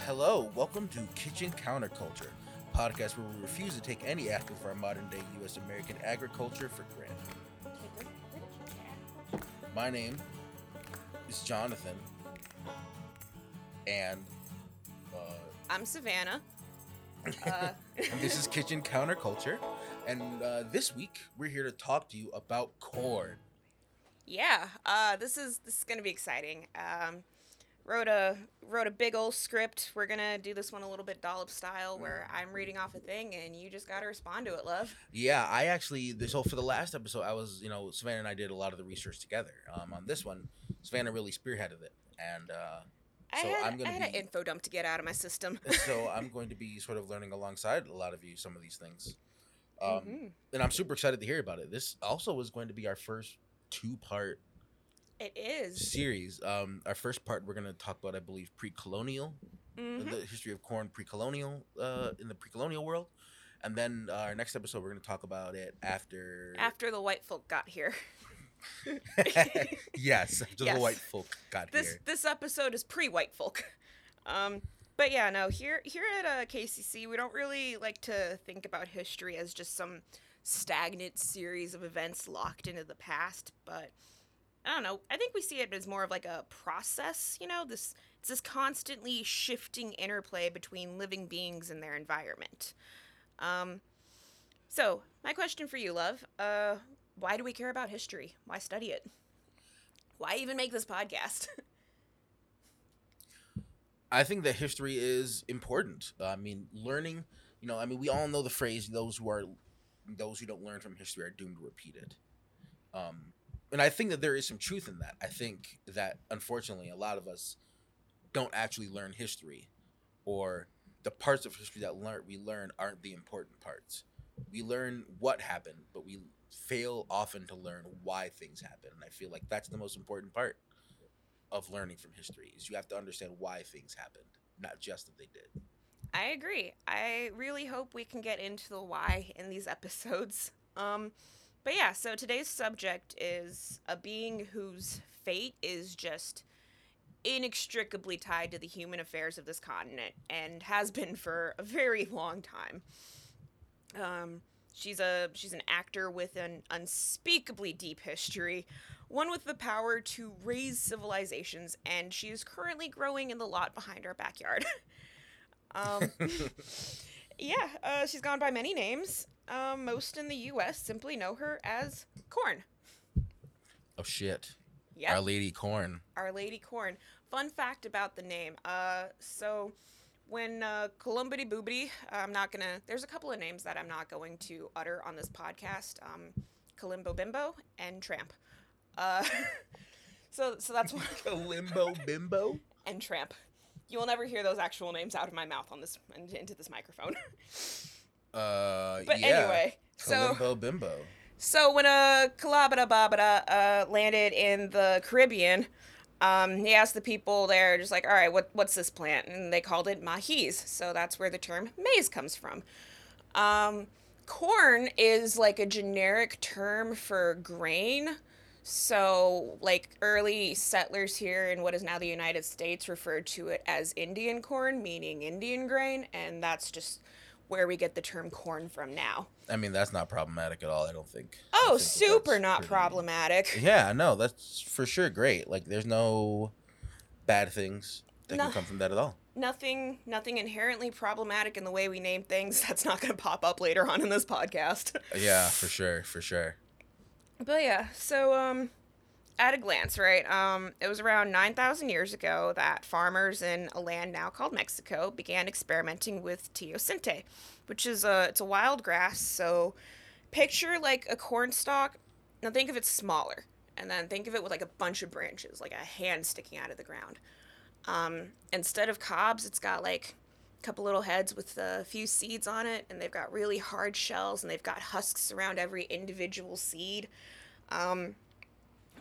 And hello, welcome to Kitchen Counterculture, podcast where we refuse to take any aspect of our modern day U.S. American agriculture for granted. My name is Jonathan, and uh, I'm Savannah. Uh, this is Kitchen Counterculture. And uh, this week we're here to talk to you about corn. yeah, uh, this is this is gonna be exciting. Um, wrote a wrote a big old script. We're gonna do this one a little bit dollop style, where I'm reading off a thing and you just gotta respond to it, love. Yeah, I actually so for the last episode, I was you know Savannah and I did a lot of the research together. Um, on this one, Savannah really spearheaded it, and uh, I So had, I'm gonna I had an info dump to get out of my system. so I'm going to be sort of learning alongside a lot of you some of these things. Um, Mhm. And I'm super excited to hear about it. This also is going to be our first two part It is. series. Um, our first part, we're going to talk about, I believe, pre colonial, Mhm. the history of corn pre colonial, uh, in the pre colonial world. And then uh, our next episode, we're going to talk about it after. After the white folk got here. yes, after Yes. the white folk got this here. this episode is pre-white folk. Um, but yeah, no, here here at uh, KCC, we don't really like to think about history as just some stagnant series of events locked into the past. But I don't know. I think we see it as more of like a process. You know, this it's this constantly shifting interplay between living beings and their environment. Um, so my question for you, love, uh, why do we care about history? Why study it? Why even make this podcast? I think that history is important. I mean, learning, you know, I mean, we all know the phrase "those who are, those who don't learn from history are doomed to repeat it." Um, and I think that there is some truth in that. I think that unfortunately, a lot of us don't actually learn history, or the parts of history that learn we learn aren't the important parts. We learn what happened, but we fail often to learn why things happen. And I feel like that's the most important part of learning from history is you have to understand why things happened, not just that they did. I agree. I really hope we can get into the why in these episodes. Um, but yeah, so today's subject is a being whose fate is just inextricably tied to the human affairs of this continent and has been for a very long time. Um, she's a she's an actor with an unspeakably deep history, one with the power to raise civilizations, and she is currently growing in the lot behind our backyard. um, yeah, uh, she's gone by many names. Um, most in the U.S. simply know her as Corn. Oh shit. Yeah, Our Lady Corn. Our Lady Corn. Fun fact about the name. Uh, so when uh, Columbity Boobity, I'm not gonna. There's a couple of names that I'm not going to utter on this podcast. Um, Kalimbo Bimbo and Tramp. Uh, so so that's one. Limbo Bimbo. and Tramp. You will never hear those actual names out of my mouth on this into this microphone. Uh But yeah. anyway, so Kalimbo Bimbo. So when uh, Kalabada Babada uh, landed in the Caribbean, um, he asked the people there, just like, all right, what, what's this plant? And they called it mahiz. So that's where the term maize comes from. Um, corn is like a generic term for grain. So, like early settlers here in what is now the United States referred to it as Indian corn, meaning Indian grain, and that's just where we get the term corn from now. I mean, that's not problematic at all, I don't think. Oh, think super not pretty- problematic. Yeah, no, that's for sure great. Like there's no bad things that No. can come from that at all. Nothing nothing inherently problematic in the way we name things. That's not going to pop up later on in this podcast. Yeah, for sure, for sure. But yeah, so um at a glance, right? Um it was around 9,000 years ago that farmers in a land now called Mexico began experimenting with teosinte, which is a it's a wild grass. So picture like a corn stalk. Now think of it smaller, and then think of it with like a bunch of branches, like a hand sticking out of the ground. Um, instead of cobs, it's got like a couple little heads with a few seeds on it, and they've got really hard shells, and they've got husks around every individual seed. Um,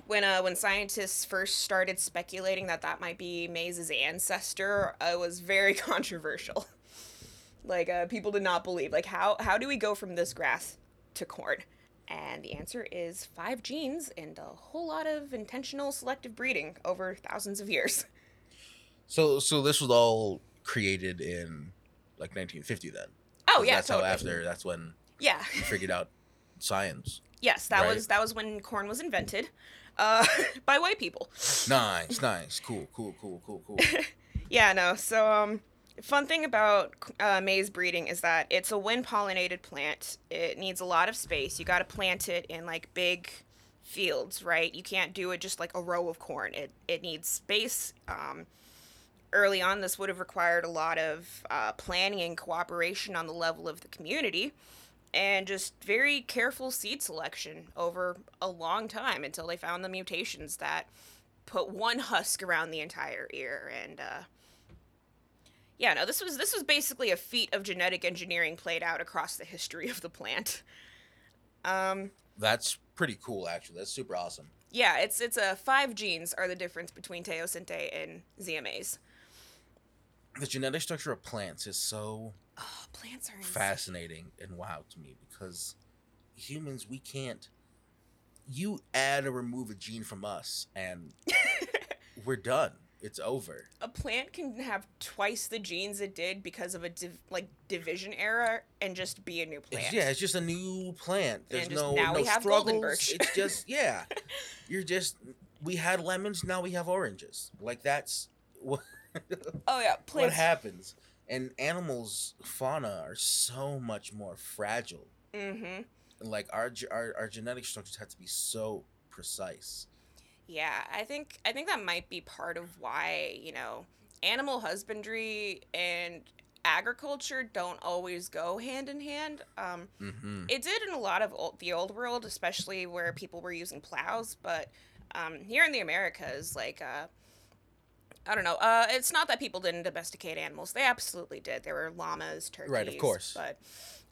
when uh, when scientists first started speculating that that might be maize's ancestor, uh, it was very controversial. like uh, people did not believe like how how do we go from this grass to corn? And the answer is five genes and a whole lot of intentional selective breeding over thousands of years. So so this was all created in like 1950 then. Oh yeah, that's totally. how after that's when Yeah. you figured out science. Yes, that Right. was that was when corn was invented, uh, by white people. Nice, nice, cool, cool, cool, cool, cool. Yeah, no. So, um, fun thing about uh, maize breeding is that it's a wind pollinated plant. It needs a lot of space. You got to plant it in like big fields, right? You can't do it just like a row of corn. It it needs space. Um, early on, this would have required a lot of uh, planning and cooperation on the level of the community. And just very careful seed selection over a long time until they found the mutations that put one husk around the entire ear and uh yeah no this was this was basically a feat of genetic engineering played out across the history of the plant um That's pretty cool, actually. That's super awesome. yeah it's it's a five genes are the difference between teosinte and Zea mays The genetic structure of plants is so oh plants are fascinating and wild to me because humans we can't. You add or remove a gene from us, and we're done. It's over. a plant can have twice the genes it did because of a div- like division error and just be a new It's- plant yeah, it's just a new plant. There's just no now no we have struggles. goldenberg. It's just yeah. You're just we had lemons, now we have oranges. Like that's what oh yeah what happens. And animals fauna are so much more fragile. mm-hmm Like our our our genetic structures have to be so precise. Yeah, I think I think that might be part of why, you know, animal husbandry and agriculture don't always go hand in hand. Um, Mm-hmm. it did in a lot of old, the old world, especially where people were using plows, but um, here in the Americas, like uh, I don't know, uh, it's not that people didn't domesticate animals; they absolutely did. There were llamas, turkeys, Right, of course. but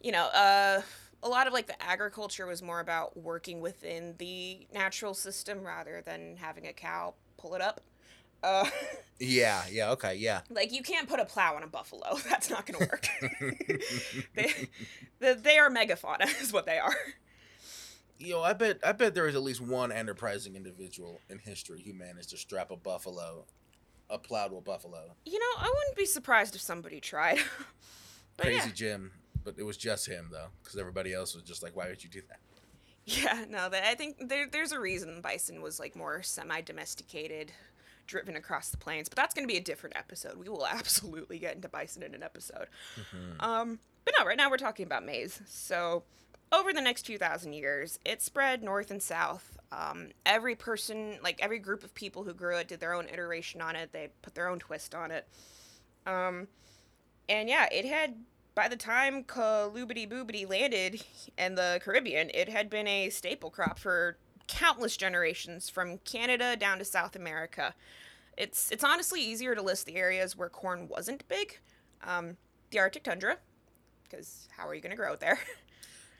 you know, uh, a lot of like the agriculture was more about working within the natural system rather than having a cow pull it up. Uh, Yeah, yeah, okay, yeah. like you can't put a plow on a buffalo. That's not going to work. they, they, they are megafauna, is what they are. Yo, I bet I bet there is at least one enterprising individual in history who managed to strap a buffalo, a plow to a buffalo. You know, I wouldn't be surprised if somebody tried. Crazy yeah. Jim, but it was just him though, because everybody else was just like, "Why would you do that?" Yeah, no, that I think there, there's a reason bison was like more semi-domesticated, driven across the plains. But that's going to be a different episode. We will absolutely get into bison in an episode. Um, but no, right now we're talking about maize. So over the next few thousand years, it spread north and south. Um, every person, like every group of people who grew it, did their own iteration on it. They put their own twist on it. Um, and yeah, it had by the time Kalubity Boobity landed in the Caribbean, it had been a staple crop for countless generations from Canada down to South America. It's it's honestly easier to list the areas where corn wasn't big. Um, the Arctic tundra, because how are you going to grow it there?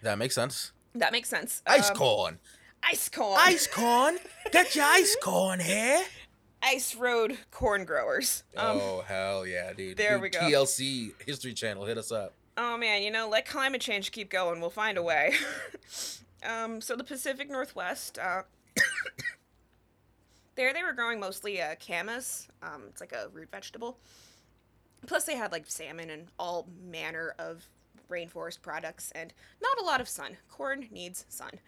That makes sense. that makes sense. Ice Um, corn, Ice corn. ice corn. Get your ice corn here. Ice road corn growers. Um, oh hell yeah, dude! there Dude, we go. TLC History Channel, hit us up. Oh man, you know, let climate change keep going. We'll find a way. um, so the Pacific Northwest, uh, there they were growing mostly uh, camas. Um, it's like a root vegetable. Plus, they had like salmon and all manner of rainforest products, and not a lot of sun. Corn needs sun.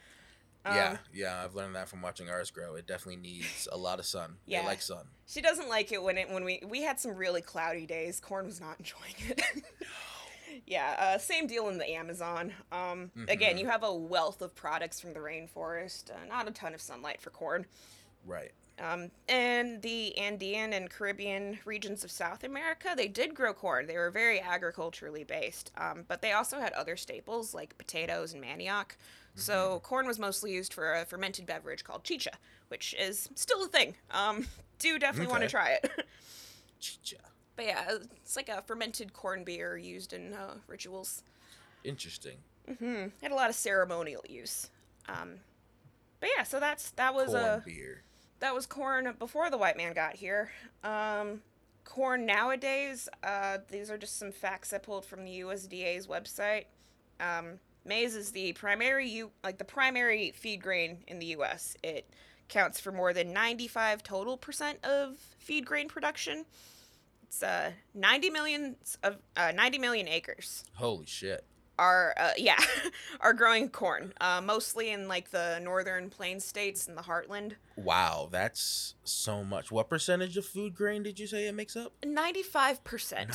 Um, yeah, yeah, I've learned that from watching ours grow. It definitely needs a lot of sun. Yeah. They like sun. She doesn't like it when it when we we had some really cloudy days. Corn was not enjoying it. yeah, uh, same deal in the Amazon. Um, Again, Mhm. you have a wealth of products from the rainforest. Uh, not a ton of sunlight for corn. Right. Um, and the Andean and Caribbean regions of South America, they did grow corn. They were very agriculturally based, um, but they also had other staples like potatoes and manioc. So corn was mostly used for a fermented beverage called chicha, which is still a thing. Um, do definitely want to try it. Chicha. but yeah, it's like a fermented corn beer used in uh, rituals. Interesting. Mm-hmm. Had a lot of ceremonial use. Um, but yeah, so that's that was Corn a beer. that was corn before the white man got here. Um, corn nowadays, uh, these are just some facts I pulled from the USDA's website. Um, maize is the primary u- like the primary feed grain in the U.S. It counts for more than 95 total percent of feed grain production. it's uh 90 million of uh, 90 million acres Holy shit. are uh, yeah are growing corn uh, mostly in like the northern plains states and the heartland Wow, that's so much. What percentage of food grain did you say it makes up? 95% Ninety-five percent.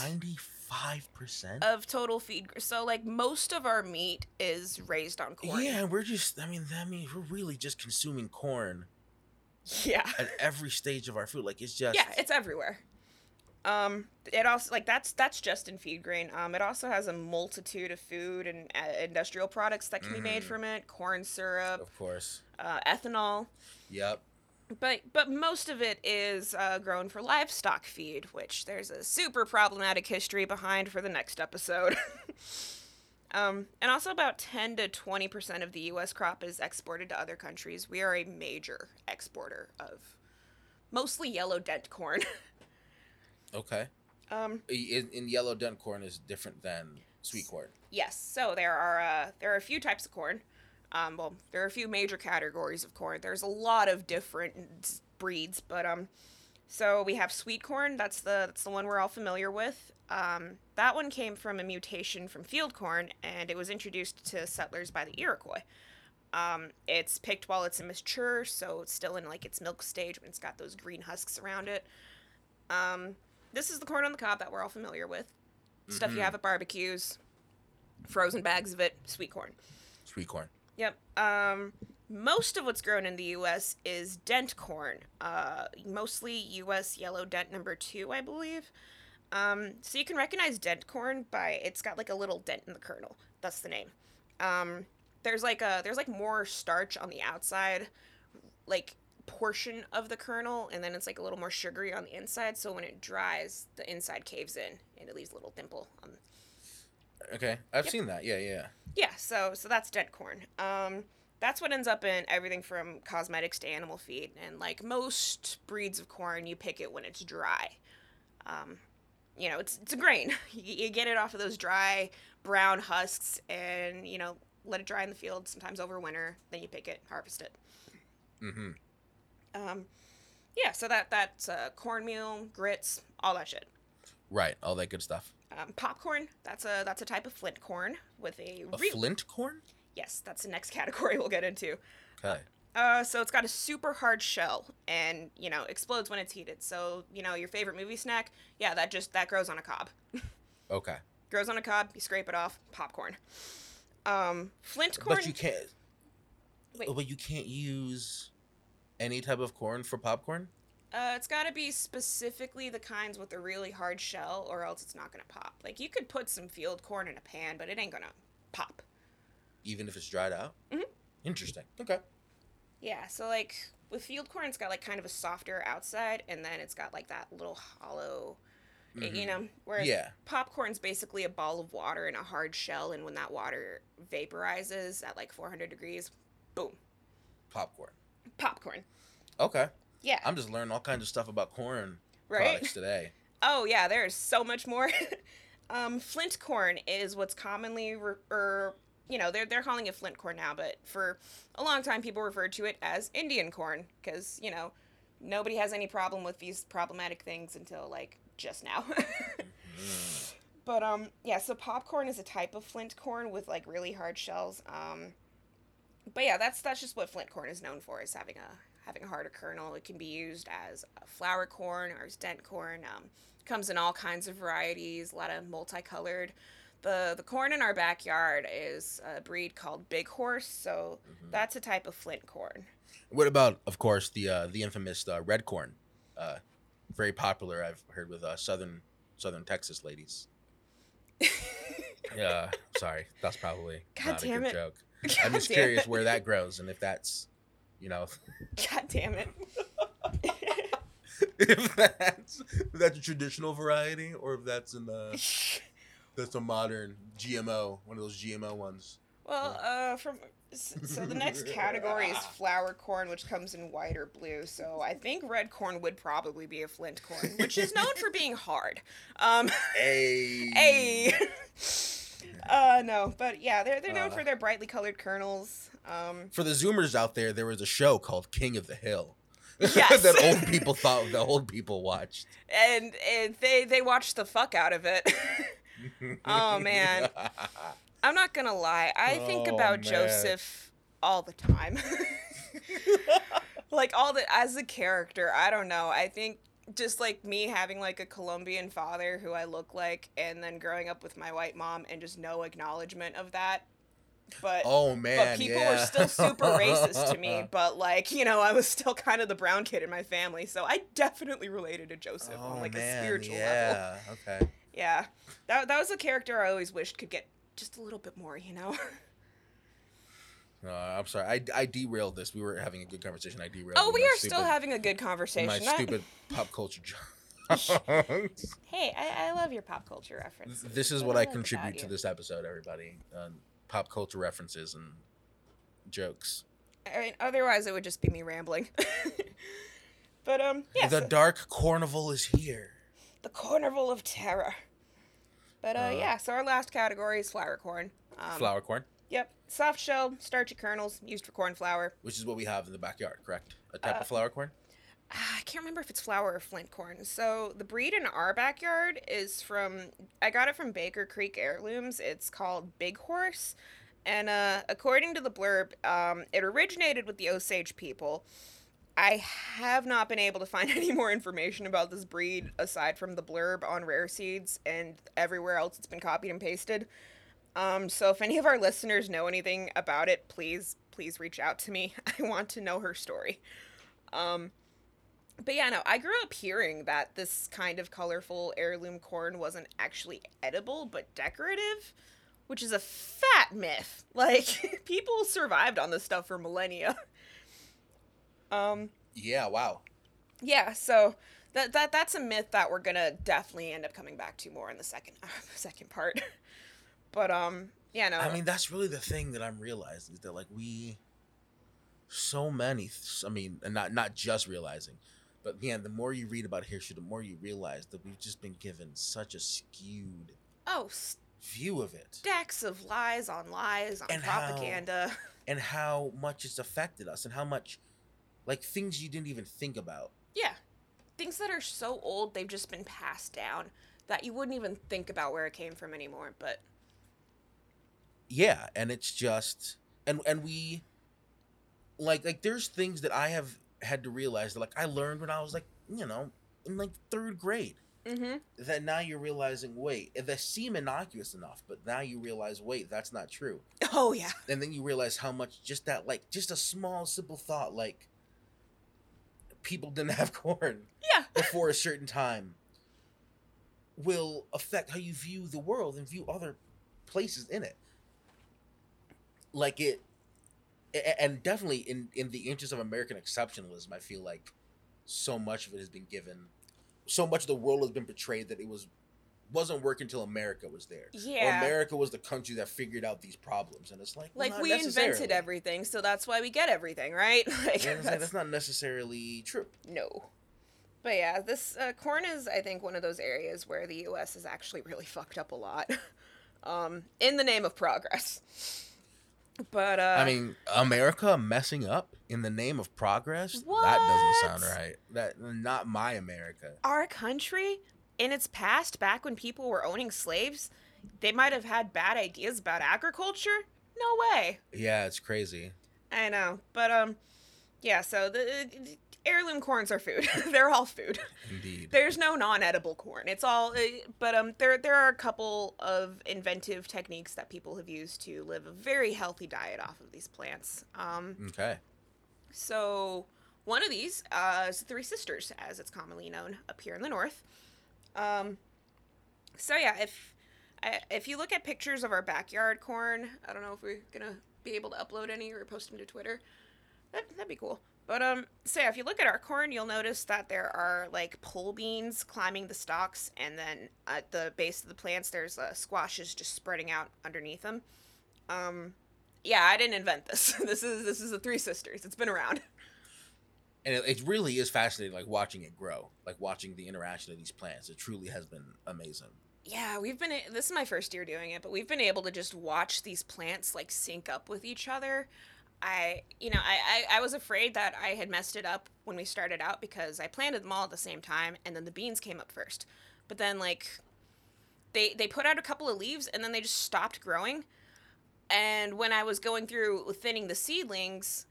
Of total feed so like most of our meat is raised on corn Yeah, we're just. I mean, that means we're really just consuming corn yeah at every stage of our food. Like it's just. yeah it's everywhere um it also like that's that's just in feed grain um it also has a multitude of food and uh, industrial products that can be made Mhm. from it corn syrup Of course. uh, ethanol Yep. But but most of it is uh, grown for livestock feed which there's a super problematic history behind for the next episode um, and also about 10 to 20 percent of the us crop is exported to other countries we are a major exporter of mostly yellow dent corn Okay. um, In, in yellow dent corn is different than sweet corn. Yes. So there are uh, there are a few types of corn. Um, well, there are a few major categories of corn. There's a lot of different breeds, but um, so we have sweet corn. That's the that's the one we're all familiar with. Um, that one came from a mutation from field corn, and it was introduced to settlers by the Iroquois. Um, it's picked while it's immature, so it's still in like its milk stage when it's got those green husks around it. Um, this is the corn on the cob that we're all familiar with. Stuff you Mhm. have at barbecues, frozen bags of it, sweet corn. Sweet corn. Yep. Um, most of what's grown in the U.S. is dent corn. Uh, mostly U.S. yellow dent number two, I believe. Um, so you can recognize dent corn by it's got like a little dent in the kernel. That's the name. Um, there's like a there's like more starch on the outside, like portion of the kernel, and then it's like a little more sugary on the inside. So when it dries, the inside caves in and it leaves a little dimple on Okay, I've Yep. seen that. Yeah, yeah. yeah, so so that's dent corn. Um, that's what ends up in everything from cosmetics to animal feed, and like most breeds of corn, you pick it when it's dry. Um, you know, it's it's a grain. You, you get it off of those dry brown husks, and you know, let it dry in the field. Sometimes over winter, then you pick it, harvest it. Mm-hmm. Um, yeah, so that that's uh, cornmeal, grits, all that shit. Right, all that good stuff. Um, popcorn. That's a that's a type of flint corn with a, A re- flint corn. yes, that's the next category we'll get into. Okay. Uh, so it's got a super hard shell, and you know explodes when it's heated. So you know your favorite movie snack, yeah, that just that grows on a cob. Okay. grows on a cob. You scrape it off. Popcorn. Um, flint corn. But you can't. Wait. But you can't use any type of corn for popcorn. Uh, it's got to be specifically the kinds with a really hard shell, or else it's not gonna pop. Like you could put some field corn in a pan, but it ain't gonna pop. even if it's dried out. Mhm. Interesting. Okay. Yeah. So like with field corn, it's got like kind of a softer outside, and then it's got like that little hollow. y- You know, whereas Yeah. popcorn's basically a ball of water in a hard shell, and when that water vaporizes at like 400 degrees, boom, Popcorn. popcorn. Okay. Yeah. I'm just learning all kinds of stuff about corn right. products today. Oh yeah, there's so much more. um, flint corn is what's commonly, re- or you know, they're they're calling it flint corn now, but for a long time people referred to it as Indian corn because you know nobody has any problem with these problematic things until like just now. Mm. but um, yeah, so popcorn is a type of flint corn with like really hard shells. Um, but yeah, that's that's just what flint corn is known for is having a having a harder kernel. It can be used as a flour corn or as dent corn. Um, comes in all kinds of varieties, a lot of multicolored. The the corn in our backyard is a breed called Big Horse, so Mhm. that's a type of flint corn. What about, of course, the uh, the infamous uh, red corn? Uh, very popular. I've heard with uh, southern southern Texas ladies. Yeah. sorry, that's probably God not a it. good joke. I'm just damn curious it. where that grows and if that's, you know, God damn it. if that's if that's a traditional variety or if that's in the that's a modern GMO, one of those GMO ones. Well, uh, from so the next category is flour corn, which comes in white or blue. So I think red corn would probably be a flint corn, which is known for being hard. Um, Hey. a, uh, no, but yeah, they're they're known Uh. for their brightly colored kernels. Um, For the Zoomers out there, there was a show called King of the Hill. Yes. that old people thought the old people watched. and and they they watched the fuck out of it. Oh, man. I'm not gonna lie. I think Oh, about man. Joseph all the time. like all the as a character, I don't know. I think just like me having like a Colombian father who I look like, and then growing up with my white mom, and just no acknowledgement of that. But oh man, but people yeah. were still super racist to me. But like you know, I was still kind of the brown kid in my family, so I definitely related to Joseph oh on like man, a spiritual level. yeah. Okay. Yeah, that that was a character I always wished could get just a little bit more. You know. Uh, I'm sorry. I, I derailed this. We were having a good conversation. I derailed. Oh, we are stupid, still having a good conversation. my That- stupid pop culture. Hey, I, I love your pop culture references. this is What what I I contribute to this episode, everybody. Um, pop culture references and jokes. I mean, otherwise it would just be me rambling. but um, yeah, the so- dark carnival is here. the carnival of terror. But uh, Uh, yeah, so our last category is flour corn. Um, Flour corn, Yep, soft shell, starchy kernels used for corn flour. which is what we have in the backyard, correct? A type Uh, of flour corn. I can't remember if it's flour or flint corn. So the breed in our backyard is from I got it from Baker Creek Heirlooms. It's called Big Horse, and uh, according to the blurb, um, it originated with the Osage people. I have not been able to find any more information about this breed aside from the blurb on Rare Seeds and everywhere else it's been copied and pasted. Um, so if any of our listeners know anything about it, please, please reach out to me. I want to know her story. Um, but yeah, no, I grew up hearing that this kind of colorful heirloom corn wasn't actually edible but decorative, which is a fat myth. Like people survived on this stuff for millennia. Um, Yeah. Wow. yeah, so that that that's a myth that we're gonna definitely end up coming back to more in the second second part. But um, yeah, no, I mean, that's really the thing that I'm realizing is that like we, so many. I mean, and not not just realizing, but man, the more you read about history, the more you realize that we've just been given such a skewed oh, view of it, stacks of lies on lies on And how- propaganda. and how much it's affected us, and how much, like things you didn't even think about. Yeah. Things that are so old they've just been passed down that you wouldn't even think about where it came from anymore. But yeah and it's just and and we like like there's things that i have had to realize that like i learned when i was like you know in like third grade mm-hmm. that now you're realizing wait they seem innocuous enough but now you realize wait that's not true Oh yeah. and then you realize how much just that like just a small simple thought like people didn't have corn Yeah. before a certain time will affect how you view the world and view other places in it like it and definitely in in the interest of american exceptionalism i feel like so much of it has been given so much of the world has been portrayed that it was wasn't working until america was there or Yeah. america was the country that figured out these problems and it's like well, Like we invented everything, so that's why we get everything, right? Like And it's like, that's, that's not necessarily true no. But yeah, this uh, corn is, I think, one of those areas where the U.S. is actually really fucked up a lot, um, in the name of progress. But uh, I mean, America messing up in the name of progress? That doesn't sound right. That not my America. our country in its past back when people were owning slaves they might have had bad ideas about agriculture no way Yeah, it's crazy. i know but um yeah so the heirloom corns are food they're all food Indeed. there's no non-edible corn it's all uh, but um there there are a couple of inventive techniques that people have used to live a very healthy diet off of these plants um Okay. so one of these uh, is the Three Sisters, as it's commonly known up here in the north. Um, so yeah, if if you look at pictures of our backyard corn, I don't know if we're gonna be able to upload any or post them to Twitter. That that'd be cool. But um, so yeah, if you look at our corn, you'll notice that there are like pole beans climbing the stalks, and then at the base of the plants, there's uh, squashes just spreading out underneath them. Um, yeah, I didn't invent this. this is this is the Three Sisters. It's been around. And it, it really is fascinating, like watching it grow, like watching the interaction of these plants. It truly has been amazing. Yeah, we've been. This is my first year doing it, but we've been able to just watch these plants like sync up with each other. I, you know, I, I, I was afraid that I had messed it up when we started out because I planted them all at the same time and then the beans came up first. But then, like, they, they put out a couple of leaves and then they just stopped growing. And when I was going through thinning the seedlings,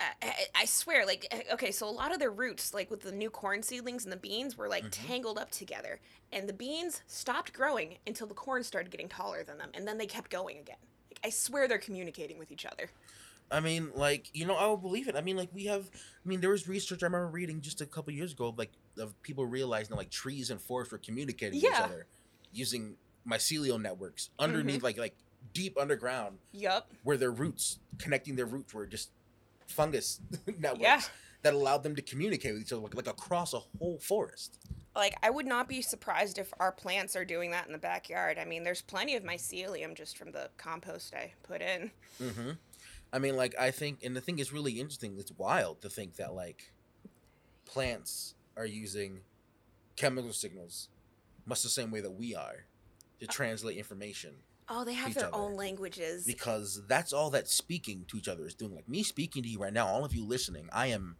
I, I swear, like, eh, okay, so a lot of their roots, like with the new corn seedlings and the beans, were like Mhm. tangled up together. And the beans stopped growing until the corn started getting taller than them. And then they kept going again. Like, I swear they're communicating with each other. I mean, like you know, I will believe it. I mean, like we have. I mean, there was research I remember reading just a couple years ago, like of people realizing that like trees and forests were communicating with each other using mycelial networks underneath, like like deep underground, Yup. where their roots connecting their roots were just fungus networks Yeah. that allowed them to communicate with each other like, like across a whole forest. Like, I would not be surprised if our plants are doing that in the backyard. I mean, there's plenty of mycelium just from the compost I put in. Mm-hmm. I mean, like I think, and the thing is really interesting. It's wild to think that like plants are using chemical signals, much the same way that we are, to translate information. Oh, they have their own languages. Because that's all that speaking to each other is doing. Like me speaking to you right now, all of you listening, I am,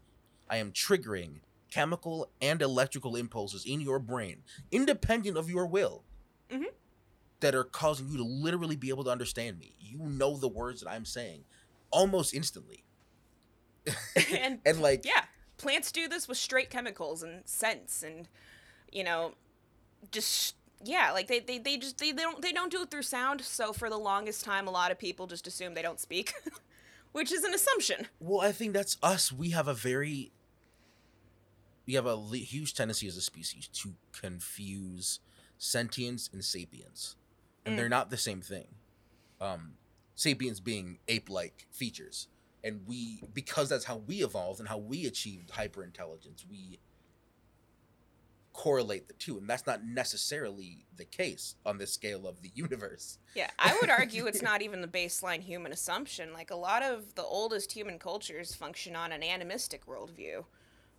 I am triggering chemical and electrical impulses in your brain, independent of your will. Mhm. That are causing you to literally be able to understand me. You know the words that I'm saying almost instantly. and And like yeah, plants do this with straight chemicals and scents and you know, just yeah, like they, they, they just they, they don't they don't do it through sound. So for the longest time, a lot of people just assume they don't speak, which is an assumption. Well, I think that's us. We have a very, we have a huge tendency as a species to confuse sentience and sapience, and Mm. they're not the same thing. Um, sapiens being ape-like features, and we because that's how we evolved and how we achieved hyper intelligence. We correlate the two, and that's not necessarily the case on the scale of the universe. Yeah, I would argue it's not even the baseline human assumption. Like a lot of the oldest human cultures function on an animistic worldview,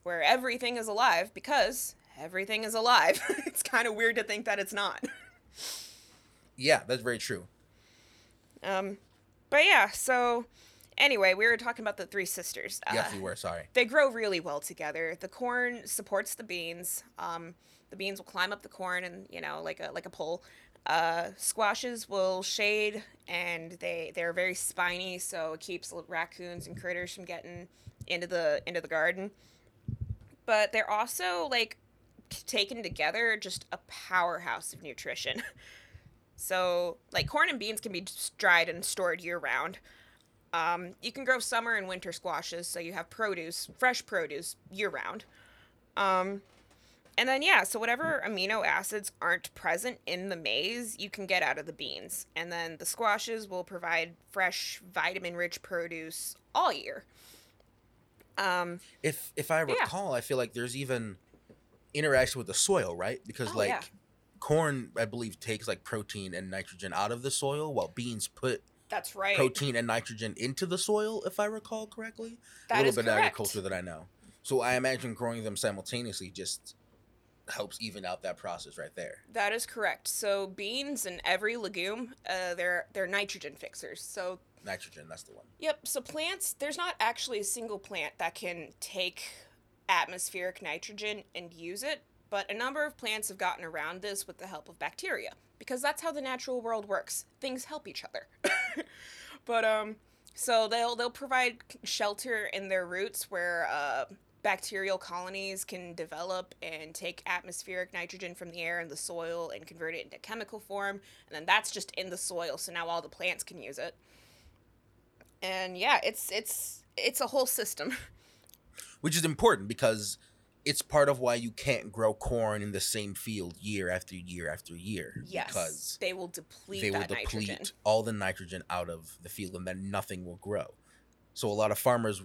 where everything is alive because everything is alive. it's kind of weird to think that it's not. Yeah, that's very true. Um, but yeah, so anyway, we were talking about the three sisters. Uh, yes, we were. Sorry. they grow really well together. The corn supports the beans. Um, the beans will climb up the corn and you know like a like a pole. Uh, squashes will shade and they they're very spiny, so it keeps raccoons and critters from getting into the into the garden. But they're also like taken together, just a powerhouse of nutrition. so like corn and beans can be dried and stored year round. Um, you can grow summer and winter squashes, so you have produce, fresh produce year round. Um, and then yeah, so whatever amino acids aren't present in the maize, you can get out of the beans, and then the squashes will provide fresh, vitamin-rich produce all year. Um, if if I Yeah. recall, I feel like there's even interaction with the soil, right? Because Oh, like yeah. Corn, I believe takes like protein and nitrogen out of the soil, while beans put that's right. protein and nitrogen into the soil, if I recall correctly. That a little bit of agriculture that I know. So I imagine growing them simultaneously just helps even out that process right there. That is correct. So beans and every legume, uh, they're they're nitrogen fixers. So Nitrogen, that's the one. Yep. So plants, there's not actually a single plant that can take atmospheric nitrogen and use it, but a number of plants have gotten around this with the help of bacteria because that's how the natural world works. Things help each other. but um so they'll they'll provide shelter in their roots where uh bacterial colonies can develop and take atmospheric nitrogen from the air and the soil and convert it into chemical form and then that's just in the soil so now all the plants can use it and yeah it's it's it's a whole system Which is important because it's part of why you can't grow corn in the same field year after year after year. yes Because they will deplete they will deplete nitrogen all the nitrogen out of the field and then nothing will grow. So a lot of farmers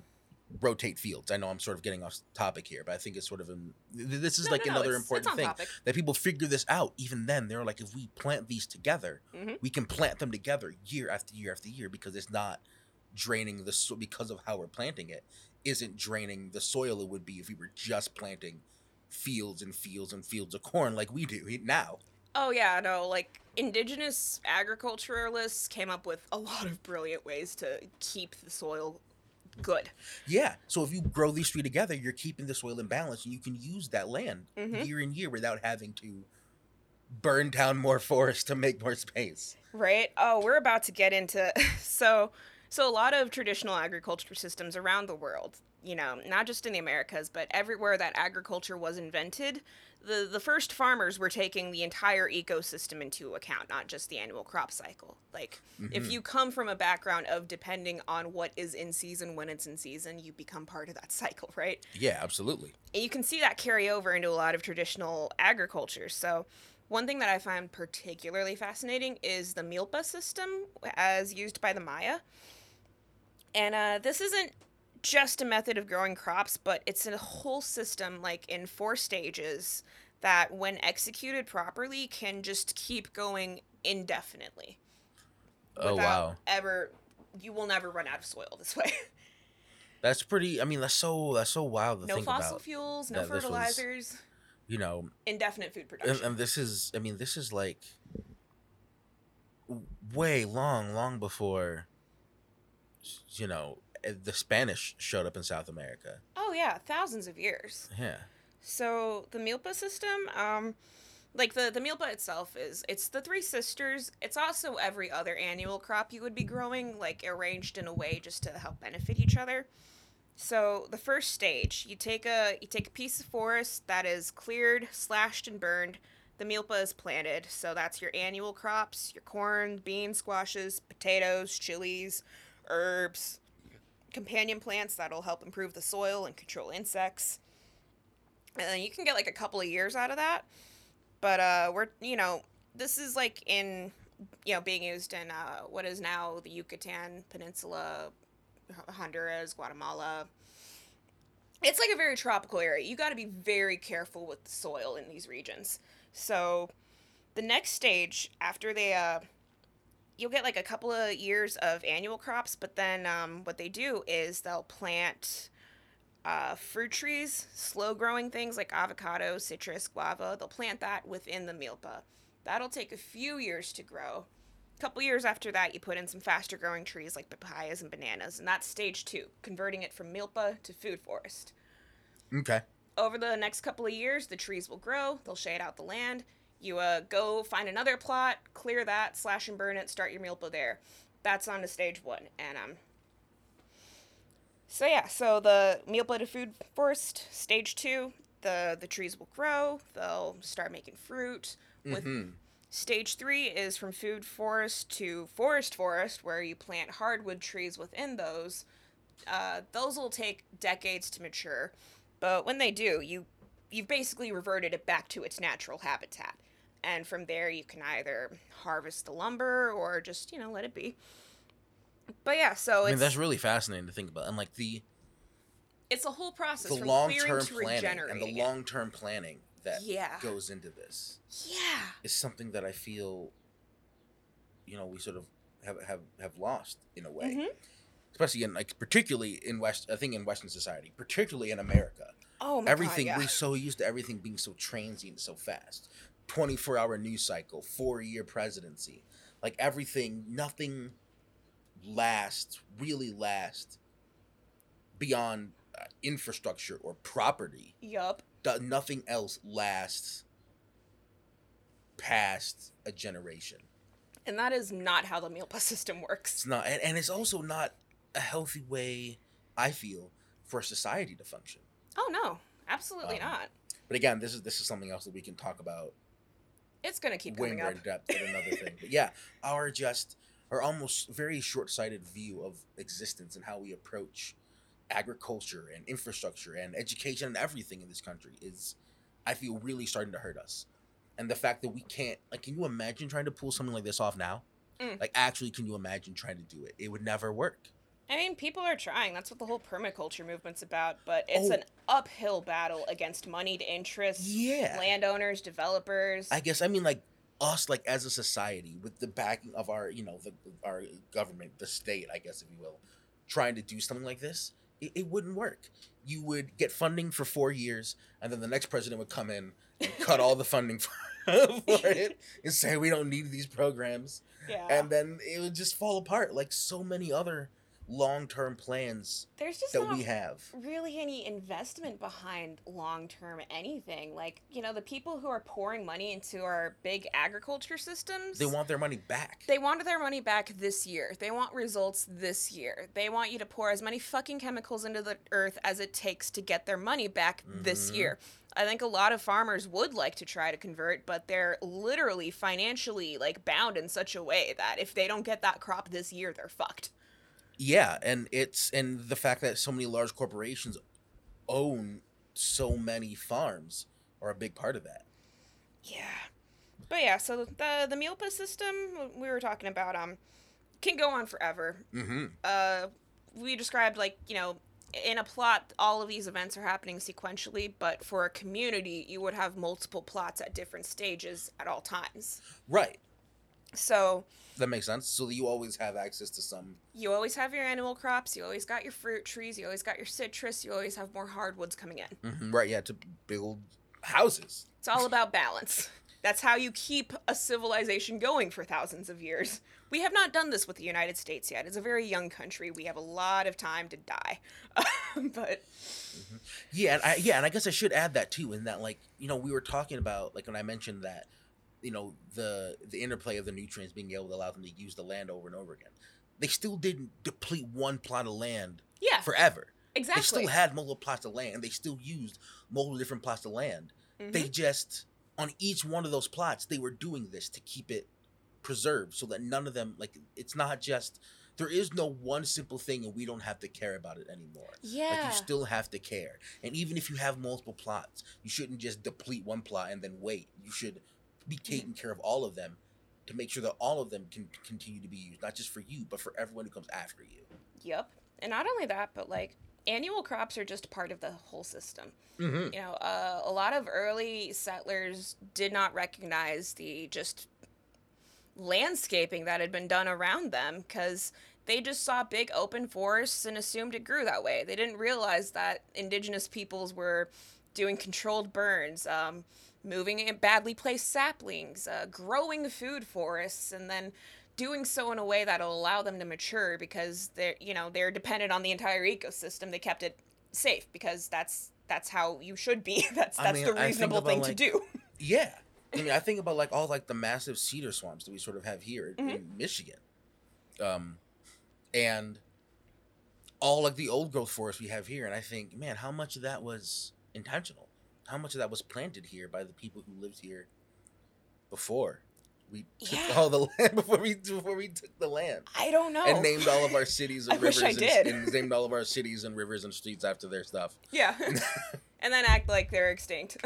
rotate fields. I know I'm sort of getting off topic here, but I think it's sort of th- this is No, like no, no, another it's- important it's thing topic. that people figure this out. Even then, they're like, if we plant these together, Mhm. we can plant them together year after year after year because it's not draining the so because of how we're planting it isn't draining the soil it would be if we were just planting fields and fields and fields of corn like we do now. Oh yeah, no, like indigenous agriculturalists came up with a lot of brilliant ways to keep the soil good. Yeah. So if you grow these three together, you're keeping the soil in balance, and you can use that land Mhm. year in year without having to burn down more forest to make more space. Right? Oh, we're about to get into so so a lot of traditional agriculture systems around the world, you know, not just in the Americas, but everywhere that agriculture was invented, the the first farmers were taking the entire ecosystem into account, not just the annual crop cycle. Like if Mhm. you come from a background of depending on what is in season when it's in season, you become part of that cycle, right? Yeah, absolutely. And you can see that carry over into a lot of traditional agriculture. So, one thing that I find particularly fascinating is the milpa system as used by the Maya. And uh, this isn't just a method of growing crops, but it's a whole system, like in four stages, that when executed properly can just keep going indefinitely. Oh wow, Ever, you will never run out of soil this way. that's pretty. I mean, that's so that's so wild to no think fossil about. fuels, no this was- fertilizers, You know, indefinite food production. and, and this is. I mean, this is like way long, long before. You know, eh, the Spanish showed up in South America. Oh yeah, thousands of years. Yeah. So the milpa system, um, like the the milpa itself is it's the three sisters. It's also every other annual crop you would be growing, like arranged in a way just to help benefit each other. So the first stage, you take a you take a piece of forest that is cleared, slashed, and burned. The milpa is planted, so that's your annual crops: your corn, beans, squashes, potatoes, chilies, herbs, companion plants that'll help improve the soil and control insects. And you can get like a couple of years out of that. But uh we're you know this is like in you know being used in uh what is now the yucatan peninsula honduras guatemala. It's like a very tropical area. You got to be very careful with the soil in these regions. So the next stage after they uh you'll get like a couple of years of annual crops but then um, what they do is they'll plant uh, fruit trees, slow growing things like avocado, citrus, guava, they'll plant that within the milpa. That'll take a few years to grow. A couple years after that, you put in some faster growing trees like papayas and bananas, and that's stage two, converting it from milpa to food forest. Okay. Over the next couple of years, the trees will grow, they'll shade out the land. You uh, go find another plot, clear that, slash and burn it, start your milpa there. That's on to stage one. And um, so yeah, so the milpa to food forest, stage two, the the trees will grow, they'll start making fruit. With Mhm. Stage three is from food forest to forest forest, where you plant hardwood trees within those. Uh, those will take decades to mature, but when they do, you you've basically reverted it back to its natural habitat, and from there you can either harvest the lumber or just you know let it be. But yeah, so I mean, that's really fascinating to think about, and like the it's a whole process the from long term to planning and the long term planning that Yeah. goes into this Yeah. is something that I feel, you know, we sort of have have, have lost in a way, Mhm. especially in like particularly in West. I think in Western society, particularly in America, Oh my everything God, yeah. we're so used to everything being so transient, so fast. Twenty four hour news cycle, four year presidency, like everything, nothing lasts really lasts beyond uh, infrastructure or property Yup. nothing else lasts past a generation. And that is not how the milpa system works. It's not, and, and it's also not a healthy way. I feel for society to function. Oh no, absolutely Um, not. But again, this is this is something else that we can talk about It's gonna keep way coming more in depth in another thing. But yeah, our just our almost very short sighted view of existence and how we approach agriculture and infrastructure and education and everything in this country is, I feel, really starting to hurt us. And the fact that we can't, like, can you imagine trying to pull something like this off now? Mm. Like, actually, can you imagine trying to do it? It would never work. I mean, people are trying. That's what the whole permaculture movement's about. But it's Oh. an uphill battle against moneyed interests, Yeah. landowners, developers. I guess I mean like us, like as a society, with the backing of our, you know, the our government, the state, I guess if you will, trying to do something like this, it, it wouldn't work. You would get funding for four years, and then the next president would come in and cut all the funding for, for it and say we don't need these programs. Yeah. And then it would just fall apart like so many other long-term plans There's just that not we have. really any investment behind long term anything. Like, you know, the people who are pouring money into our big agriculture systems. They want their money back. They want their money back this year. They want results this year. They want you to pour as many fucking chemicals into the earth as it takes to get their money back this Mhm. year. I think a lot of farmers would like to try to convert, but they're literally financially like bound in such a way that if they don't get that crop this year, they're fucked. Yeah, and it's and the fact that so many large corporations own so many farms are a big part of that. Yeah. But yeah, so the the Milpa system we were talking about um can go on forever. Mm-hmm. uh, we described like you know in a plot all of these events are happening sequentially but for a community you would have multiple plots at different stages at all times Right. So That makes sense. So you always have access to some. you always have your annual crops you always got your fruit trees you always got your citrus you always have more hardwoods coming in Mhm, Right. Yeah. To build houses. it's all about balance that's how you keep a civilization going for thousands of years we have not done this with the united states yet it's a very young country we have a lot of time to die but Yeah, and I, yeah, and I guess I should add that too. In that, like, you know, we were talking about like when I mentioned that, you know, the the interplay of the nutrients being able to allow them to use the land over and over again. They still didn't deplete one plot of land yeah forever. exactly They still had multiple plots of land. They still used multiple different plots of land. Mhm. They just on each one of those plots, they were doing this to keep it preserved, so that none of them like it's not just there is no one simple thing, and we don't have to care about it anymore. yeah Like you still have to care. And even if you have multiple plots, you shouldn't just deplete one plot and then wait. You should be taking care of all of them to make sure that all of them can continue to be used, not just for you, but for everyone who comes after you. Yep. And not only that, but like annual crops are just part of the whole system. Mm-hmm. You know, uh, a lot of early settlers did not recognize the just landscaping that had been done around them because they just saw big open forests and assumed it grew that way. They didn't realize that indigenous peoples were doing controlled burns, um, moving in badly placed saplings, uh, growing food forests, and then doing so in a way that'll allow them to mature because they're you know they're dependent on the entire ecosystem. They kept it safe because that's that's how you should be. That's I that's mean, the reasonable thing like, to do. Yeah. I mean, I think about like all like the massive cedar swamps that we sort of have here Mm-hmm. in Michigan, um, and all like the old growth forest we have here. And I think, man, how much of that was intentional? How much of that was planted here by the people who lived here before we took Yeah. all the land before we before we took the land I don't know. and named all of our cities and rivers and, and named all of our cities and rivers and streets after their stuff. yeah, and then act like they're extinct.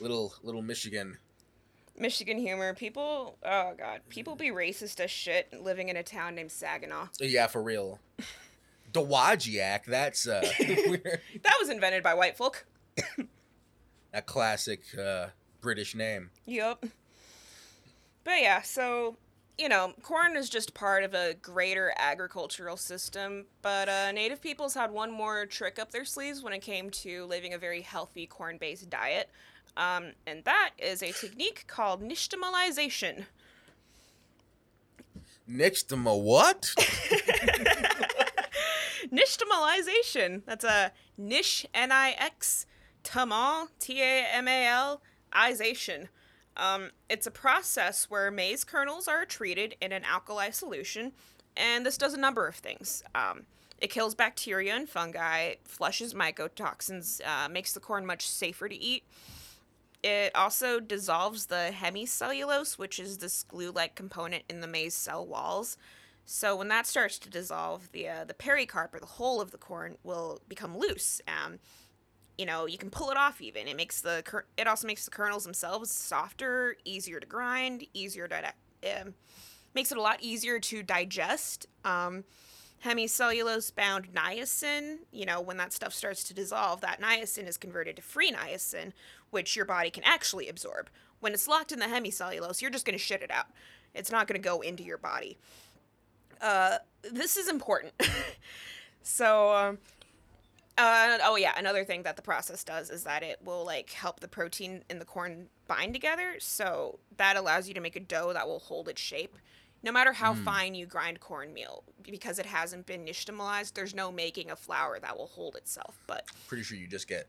little little Michigan. Michigan humor. People, oh god, people be racist as shit living in a town named Saginaw. Yeah, for real. Dowagiac, that's uh. That was invented by white folk. A classic uh British name. Yup. But yeah, so you know, corn is just part of a greater agricultural system, but uh, native peoples had one more trick up their sleeves when it came to living a very healthy corn based diet. Um, and that is a technique called nixtamalization. My what? Nixtamalization. That's a nish, N I X, tamal, T A M A L, ization. Um, it's a process where maize kernels are treated in an alkali solution, and this does a number of things. Um, it kills bacteria and fungi, flushes mycotoxins, uh, makes the corn much safer to eat. It also dissolves the hemicellulose, which is this glue-like component in the maize cell walls. So when that starts to dissolve, the uh, the pericarp or the whole of the corn will become loose. Um, you know, you can pull it off. Even it makes the it also makes the kernels themselves softer, easier to grind, easier to um, makes it a lot easier to digest. Um, hemicellulose bound niacin, you know, when that stuff starts to dissolve, that niacin is converted to free niacin, which your body can actually absorb. When it's locked in the hemicellulose, you're just going to shit it out. It's not going to go into your body. Uh, this is important. so, um, uh, oh yeah, another thing that the process does is that it will like help the protein in the corn bind together. So that allows you to make a dough that will hold its shape. No matter how Mm. fine you grind cornmeal, because it hasn't been nixtamalized, there's no making a flour that will hold itself. But Pretty sure you just get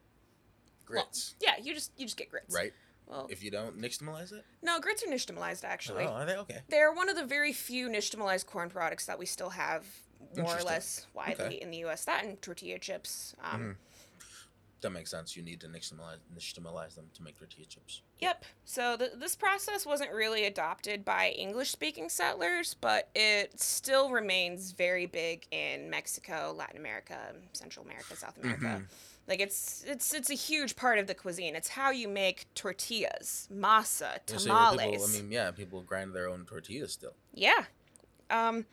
well, grits, yeah, you just you just get grits. right? Well, If you don't nixtamalize it, no, grits are nixtamalized actually. oh, are they okay? They're one of the very few nixtamalized corn products that we still have more or less widely Okay. in the U.S. That and tortilla chips. Um, Mhm. That makes sense. You need to nixtamalize, them to make tortilla chips. Yep. So th- this process wasn't really adopted by English-speaking settlers, but it still remains very big in Mexico, Latin America, Central America, South America. Like it's it's it's a huge part of the cuisine. It's how you make tortillas, masa, I say where tamales. People, I mean, yeah, people grind their own tortillas still. Yeah. Um,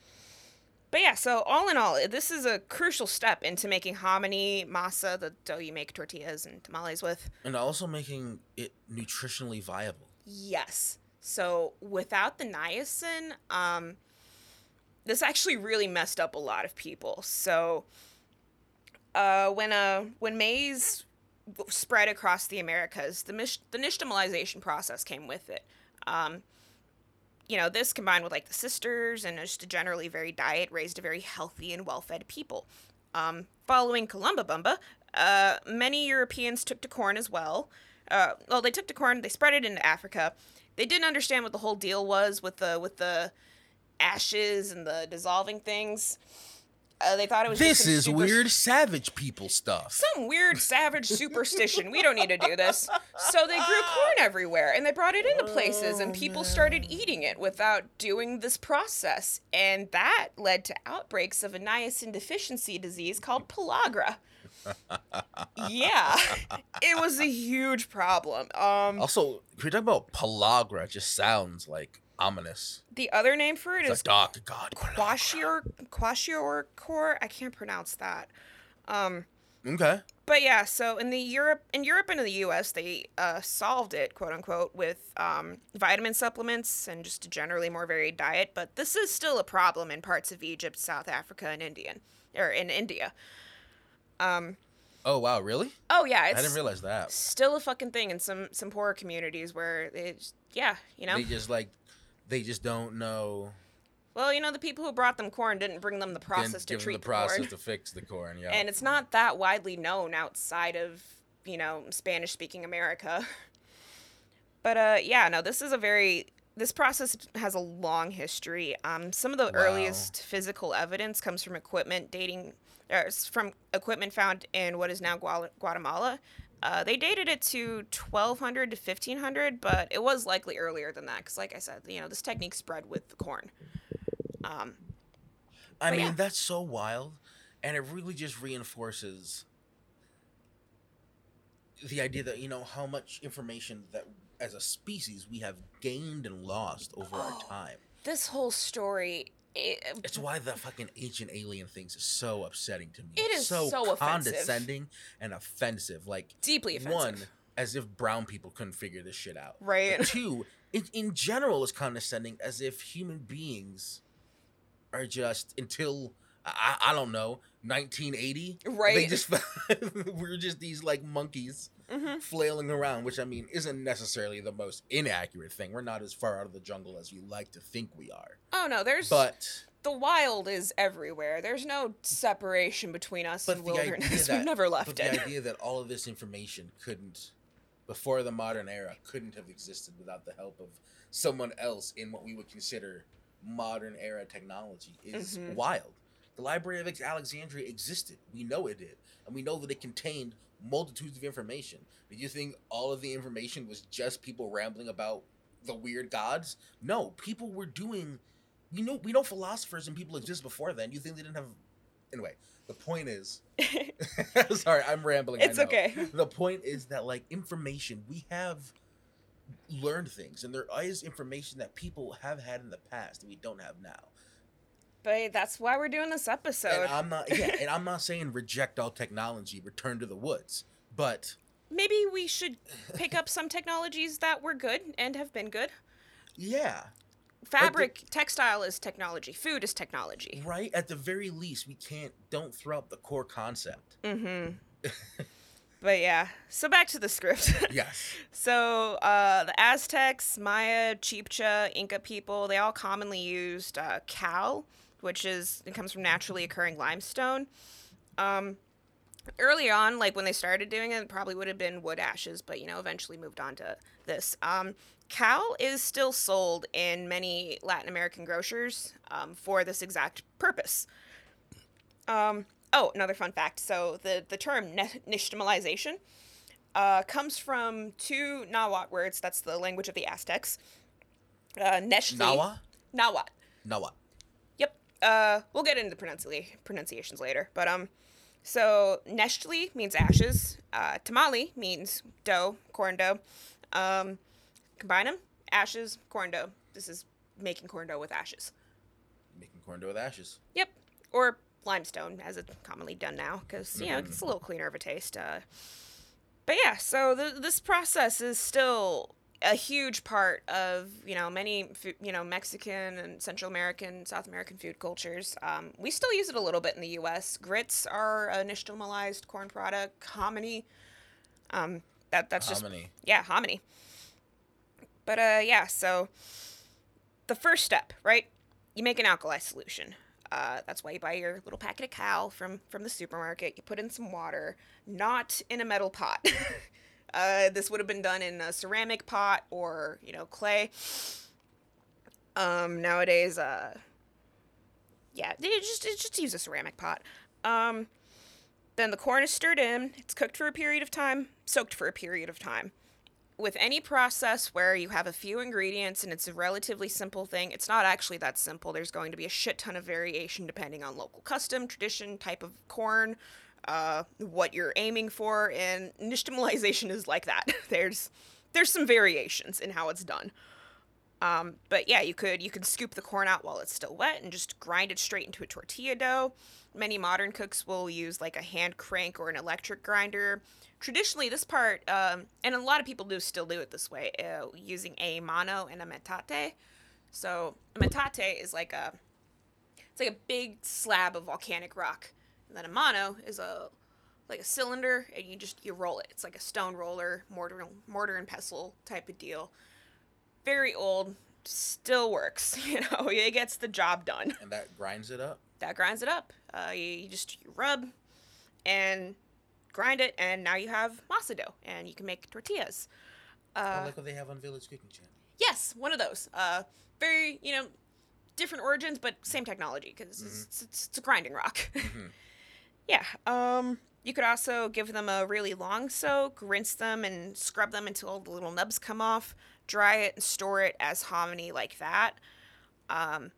but yeah, so all in all, this is a crucial step into making hominy, masa, the dough you make tortillas and tamales with. And also making it nutritionally viable. Yes. So without the niacin, um, this actually really messed up a lot of people. So uh, when uh, when maize spread across the Americas, the mish- the nixtamalization process came with it. Um, you know, this combined with like the sisters and just a generally very diet raised a very healthy and well-fed people. Um, following Columbabumba, uh, many Europeans took to corn as well. Uh, well, they took to corn, they spread it into Africa. They didn't understand what the whole deal was with the with the ashes and the dissolving things. Uh, they thought it was This some is super- weird savage people stuff. some weird savage superstition. We don't need to do this. So they grew corn everywhere and they brought it into places and Oh, people started eating it without doing this process. And that led to outbreaks of a niacin deficiency disease called pellagra. yeah. It was a huge problem. Um Also, if we talk about pellagra, it just sounds like ominous. the other name for it It's is like, oh, God. quashior kwashiorkor. I can't pronounce that. Um Okay. But yeah, so in the Europe in Europe and in the U.S., they uh, solved it, quote unquote, with um, vitamin supplements and just a generally more varied diet. But this is still a problem in parts of Egypt, South Africa, and Indian or in India. Um. Oh, wow, really? Oh yeah, I didn't realize that. still a fucking thing in some some poorer communities where it's yeah, you know. They just like, they just don't know. well, you know, the people who brought them corn didn't bring them the process to treat the process corn. to fix the corn. Yeah. and it's not that widely known outside of you know spanish speaking america but uh yeah no this is a very this process has a long history um some of the Wow. earliest physical evidence comes from equipment dating or from equipment found in what is now guatemala uh, they dated it to 1200 to 1500 but it was likely earlier than that because like i said you know this technique spread with the corn um I mean, yeah. that's so wild, and it really just reinforces the idea that you know how much information that as a species we have gained and lost over our Oh. time. this whole story it, It's why the fucking ancient alien things is so upsetting to me. It's is so, so offensive. condescending and offensive. Like deeply offensive one, as if brown people couldn't figure this shit out. right But two, it, in general, is condescending as if human beings are just until I, I don't know 1980. right They just we're just these like monkeys hmm flailing around, which I mean isn't necessarily the most inaccurate thing. We're not as far out of the jungle as we like to think we are. Oh no, there's But the wild is everywhere. There's no separation between us and the wilderness. that- We've never left the it. idea that all of this information couldn't before the modern era couldn't have existed without the help of someone else in what we would consider modern era technology is Mhm. wild. The Library of Alexandria existed. We know it did. And we know that it contained multitudes of information. Did you think all of the information was just people rambling about the weird gods? No, people were doing you know we know philosophers and people exist before then. You think they didn't have anyway, the point is sorry, I'm rambling. It's okay. The point is that like information, we have learned things and there is information that people have had in the past that we don't have now. But that's why we're doing this episode. and I'm not yeah, and I'm not saying reject all technology, return to the woods. But Maybe we should pick up some technologies that were good and have been good. yeah, Fabric, textile is technology. Food is technology. right at the very least we can't don't throw out the core concept. Mm-hmm. But yeah, so back to the script. Yes. So uh, the Aztecs, Maya, Chibcha, Inca people, they all commonly used uh, cal, which is it comes from naturally occurring limestone. Um, early on, like when they started doing it, it probably would have been wood ashes, but you know, eventually moved on to this. Um, cal is still sold in many Latin American grocers um, for this exact purpose. Um, oh, another fun fact. So the the term ne- nixtamalization uh, comes from two Nahuatl words. That's the language of the Aztecs. Uh, Neshli. Nawa? Nahuatl. Nawa. Uh, we'll get into pronunci- pronunciations later. But um, so Neshtli means ashes. Uh, tamale means dough, corn dough. Um, combine them, ashes, corn dough. This is making corn dough with ashes. Making corn dough with ashes. Yep. Or limestone, as it's commonly done now, because you know it's a little cleaner of a taste. Uh, but yeah, so the, this process is still a huge part of you know many you know Mexican and Central American, South American food cultures. Um, we still use it a little bit in the U.S. Grits are a nixtamalized corn product. Hominy, um, that that's just Hominy. yeah, hominy. But uh, yeah, so the first step, right? You make an alkali solution. Uh, that's why you buy your little packet of cal from from the supermarket. You put in some water, not in a metal pot. uh, this would have been done in a ceramic pot or you know clay. Um, nowadays, uh, yeah, just just use a ceramic pot. Um, then the corn is stirred in. It's cooked for a period of time, soaked for a period of time. With any process where you have a few ingredients and it's a relatively simple thing, it's not actually that simple. There's going to be a shit ton of variation depending on local custom, tradition, type of corn, uh, what you're aiming for, and nixtamalization is like that. there's there's some variations in how it's done. Um, but yeah, you could you can scoop the corn out while it's still wet and just grind it straight into a tortilla dough. Many modern cooks will use like a hand crank or an electric grinder. Traditionally, this part, um, and a lot of people do still do it this way, uh, using a mano and a metate. So a metate is like a it's like a big slab of volcanic rock, and then a mano is a like a cylinder, and you just you roll it. It's like a stone roller, mortar mortar and pestle type of deal very old, still works. You know, it gets the job done. And that grinds it up. That grinds it up. Uh, you, you just you rub and grind it, and now you have masa dough, and you can make tortillas. I Uh, like what they have on Village Cooking Channel. yes, one of those. Uh, very you know different origins, but same technology because it's, it's, it's a grinding rock. yeah. Um. You could also give them a really long soak, rinse them, and scrub them until all the little nubs come off. Dry it and store it as hominy like that. Um,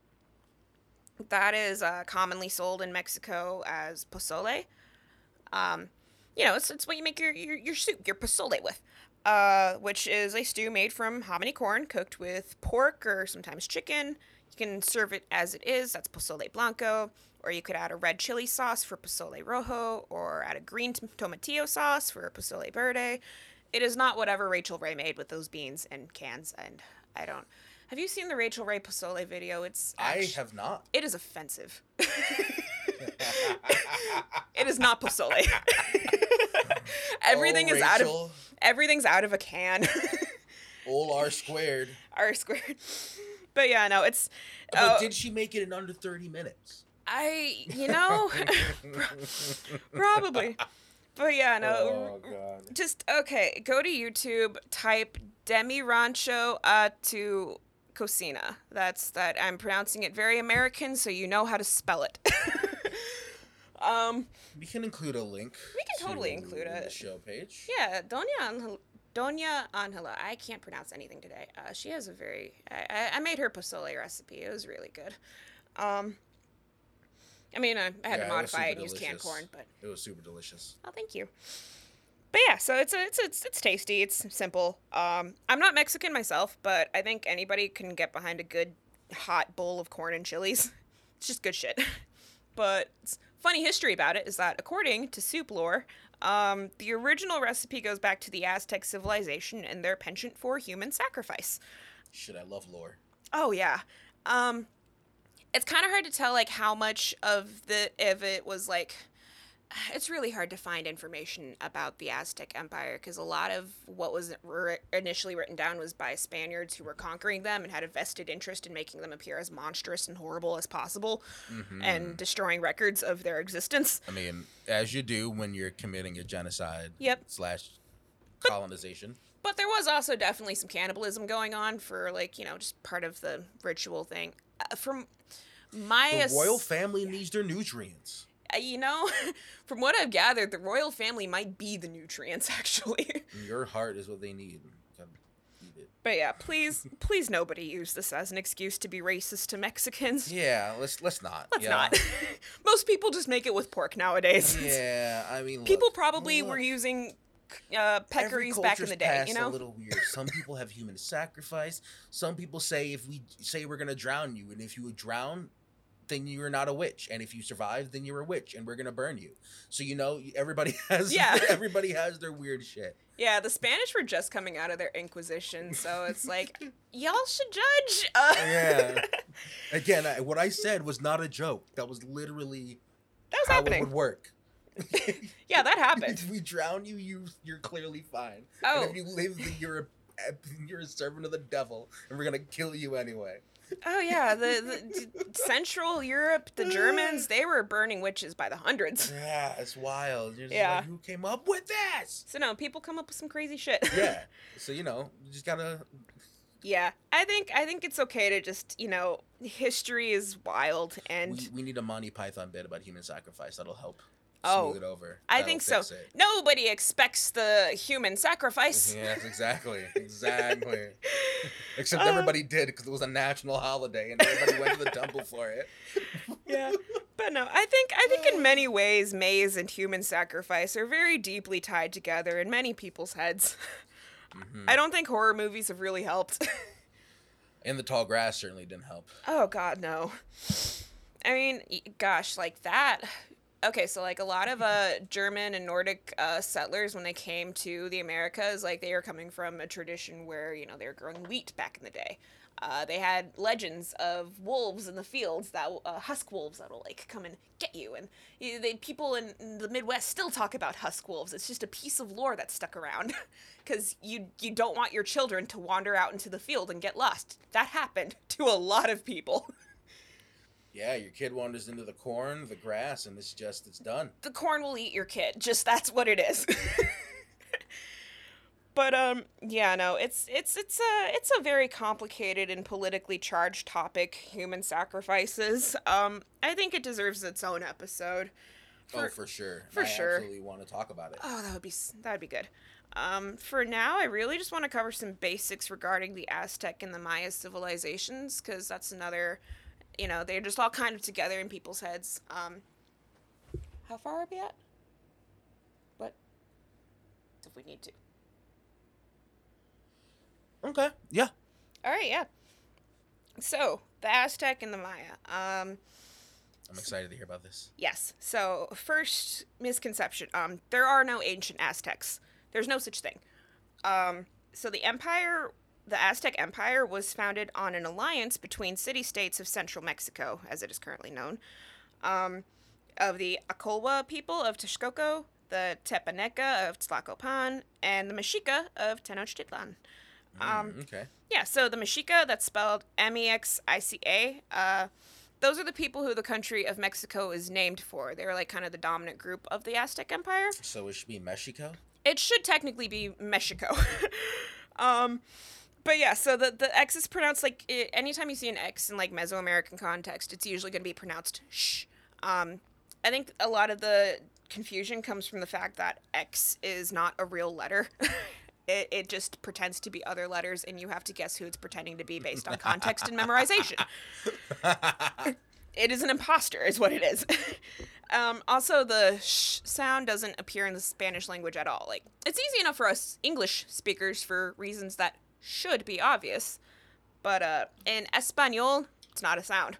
that is uh, commonly sold in Mexico as pozole. Um, you know, it's, it's what you make your, your, your soup, your pozole with, uh, which is a stew made from hominy corn cooked with pork or sometimes chicken. You can serve it as it is, that's pozole blanco, or you could add a red chili sauce for pozole rojo, or add a green tomatillo sauce for pozole verde. It is not whatever Rachael Ray made with those beans and cans, and I don't. Have you seen the Rachael Ray pozole video? It's I have not. it is offensive. it is not pozole. Everything Oh, is out of everything's out of a can. Ol R squared. R squared. But yeah, no, it's. But uh, did she make it in under 30 minutes? I you know probably, but yeah, no. Oh, God. Just okay. Go to YouTube. Type De Mi Rancho a tu cocina. That's that. I'm pronouncing it very American, so you know how to spell it. um. We can include a link. We can totally to include it. show page. Yeah, Doña Angela, Doña Angela. I can't pronounce anything today. Uh, she has a very. I, I, I made her pozole recipe. It was really good. Um, I mean, I, I had Yeah, to modify it and use canned corn, but It was super delicious. oh, thank you. But yeah, so it's a, it's it's it's tasty. It's simple. Um, I'm not Mexican myself, but I think anybody can get behind a good hot bowl of corn and chilies. It's just good shit. But funny history about it is that according to soup lore, um, the original recipe goes back to the Aztec civilization and their penchant for human sacrifice. Shit, I love lore. Oh yeah. Um it's kind of hard to tell like how much of the if it was like it's really hard to find information about the Aztec Empire because a lot of what was ri- initially written down was by Spaniards who were conquering them and had a vested interest in making them appear as monstrous and horrible as possible Mm-hmm. and destroying records of their existence. I mean, as you do when you're committing a genocide Yep. slash colonization. But there was also definitely some cannibalism going on for like, you know, just part of the ritual thing. Uh, from my The ass- royal family needs their nutrients. uh, you know, from what I've gathered, the royal family might be the nutrients actually. Your heart is what they need. Gotta eat it. But yeah, please, please, nobody use this as an excuse to be racist to Mexicans. Yeah, let's let's not. Let's yeah. not. Most people just make it with pork nowadays. Yeah, I mean, look, People probably look, were using uh, peccaries back in the day, you A know? little weird. Some people have human sacrifice. Some people say if we say we're gonna drown you, and if you would drown, then you're not a witch, and if you survive, then you're a witch, and we're gonna burn you. So you know, everybody has Yeah. everybody has their weird shit. Yeah, the Spanish were just coming out of their Inquisition, so it's like, y'all should judge. Uh, Yeah. Again, I, what I said was not a joke. That was literally that was how it happening. would work. Yeah, that happened. if we drown you, you you're clearly fine. Oh. And if you live, then you're a you're a servant of the devil, and we're gonna kill you anyway. Oh yeah, the, the Central Europe, the Germans, they were burning witches by the hundreds. Yeah, it's wild. You're just Yeah. like, who came up with this? So no, people come up with some crazy shit. Yeah. So you know, you just gotta. Yeah, I think I think it's okay to just you know history is wild and We, we need a Monty Python bit about human sacrifice. That'll help Oh, smooth it over. I That'll think so. it. Nobody expects the human sacrifice. Yes, exactly, exactly. Except Uh. everybody did because it was a national holiday and everybody went to the temple for it. Yeah, but no, I think I think in many ways maize and human sacrifice are very deeply tied together in many people's heads. Mhm. I don't think horror movies have really helped. And the tall grass certainly didn't help. Oh God, no. I mean, gosh, like that. Okay, so like a lot of uh, German and Nordic uh, settlers, when they came to the Americas, like they were coming from a tradition where you know they were growing wheat back in the day. Uh, they had legends of wolves in the fields that uh, husk wolves that'll like come and get you, and you they, people in, in the Midwest still talk about husk wolves. It's just a piece of lore that's stuck around, because you you don't want your children to wander out into the field and get lost. That happened to a lot of people. Yeah, your kid wanders into the corn, the grass, and it's just it's done. the corn will eat your kid. Just that's what it is. but um yeah, no, it's it's it's a it's a very complicated and politically charged topic, human sacrifices. Um I think it deserves its own episode. oh, For- for sure. for I sure. absolutely want to talk about it. Oh, that would be that would be good. Um, for now, I really just want to cover some basics regarding the Aztec and the Maya civilizations, because that's another, you know, they're just all kind of together in people's heads. Um, how far are we at? What? If we need to. Okay. Yeah. All right, yeah. So the Aztec and the Maya. Um, I'm excited to hear about this. Yes. So first misconception. Um, there are no ancient Aztecs. There's no such thing. Um, so the empire, the Aztec Empire, was founded on an alliance between city-states of central Mexico, as it is currently known, um, of the Acolhua people of Texcoco, the Tepaneca of Tlacopan, and the Mexica of Tenochtitlan. Um, Mm, okay. yeah, so the Mexica, that's spelled M E X I C A, uh, those are the people who the country of Mexico is named for. They're like kind of the dominant group of the Aztec Empire. So it should be Mexico. It should technically be Mexico. um, but yeah, so the, the X is pronounced like i anytime you see an X in like Mesoamerican context, it's usually going to be pronounced sh. Um, I think a lot of the confusion comes from the fact that X is not a real letter. it, it just pretends to be other letters, and you have to guess who it's pretending to be based on context and memorization. It is an imposter, is what it is. um, also, the sh sound doesn't appear in the Spanish language at all. Like, it's easy enough for us English speakers for reasons that should be obvious, but uh, in Espanol, it's not a sound.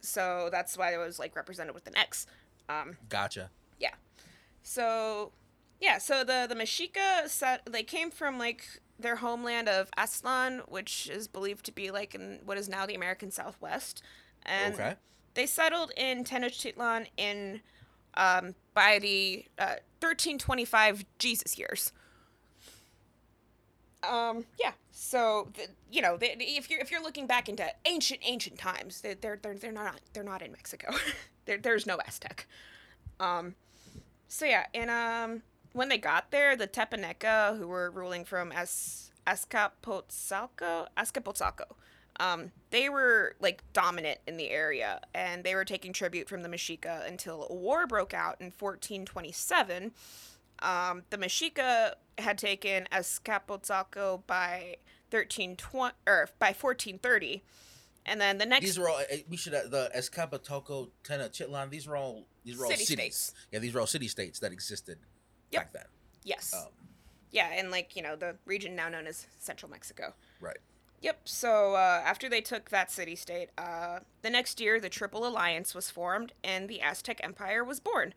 So that's why it was like represented with an X. Um, gotcha. yeah. So, yeah. So the the Mexica set they came from like their homeland of Aztlan, which is believed to be like in what is now the American Southwest, and okay. they settled in Tenochtitlan in um, by the uh, 1325 Jesus years. Um, yeah. So the, you know, the, if you're if you're looking back into ancient ancient times, they're they're they're, not they're not in Mexico. there, there's no Aztec. Um, so yeah, and um, when they got there, the Tepaneca, who were ruling from As Azcapotzalco, Azcapotzalco, um, they were like dominant in the area, and they were taking tribute from the Mexica until a war broke out in 1427. Um, the Mexica had taken Azcapotzalco by 1320 or by 1430. And then the next These were all. eh, We should uh, the Escapatoco, Tenochtitlan. These were all. These were all City cities. states. Yeah, these were all city states that existed Yep. back then. yes. Um, Yeah, and like, you know, the region now known as Central Mexico. right. Yep. So uh, after they took that city state, uh, the next year the Triple Alliance was formed and the Aztec Empire was born.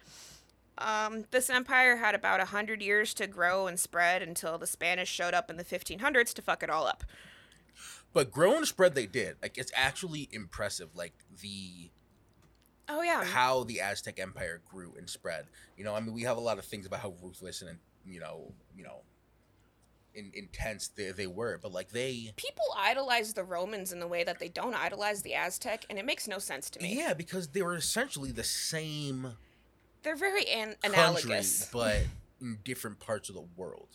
Um, this empire had about a hundred years to grow and spread until the Spanish showed up in the 1500s to fuck it all up. But grow and spread they did. Like it's actually impressive. Like the Oh yeah. how the Aztec Empire grew and spread. You know, I mean, we have a lot of things about how ruthless and you know, you know, in, intense they, they were, but like they, People idolize the Romans in the way that they don't idolize the Aztec, and it makes no sense to me. yeah, because they were essentially the same They're very an- country, analogous. but in different parts of the world.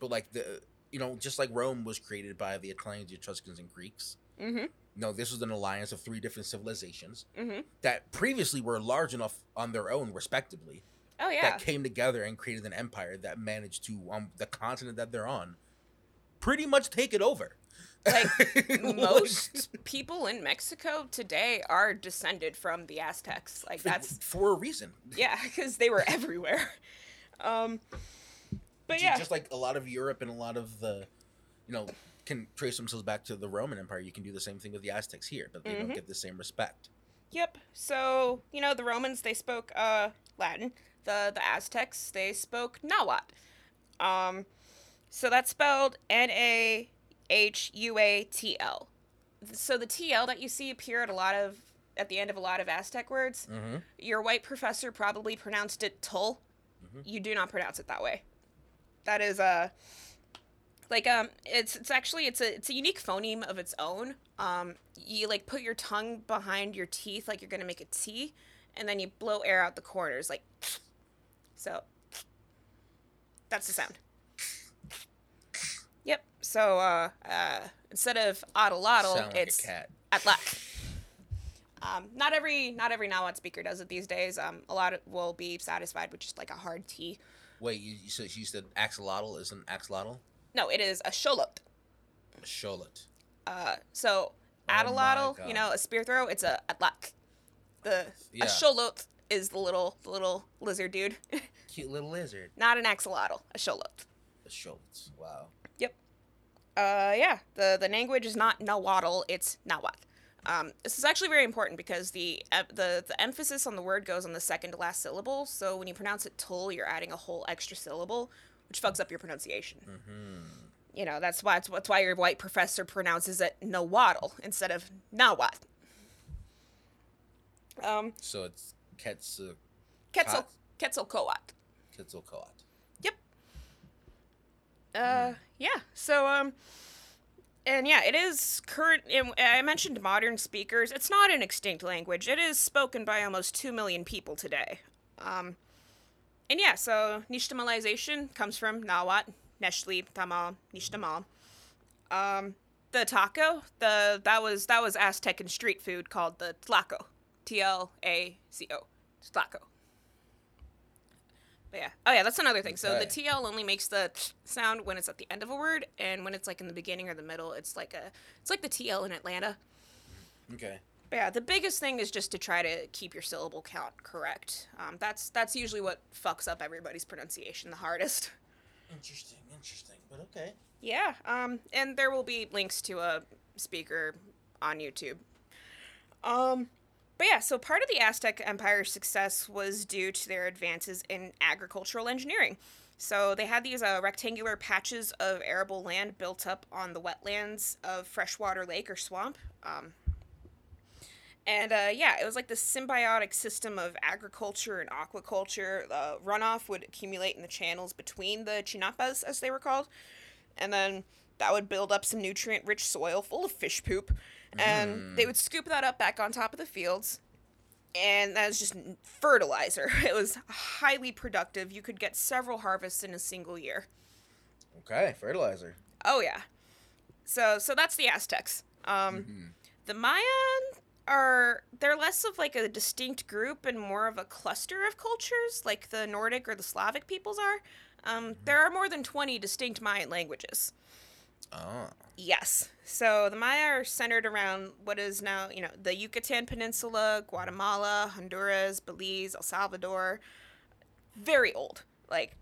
But like the, you know, just like Rome was created by the Italians, the Etruscans, and Greeks. Mm-hmm. No, this was an alliance of three different civilizations Mm-hmm. that previously were large enough on their own, respectively, Oh yeah. that came together and created an empire that managed to, on the continent that they're on, pretty much take it over. Like, Most people in Mexico today are descended from the Aztecs. Like for, that's for a reason. yeah, because they were everywhere. Um, but yeah, just like a lot of Europe and a lot of the, you know, can trace themselves back to the Roman Empire. You can do the same thing with the Aztecs here, but they Mhm. don't get the same respect. Yep. So you know the Romans they spoke uh, Latin. The the Aztecs they spoke Nahuatl. Um, so that's spelled N A H U A T L. So the T L that you see appear at a lot of at the end of a lot of Aztec words. Mm-hmm. Your white professor probably pronounced it Tul. Mhm. You do not pronounce it that way. That is a like um it's it's actually it's a it's a unique phoneme of its own. Um you like put your tongue behind your teeth like you're going to make a T and then you blow air out the corners like so that's the sound. So uh uh instead of oddle like it's a cat. Um, not every not every Nahuatl speaker does it these days. Um, a lot of, will be satisfied with just like a hard T. Wait, you, you said you said axolotl isn't axolotl? No, it is a sholot. Charlotte. Uh, so Oh you know, a spear throw, it's a atlac. The Yeah. a sholot is the little the little lizard dude, Cute little lizard. not an axolotl, a sholot. A Schultz. Wow. Uh, yeah, the the language is not Nahuatl, it's Nahuatl. Um, this is actually very important because the the the emphasis on the word goes on the second to last syllable. So when you pronounce it tul, you're adding a whole extra syllable, which fucks up your pronunciation. Mm-hmm. You know that's why it's, that's why your white professor pronounces it Nahuatl instead of Nahuatl. Um, So it's Quetzal, Quetzal Quetzalcoatl. Quetzalcoatl. Uh, yeah. So, um, and yeah, it is current. I mentioned modern speakers. It's not an extinct language. It is spoken by almost two million people today. Um, and yeah, so nishtamalization comes from Nahuatl, Neshli, Tamal, Nishtamal. Um, the taco, the that was that was Aztec and street food called the tlaco, T L A C O, tlaco. But yeah. Oh yeah, that's another thing. So the TL only makes the sound when it's at the end of a word, and when it's like in the beginning or the middle, it's like a it's like the TL in Atlanta. Okay. But yeah, the biggest thing is just to try to keep your syllable count correct. Um, that's that's usually what fucks up everybody's pronunciation the hardest. Interesting. Interesting. But okay. Yeah. Um, and there will be links to a speaker on YouTube. Um, but yeah, so part of the Aztec Empire's success was due to their advances in agricultural engineering. So they had these uh, rectangular patches of arable land built up on the wetlands of freshwater lake or swamp. Um, And uh, yeah, it was like the symbiotic system of agriculture and aquaculture. Uh, runoff would accumulate in the channels between the chinampas, as they were called, and then that would build up some nutrient-rich soil full of fish poop, and they would scoop that up back on top of the fields. And that was just fertilizer. It was highly productive. You could get several harvests in a single year. Okay, fertilizer. Oh yeah. So so that's the Aztecs. Um, Mm-hmm. The Mayan are they're less of like a distinct group and more of a cluster of cultures, like the Nordic or the Slavic peoples are. Um, Mm-hmm. there are more than twenty distinct Mayan languages. Oh. Yes. So the Maya are centered around what is now, you know, the Yucatan Peninsula, Guatemala, Honduras, Belize, El Salvador. Very old. Like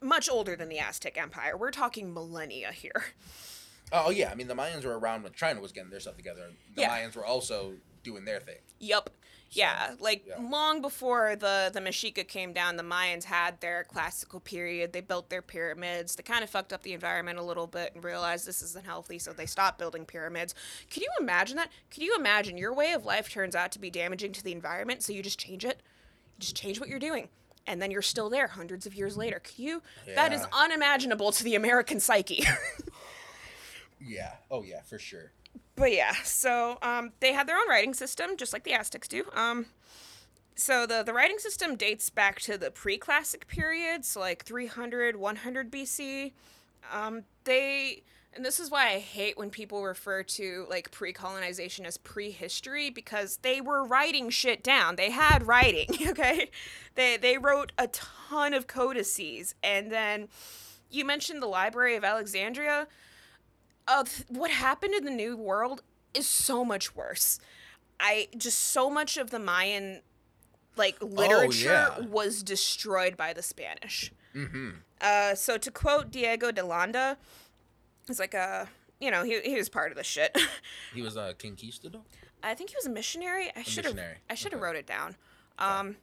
much older than the Aztec Empire. We're talking millennia here. Oh yeah, I mean the Mayans were around when China was getting their stuff together. The Yeah. Mayans were also doing their thing. Yup. Yeah, like yeah. long before the the Mexica came down, the Mayans had their classical period. They built their pyramids. They kind of fucked up the environment a little bit and realized this isn't healthy, so they stopped building pyramids. Could you imagine that? Could you imagine your way of life turns out to be damaging to the environment, so you just change it? You just change what you're doing. And then you're still there hundreds of years later. Could you? That is unimaginable to the American psyche. Yeah. Oh yeah, for sure. But yeah, so um, they had their own writing system, just like the Aztecs do. Um, so the, the writing system dates back to the pre-classic period, so like 300, 100 BC. Um, they, and this is why I hate when people refer to like pre-colonization as prehistory because they were writing shit down. They had writing, okay? They they wrote a ton of codices, and then you mentioned the Library of Alexandria uh, th- what happened in the New World is so much worse. I just so much of the Mayan like literature yeah. was destroyed by the Spanish. Mm-hmm. Uh, so to quote Diego de Landa, he's like a you know he he was part of the shit. He was a uh, conquistador. I think he was a missionary. I should have I should have okay. wrote it down. Um,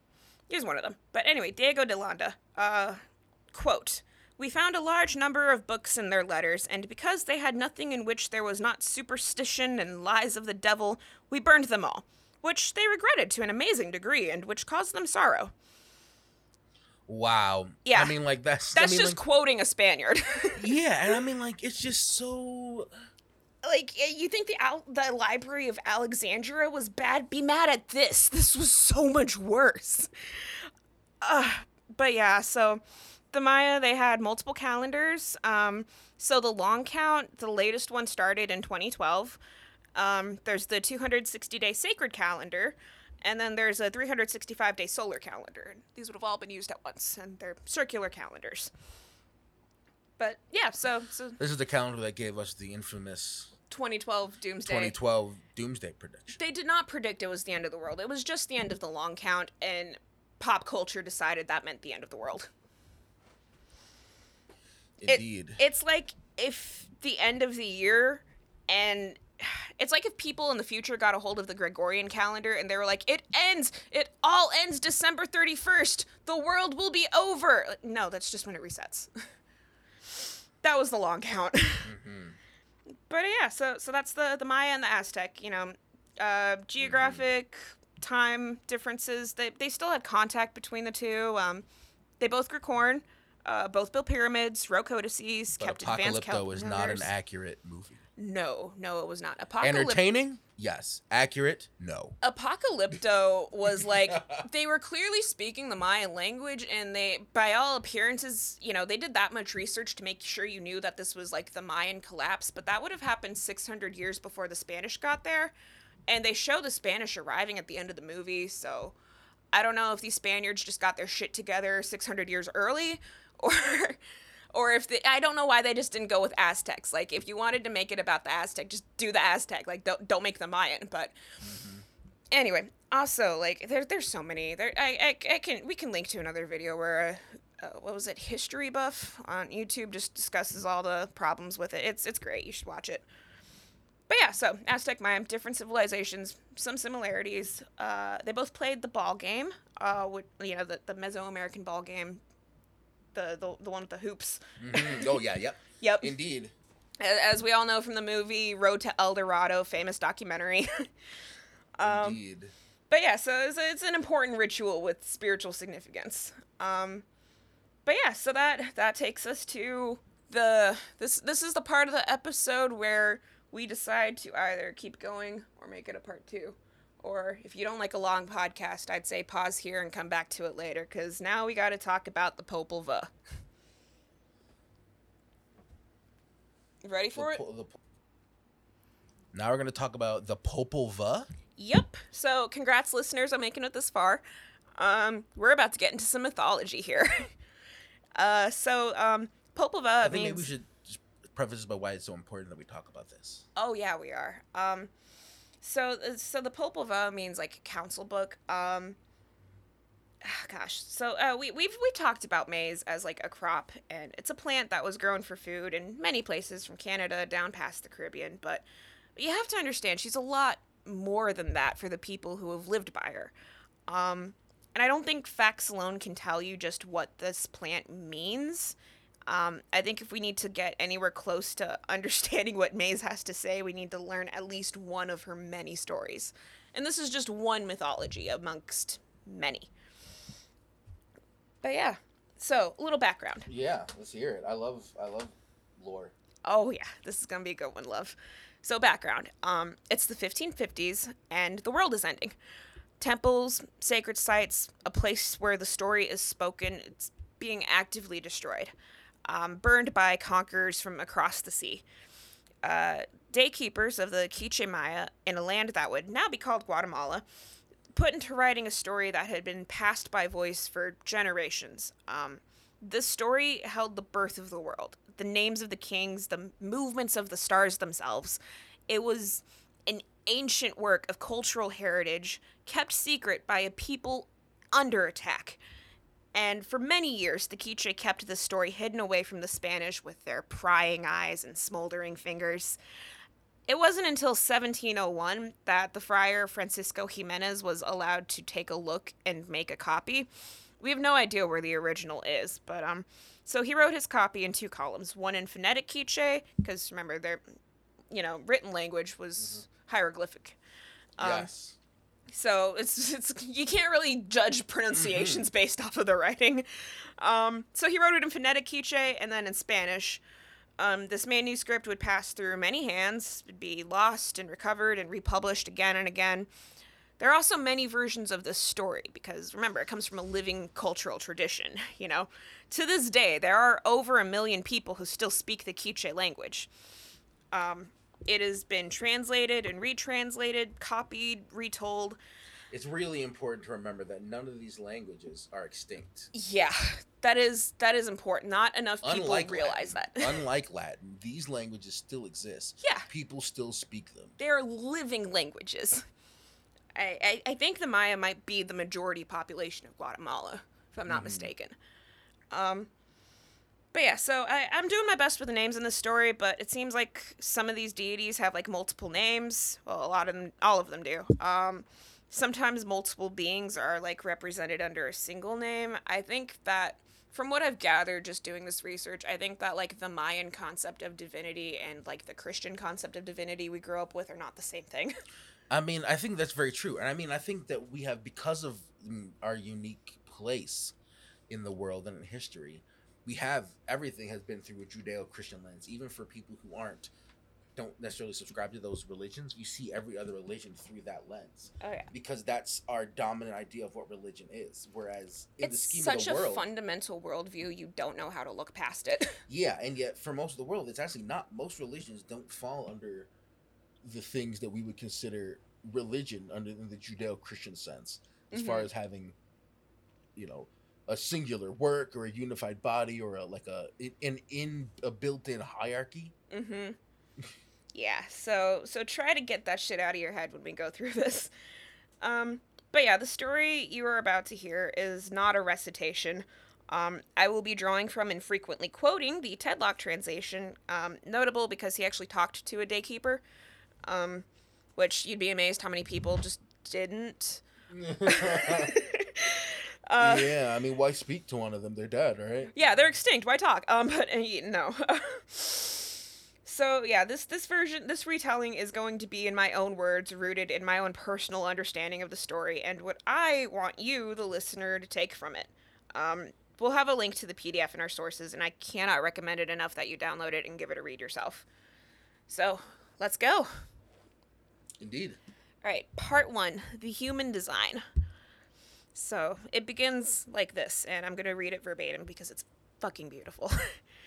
he was one of them. But anyway, Diego de Landa. Uh, quote. We found a large number of books in their letters, and because they had nothing in which there was not superstition and lies of the devil, we burned them all, which they regretted to an amazing degree, and which caused them sorrow. Wow. Yeah. I mean, like that's. That's I mean, just like, quoting a Spaniard. yeah, and I mean, like it's just so. like eh, you think the Al- the Library of Alexandria was bad? Be mad at this. This was so much worse. Uh, but yeah, so the Maya they had multiple calendars. Um, so the long count, the latest one started in 2012. Um, there's the 260 day sacred calendar, and then there's a 365 day solar calendar. These would have all been used at once, and they're circular calendars. But yeah, so so This is the calendar that gave us the infamous 2012 doomsday. 2012 Doomsday prediction. They did not predict it was the end of the world. It was just the end of the long count, and pop culture decided that meant the end of the world. It- Indeed. It's like if the end of the year, and it's like if people in the future got a hold of the Gregorian calendar and they were like, it ends, it all ends December 31st. The world will be over. No, that's just when it resets. that was the long count. But yeah, so so that's the the Maya and the Aztec. You know, uh, geographic time differences. They they still had contact between the two. Um, they both grew corn. Uh, both built pyramids, wrote codices, but kept advanced Apocalypto is not an accurate movie. No, no, it was not. Apocalypse. Entertaining? Yes. Accurate? No. Apocalypto was like they were clearly speaking the Mayan language, and they, by all appearances, you know, they did that much research to make sure you knew that this was like the Mayan collapse. But that would have happened 600 years before the Spanish got there, and they show the Spanish arriving at the end of the movie. So I don't know if these Spaniards just got their shit together 600 years early, or. Or if they, I don't know why they just didn't go with Aztecs. Like, if you wanted to make it about the Aztec, just do the Aztec. Like, don't don't make the Mayan. But anyway also like there, there's so many there I, I, I can we can link to another video where uh, uh, what was it history buff on youtube just discusses all the problems with it it's it's great you should watch it but yeah so aztec mayan different civilizations some similarities uh, they both played the ball game uh, with, you know the, the mesoamerican ball game the, the, the one with the hoops Mhm. Oh yeah, yep. yep Indeed. as we all know from the movie Road to El Dorado, famous documentary. Um, Indeed. but yeah, so it's, it's an important ritual with spiritual significance. Um, but yeah, so that that takes us to the this this is the part of the episode where we decide to either keep going or make it a part two. Or if you don't like a long podcast, I'd say pause here and come back to it later, because now we got to talk about the. You ready for The it? the now we're gonna talk about the Popol Vuh. Yep. So, congrats, listeners, on making it this far. Um, we're about to get into some mythology here. uh, so, um, Popol Vuh I think means. maybe we should just preface this by why it's so important that we talk about this. Oh yeah, we are. Um, so uh, so the Popol means like council book. Um, gosh, so uh, we we've we talked about maize as like a crop, and it's a plant that was grown for food in many places from Canada down past the Caribbean. But you have to understand, she's a lot more than that for the people who have lived by her. Um, and I don't think facts alone can tell you just what this plant means. Um, I think if we need to get anywhere close to understanding what Maize has to say, we need to learn at least one of her many stories. And this is just one mythology amongst many. But yeah, so a little background. Yeah, let's hear it. I love I love lore. Oh yeah, this is gonna be a good one, love. So background. Um, it's the 1550s, and the world is ending. Temples, sacred sites, a place where the story is spoken, it's being actively destroyed, um, burned by conquerors from across the sea. Uh, daykeepers of the Quiche Maya in a land that would now be called Guatemala put into writing a story that had been passed by voice for generations. Um, this story held the birth of the world, the names of the kings, the movements of the stars themselves. It was an ancient work of cultural heritage kept secret by a people under attack. And for many years, the Quiche kept this story hidden away from the Spanish with their prying eyes and smoldering fingers. It wasn't until 1701 that the friar Francisco Jimenez was allowed to take a look and make a copy. We have no idea where the original is, but um so he wrote his copy in two columns, one in phonetic Quiche because remember their you know, written language was hieroglyphic. Um, yes. So it's it's you can't really judge pronunciations based off of the writing. Um, so he wrote it in phonetic Quiche and then in Spanish. Um, this manuscript would pass through many hands, would be lost and recovered and republished again and again. There are also many versions of this story because remember, it comes from a living cultural tradition. You know, to this day, there are over a million people who still speak the Quiche language. Um, it has been translated and retranslated, copied, retold. It's really important to remember that none of these languages are extinct. Yeah, that is that is important. Not enough people Unlike realize Latin, that. unlike Latin, these languages still exist. Yeah. People still speak them. They're living languages. I, I, I think the Maya might be the majority population of Guatemala, if I'm not mistaken. Um, but yeah, so I, I'm doing my best with the names in this story, but it seems like some of these deities have like multiple names. Well, a lot of them, all of them do. Um, sometimes multiple beings are like represented under a single name. I think that from what I've gathered just doing this research, I think that like the Mayan concept of divinity and like the Christian concept of divinity we grew up with are not the same thing. I mean, I think that's very true. And I mean, I think that we have, because of mm, our unique place in the world and in history, we have everything has been through a Judeo Christian lens. Even for people who aren't, don't necessarily subscribe to those religions, you see every other religion through that lens. Oh yeah. Because that's our dominant idea of what religion is. Whereas in the It's scheme such of the a world, fundamental worldview, you don't know how to look past it. yeah, and yet for most of the world, it's actually not. Most religions don't fall under the things that we would consider religion under in the Judeo-Christian sense, as far Mhm. as having, you know, a singular work or a unified body or a, like a an in a built-in hierarchy. mm-hmm. Yeah, so so try to get that shit out of your head when we go through this. Um, but yeah, the story you are about to hear is not a recitation. Um, I will be drawing from and frequently quoting the Tedlock translation, um, notable because he actually talked to a daykeeper, um, which you'd be amazed how many people just didn't. Uh, yeah, I mean, why speak to one of them? They're dead, right? Yeah, they're extinct. Why talk? Um, but uh, no. so yeah, this this version, this retelling is going to be in my own words, rooted in my own personal understanding of the story and what I want you, the listener, to take from it. Um, we'll have a link to the PDF in our sources, and I cannot recommend it enough that you download it and give it a read yourself. So let's go. Indeed. All right, part one: the human design. So it begins like this, and I'm gonna read it verbatim because it's fucking beautiful.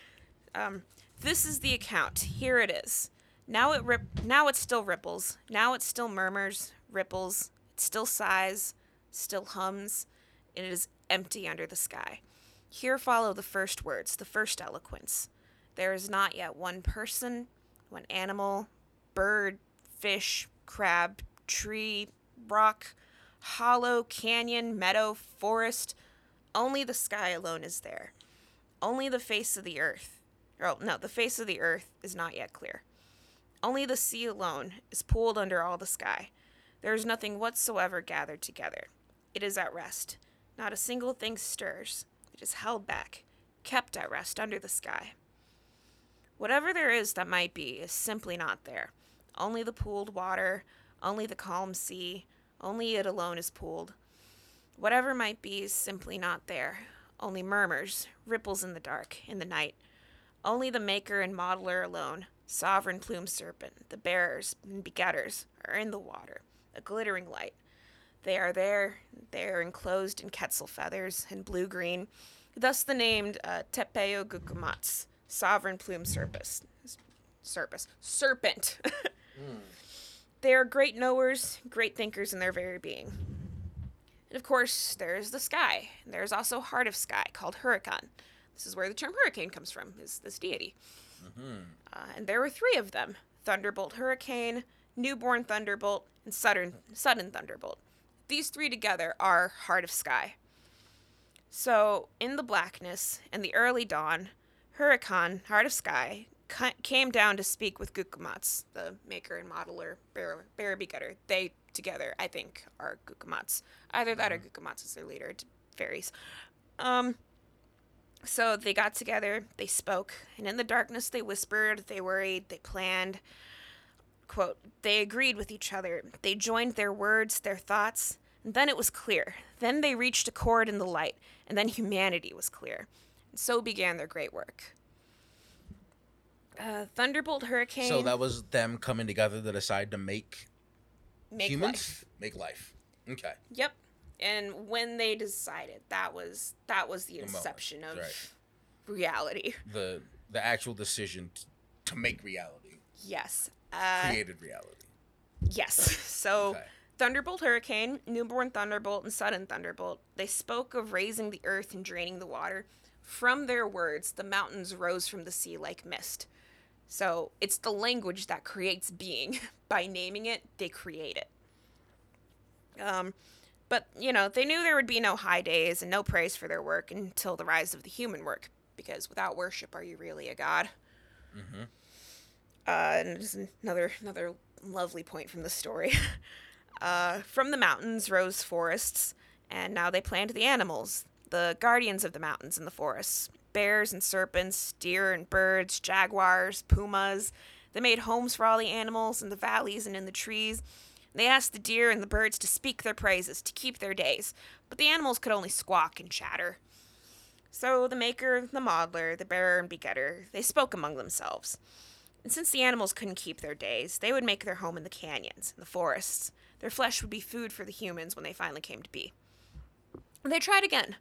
um, this is the account. Here it is. Now it rip. Now it still ripples. Now it still murmurs, ripples. It still sighs, still hums. And it is empty under the sky. Here follow the first words, the first eloquence. There is not yet one person, one animal, bird, fish, crab, tree, rock, hollow, canyon, meadow, forest. Only the sky alone is there. Only the face of the earth. Oh, no, the face of the earth is not yet clear. Only the sea alone is pooled under all the sky. There is nothing whatsoever gathered together. It is at rest. Not a single thing stirs. It is held back, kept at rest under the sky. Whatever there is that might be is simply not there. Only the pooled water, only the calm sea, only it alone is pooled. Whatever might be is simply not there. Only murmurs, ripples in the dark, in the night. Only the maker and modeler alone, sovereign plume serpent, the bearers and begetters, are in the water, a glittering light. They are there, they are enclosed in quetzal feathers and blue green, thus the named uh, Tepeo Gukumats, sovereign plume serpus. Serpus. Serpent. They are great knowers, great thinkers in their very being. And of course, there's the sky. There's also heart of sky called Huracan. This is where the term hurricane comes from, is this deity. Uh, and there were three of them Thunderbolt Hurricane, Newborn Thunderbolt, and Sudden, Sudden Thunderbolt. These three together are Heart of Sky. So, in the blackness and the early dawn, Huracan, Heart of Sky, came down to speak with Gukumats, the maker and modeler, bear, bear begetter. They together, I think, are Gukumats. Either that or Gukumats is their leader. It varies. Um, so they got together, they spoke, and in the darkness they whispered, they worried, they planned. Quote, they agreed with each other. They joined their words, their thoughts, and then it was clear. Then they reached accord in the light, and then humanity was clear. And so began their great work. Uh, Thunderbolt Hurricane. So that was them coming together to decide to make, make humans life. make life. Okay. Yep. And when they decided, that was that was the inception of right. reality. The the actual decision t- to make reality Yes. Uh, created reality. Yes. So Okay. Thunderbolt Hurricane, Newborn Thunderbolt, and Sudden Thunderbolt, they spoke of raising the earth and draining the water. From their words, the mountains rose from the sea like mist. So it's the language that creates being. By naming it, they create it. Um, but, you know, they knew there would be no high days and no praise for their work until the rise of the human work. Because without worship, are you really a god? Mm-hmm. Uh, and just another another lovely point from the story. uh, from the mountains rose forests, and now they planned the animals, the guardians of the mountains and the forests bears and serpents, deer and birds, jaguars, pumas. They made homes for all the animals in the valleys and in the trees. They asked the deer and the birds to speak their praises, to keep their days, but the animals could only squawk and chatter. So the maker, and the modeler, the bearer, and begetter, they spoke among themselves. And since the animals couldn't keep their days, they would make their home in the canyons, in the forests. Their flesh would be food for the humans when they finally came to be. And they tried again.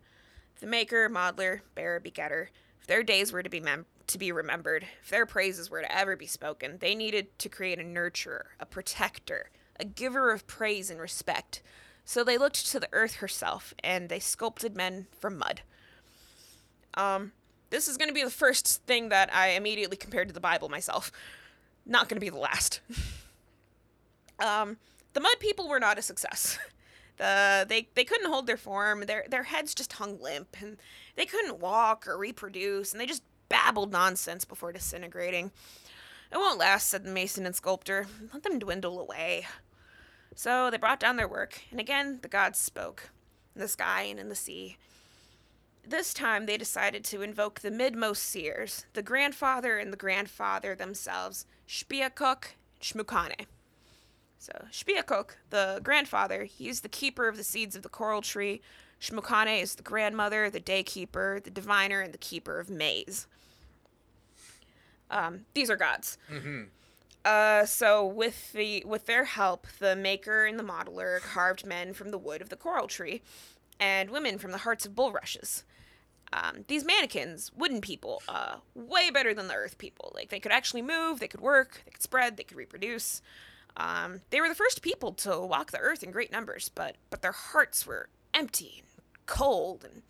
The maker, modeler, bearer, begetter, if their days were to be mem- to be remembered, if their praises were to ever be spoken, they needed to create a nurturer, a protector, a giver of praise and respect. So they looked to the earth herself, and they sculpted men from mud. Um, this is going to be the first thing that I immediately compared to the Bible myself. Not going to be the last. um, the mud people were not a success. The, they, they couldn't hold their form. Their, their heads just hung limp, and they couldn't walk or reproduce, and they just babbled nonsense before disintegrating. It won't last, said the mason and sculptor. Let them dwindle away. So they brought down their work, and again the gods spoke, in the sky and in the sea. this time they decided to invoke the midmost seers, the grandfather and the grandfather themselves, Xpiyacoc and Xmucane. So Xpiyacoc, the grandfather, he's the keeper of the seeds of the coral tree. Xmucane is the grandmother, the daykeeper, the diviner, and the keeper of maize. Um, these are gods. Uh, so with the with their help, the maker and the modeler carved men from the wood of the coral tree, and women from the hearts of bulrushes. Um, these mannequins, wooden people, uh, way better than the earth people. Like they could actually move, they could work, they could spread, they could reproduce. Um, they were the first people to walk the earth in great numbers, but but their hearts were empty and cold, and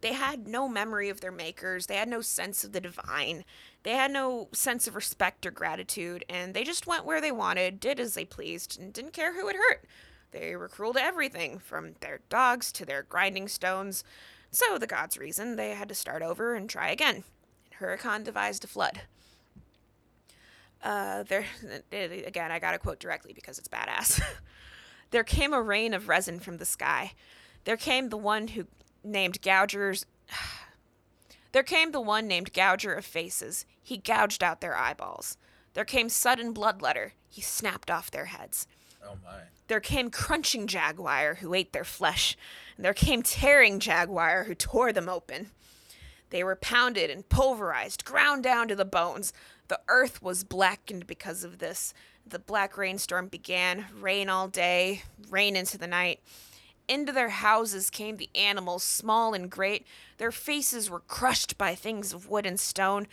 they had no memory of their makers. They had no sense of the divine. They had no sense of respect or gratitude, and they just went where they wanted, did as they pleased, and didn't care who it hurt. They were cruel to everything, from their dogs to their grinding stones. So the gods reasoned they had to start over and try again. And Huracan devised a flood. Uh, there again, I gotta quote directly because it's badass. there came a rain of resin from the sky. There came the one who named Gougers. There came the one named Gouger of Faces. He gouged out their eyeballs. There came sudden bloodletter. He snapped off their heads. Oh my. There came crunching jaguar who ate their flesh. And there came tearing jaguar who tore them open. They were pounded and pulverized, ground down to the bones. The earth was blackened because of this. The black rainstorm began, rain all day, rain into the night. Into their houses came the animals, small and great. Their faces were crushed by things of wood and stone.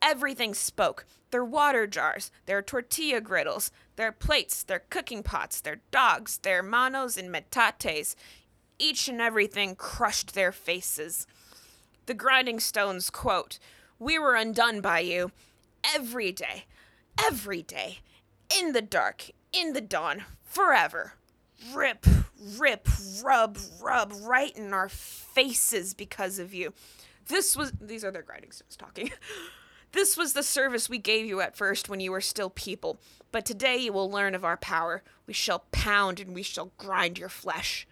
Everything spoke their water jars, their tortilla griddles, their plates, their cooking pots, their dogs, their manos and metates. Each and everything crushed their faces. The grinding stones quote, We were undone by you. Every day, every day, in the dark, in the dawn, forever. Rip, rip, rub, rub, right in our faces because of you. This was, these are their grinding stones talking. This was the service we gave you at first when you were still people, but today you will learn of our power. We shall pound and we shall grind your flesh.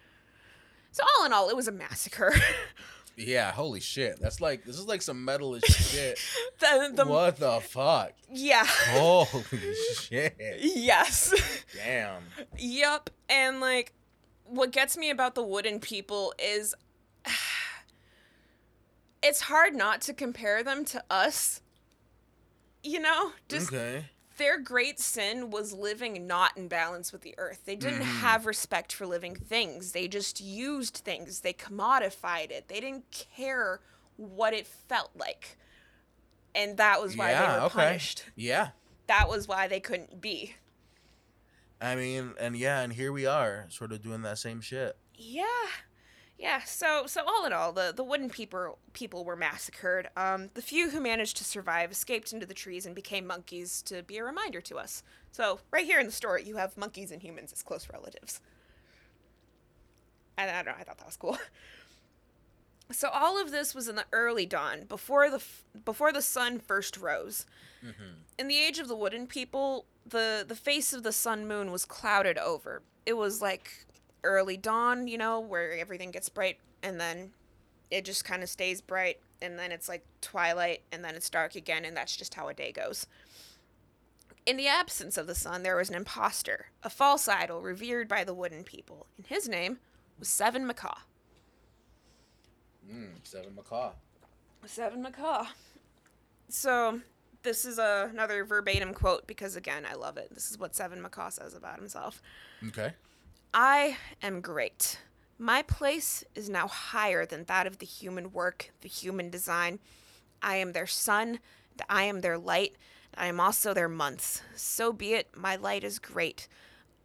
So, all in all, it was a massacre. Yeah, holy shit. That's like this is like some metalish shit. the, the, what the fuck? Yeah. Holy shit. Yes. Damn. Yup. And like, what gets me about the wooden people is it's hard not to compare them to us. You know? Just okay. Their great sin was living not in balance with the earth. They didn't mm. have respect for living things. They just used things. They commodified it. They didn't care what it felt like. And that was why yeah, they were okay. punished. Yeah. That was why they couldn't be. I mean, and yeah, and here we are, sort of doing that same shit. Yeah. Yeah, so so all in all, the, the wooden people people were massacred. Um, the few who managed to survive escaped into the trees and became monkeys to be a reminder to us. So right here in the story, you have monkeys and humans as close relatives. And I don't know, I thought that was cool. So all of this was in the early dawn, before the before the sun first rose. In the age of the wooden people, the the face of the sun moon was clouded over. It was like early dawn, you know, where everything gets bright and then it just kind of stays bright and then it's like twilight and then it's dark again and that's just how a day goes. In the absence of the sun, there was an impostor, a false idol revered by the wooden people, and his name was Seven Macaw. Mm, Seven Macaw. Seven Macaw. So this is a, another verbatim quote because again, I love it. This is what Seven Macaw says about himself. Okay. I am great. My place is now higher than that of the human work, the human design. I am their sun, I am their light, I am also their months. So be it, my light is great.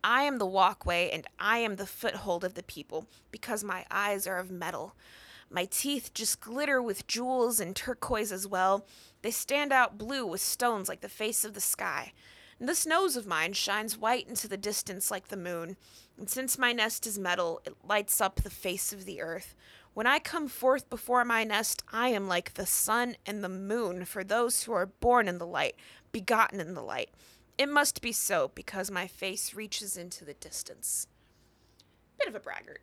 I am the walkway, and I am the foothold of the people, because my eyes are of metal. My teeth just glitter with jewels and turquoise as well. They stand out blue with stones like the face of the sky. And this nose of mine shines white into the distance like the moon. And since my nest is metal, it lights up the face of the earth. When I come forth before my nest, I am like the sun and the moon for those who are born in the light, begotten in the light. It must be so because my face reaches into the distance. Bit of a braggart.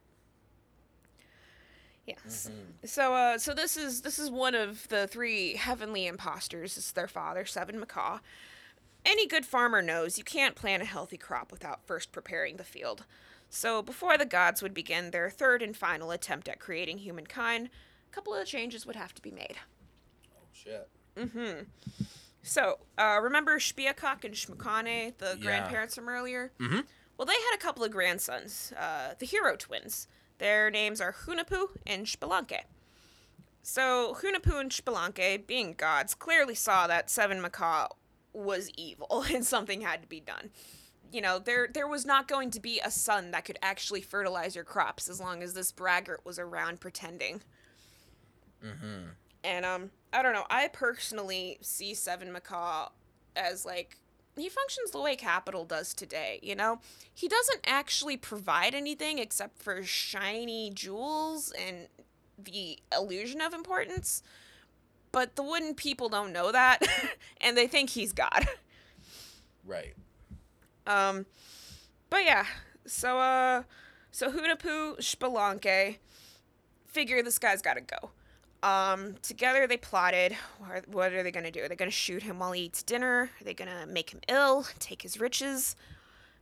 Yes. So uh so this is this is one of the three heavenly imposters. It's their father, Seven Macaw. Any good farmer knows you can't plant a healthy crop without first preparing the field. So before the gods would begin their third and final attempt at creating humankind, a couple of changes would have to be made. Oh shit. Mhm. So, uh, remember Spiakak and Shmakane, the Yeah. grandparents from earlier? Mhm. Well, they had a couple of grandsons, uh, the hero twins. Their names are Hunahpu and Spelunke. So, Hunahpu and Spelunke, being gods, clearly saw that Seven Macaw was evil and something had to be done. You know, there there was not going to be a son that could actually fertilize your crops as long as this braggart was around pretending. Mm-hmm. And um, I don't know. I personally see Seven Macaw as like he functions the way Capital does today. You know, he doesn't actually provide anything except for shiny jewels and the illusion of importance. But the wooden people don't know that, and they think he's God. Right. Um, but yeah, so uh, so Hunahpu, Spelunke, figure this guy's got to go. Um, together they plotted. What are they gonna do? Are they gonna shoot him while he eats dinner? Are they gonna make him ill? Take his riches?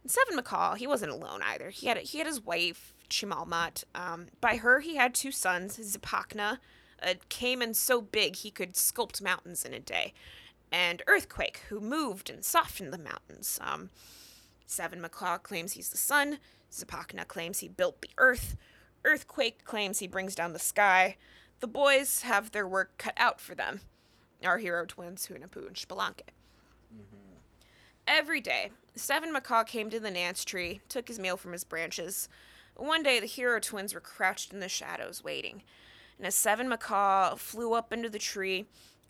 And Seven Macaw, he wasn't alone either. He had he had his wife Chimalmat. Um, by her he had two sons, Zipakna, a caiman so big he could sculpt mountains in a day, and Earthquake, who moved and softened the mountains. Um, Seven Macaw claims he's the sun. Zipakna claims he built the earth. Earthquake claims he brings down the sky. The boys have their work cut out for them. Our hero twins, Hunahpu and Spelunke. Every day, Seven Macaw came to the Nance tree, took his meal from his branches. One day, the hero twins were crouched in the shadows waiting. And a Seven Macaw flew up into the tree,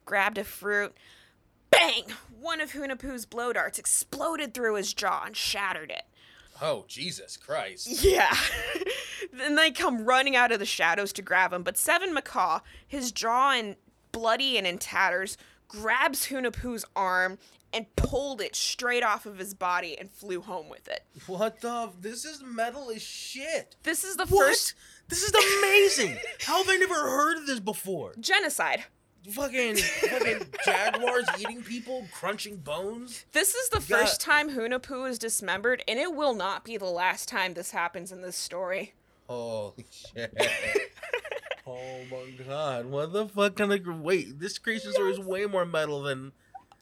grabbed a fruit, bang! One of Hunahpu's blow darts exploded through his jaw and shattered it. Oh Jesus Christ. Yeah. then they come running out of the shadows to grab him, but Seven Macaw, his jaw and bloody and in tatters, grabs Hunahpu's arm and pulled it straight off of his body and flew home with it. What the? This is metal as shit. This is the What? first This is amazing. How have I never heard of this before? genocide. Fucking fucking jaguars eating people, crunching bones. This is the got- first time Hunahpu is dismembered, and it will not be the last time this happens in this story. Holy shit. oh my god. What the fuck kind of wait, this creation story is way more metal than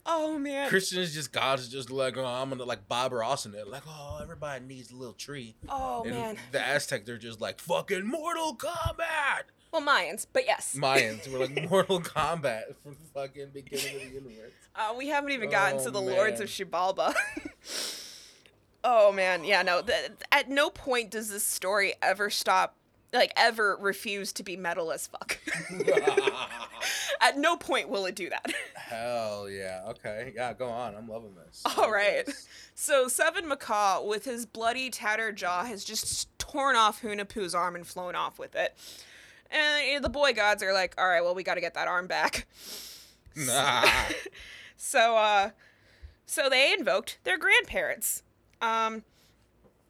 Oh man. Christians just God's just like, oh, I'm gonna like Bob Ross in it. Like, oh, everybody needs a little tree. Oh and man. the Aztec, they're just like fucking Mortal Kombat. Well, Mayans, but yes. Mayans were like Mortal Kombat from the fucking beginning of the universe. Uh, we haven't even gotten Oh, to the Lords of Xibalba. oh man, yeah, no. th- at no point does this story ever stop, like ever refuse to be metal as fuck. at no point will it do that. Hell yeah. Okay. Yeah, go on. I'm loving this. All right. this. So Seven Macaw, with his bloody, tattered jaw, has just torn off Hunahpu's arm and flown off with it. And you know, the boy gods are like, all right, well, we got to get that arm back. Nah. So, uh, so they invoked their grandparents, um,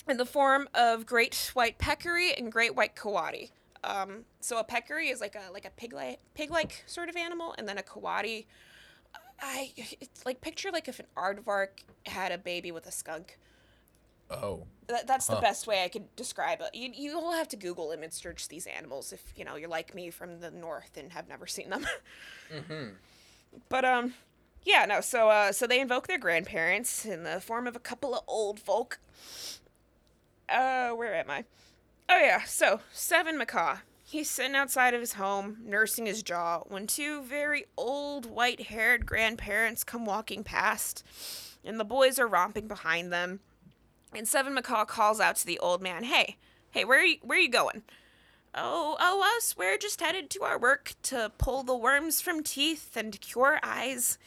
in the form of Great White Peccary and Great White Coati. Um, so a peccary is like a like a pig like pig like sort of animal, and then a coati. I it's like picture like if an aardvark had a baby with a skunk. Oh. That, that's the best way I could describe it. You you will have to Google image search these animals if you know you're like me from the north and have never seen them. Mm-hmm. But um, yeah, no. So uh, so they invoke their grandparents in the form of a couple of old folk. Uh, where am I? Oh yeah. So Seven Macaw. He's sitting outside of his home, nursing his jaw, when two very old, white-haired grandparents come walking past, and the boys are romping behind them. And Seven Macaw calls out to the old man, "Hey, hey, where are you, where are you going?" Oh, oh, us, we're just headed to our work to pull the worms from teeth and cure eyes.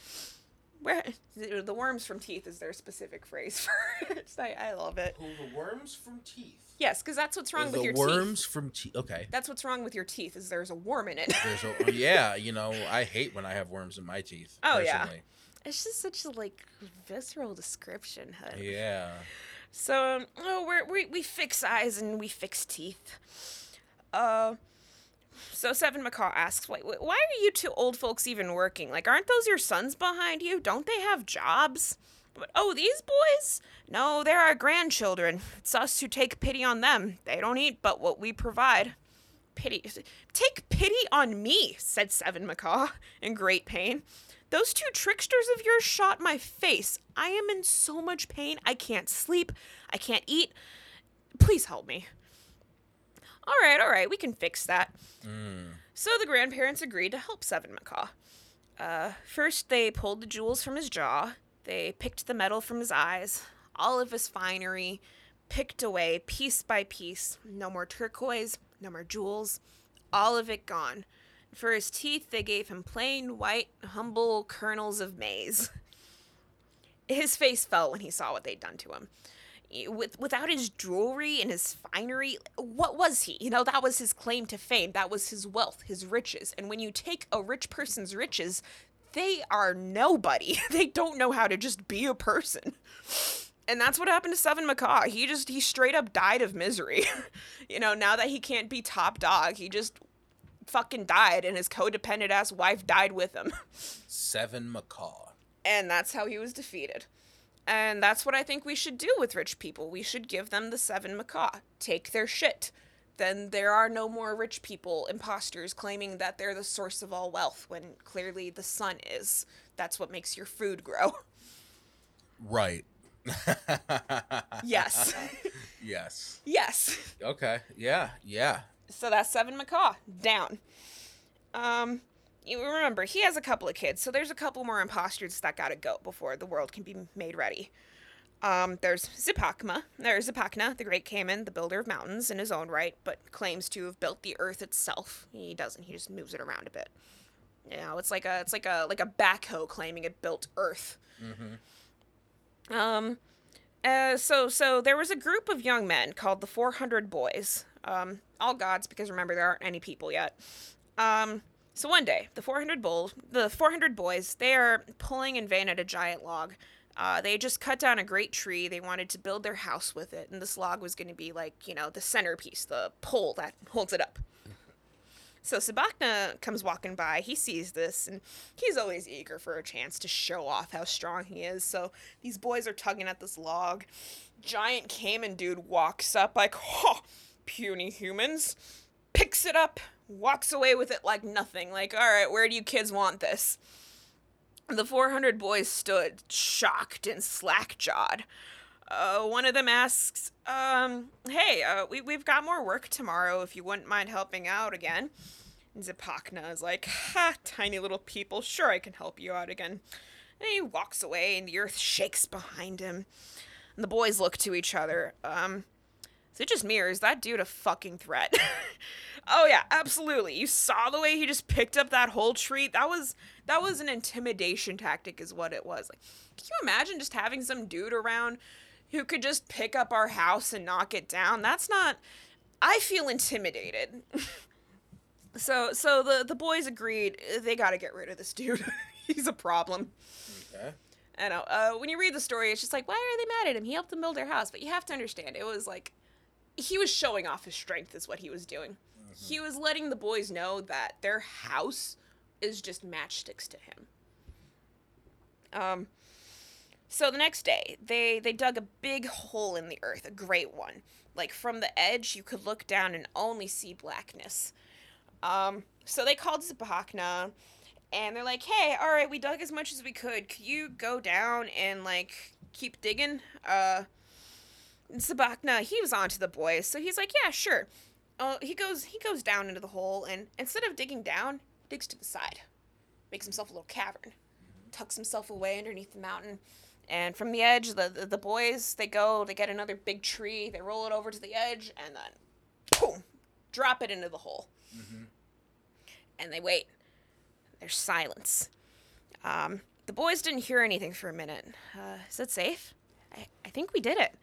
Where the worms from teeth is their specific phrase for it. I, I love it. Pull the worms from teeth. Yes, because that's what's wrong with your worms teeth. Worms from teeth. Okay. That's what's wrong with your teeth is there's a worm in it. There's a, oh, yeah, you know, I hate when I have worms in my teeth. Oh, yeah. personally. it's just such a like visceral description. huh? Yeah. So, um, oh, we're, we we fix eyes and we fix teeth. Uh, So Seven Macaw asks, why, why are you two old folks even working? Like, aren't those your sons behind you? Don't they have jobs? But, oh, these boys? No, they're our grandchildren. It's us who take pity on them. They don't eat but what we provide. Pity. Take pity on me, said Seven Macaw, in great pain. Those two tricksters of yours shot my face. I am in so much pain. I can't sleep. I can't eat. Please help me. All right, all right, we can fix that. So the grandparents agreed to help Seven Macaw. Uh, first, they pulled the jewels from his jaw. They picked the metal from his eyes, all of his finery, picked away piece by piece. No more turquoise, no more jewels, all of it gone. For his teeth, they gave him plain, white, humble kernels of maize. His face fell when he saw what they'd done to him. With, without his jewelry and his finery, what was he? You know, that was his claim to fame. That was his wealth, his riches. And when you take a rich person's riches, they are nobody. They don't know how to just be a person. And that's what happened to Seven Macaw. He just, he straight up died of misery. you know, now that he can't be top dog, he just fucking died and his codependent ass wife died with him. Seven Macaw. and that's how he was defeated. And that's what I think we should do with rich people. We should give them the seven macaw. Take their shit. Then there are no more rich people, imposters, claiming that they're the source of all wealth when clearly the sun is. That's what makes your food grow. Right. Yes. yes. yes. Okay. Yeah. Yeah. So that's seven macaw down. Um, you remember he has a couple of kids, so there's a couple more imposters that gotta go before the world can be made ready. Um, there's Zipakma. There's Zipakna, the great Caiman, the builder of mountains in his own right, but claims to have built the earth itself. He doesn't. He just moves it around a bit. You know, it's like a it's like a like a backhoe claiming it built Earth. Um, uh, so so there was a group of young men called the 400 Boys. Um, all gods because remember there aren't any people yet. Um, so one day the 400 bull the 400 boys they are pulling in vain at a giant log. Uh, they just cut down a great tree. They wanted to build their house with it, and this log was going to be like you know the centerpiece, the pole that holds it up. So Sabakna comes walking by. He sees this, and he's always eager for a chance to show off how strong he is. So these boys are tugging at this log. Giant Caiman dude walks up like, "Ha, puny humans!" Picks it up, walks away with it like nothing. Like, all right, where do you kids want this? The 400 boys stood, shocked and slack jawed. Uh, one of them asks, um, hey, uh, we, we've got more work tomorrow if you wouldn't mind helping out again. And Zipakna is like, ha, tiny little people, sure I can help you out again. And he walks away and the earth shakes behind him. And the boys look to each other. Um, is it just me or is that dude a fucking threat? oh yeah, absolutely. You saw the way he just picked up that whole tree. That was that was an intimidation tactic, is what it was. Like, can you imagine just having some dude around who could just pick up our house and knock it down? That's not. I feel intimidated. so so the the boys agreed they got to get rid of this dude. He's a problem. Okay. I know. Uh, when you read the story, it's just like, why are they mad at him? He helped them build their house. But you have to understand, it was like, he was showing off his strength, is what he was doing. He was letting the boys know that their house is just matchsticks to him. Um, so the next day, they they dug a big hole in the earth, a great one. Like from the edge, you could look down and only see blackness. Um, so they called Zipakna, and they're like, "Hey, all right, we dug as much as we could. Could you go down and like keep digging?" Uh, Sabakna, he was onto the boys, so he's like, "Yeah, sure." Uh, he goes he goes down into the hole, and instead of digging down, digs to the side, makes himself a little cavern, tucks himself away underneath the mountain, and from the edge, the the, the boys they go, they get another big tree, they roll it over to the edge, and then, boom, drop it into the hole, and they wait. There's silence. Um, the boys didn't hear anything for a minute. Uh, is it safe? I, I think we did it.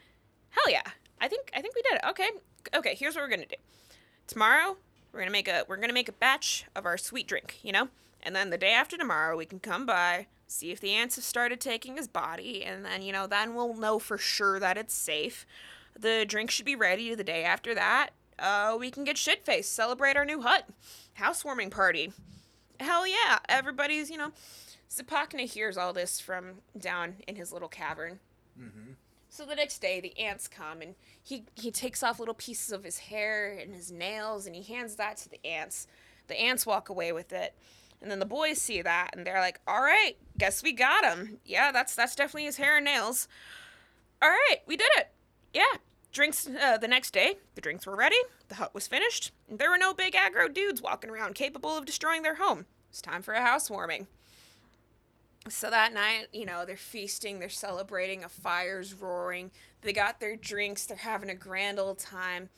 Hell yeah. I think I think we did it. Okay. Okay, here's what we're gonna do. Tomorrow, we're gonna make a we're gonna make a batch of our sweet drink, you know? And then the day after tomorrow we can come by, see if the ants have started taking his body, and then, you know, then we'll know for sure that it's safe. The drink should be ready the day after that. Uh, we can get shit faced, celebrate our new hut, housewarming party. Hell yeah! Everybody's, you know. Zapakna hears all this from down in his little cavern. Mm-hmm. So the next day, the ants come and he he takes off little pieces of his hair and his nails and he hands that to the ants. The ants walk away with it, and then the boys see that and they're like, "All right, guess we got him. Yeah, that's that's definitely his hair and nails. All right, we did it. Yeah." Drinks uh, the next day. The drinks were ready. The hut was finished. And there were no big aggro dudes walking around capable of destroying their home. It's time for a housewarming. So that night, you know, they're feasting, they're celebrating, a fire's roaring, they got their drinks, they're having a grand old time.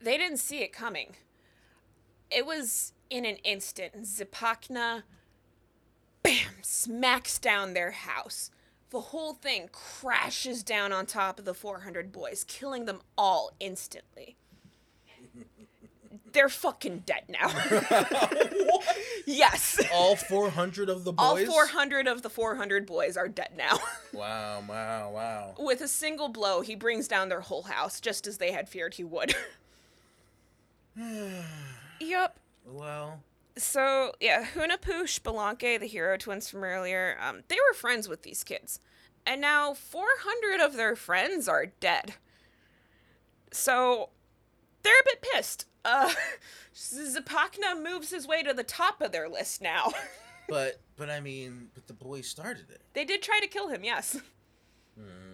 They didn't see it coming. It was in an instant. Zipakna, bam, smacks down their house. The whole thing crashes down on top of the 400 boys, killing them all instantly. They're fucking dead now. yes. All 400 of the boys? All 400 of the 400 boys are dead now. wow, wow, wow. With a single blow, he brings down their whole house, just as they had feared he would. yep. Well. So, yeah, Hunahpu, Spelunky, the hero twins from earlier, um, they were friends with these kids. And now 400 of their friends are dead. So, they're a bit pissed. Uh, Zapakna moves his way to the top of their list now. but, but I mean, but the boys started it. They did try to kill him, yes. Hmm.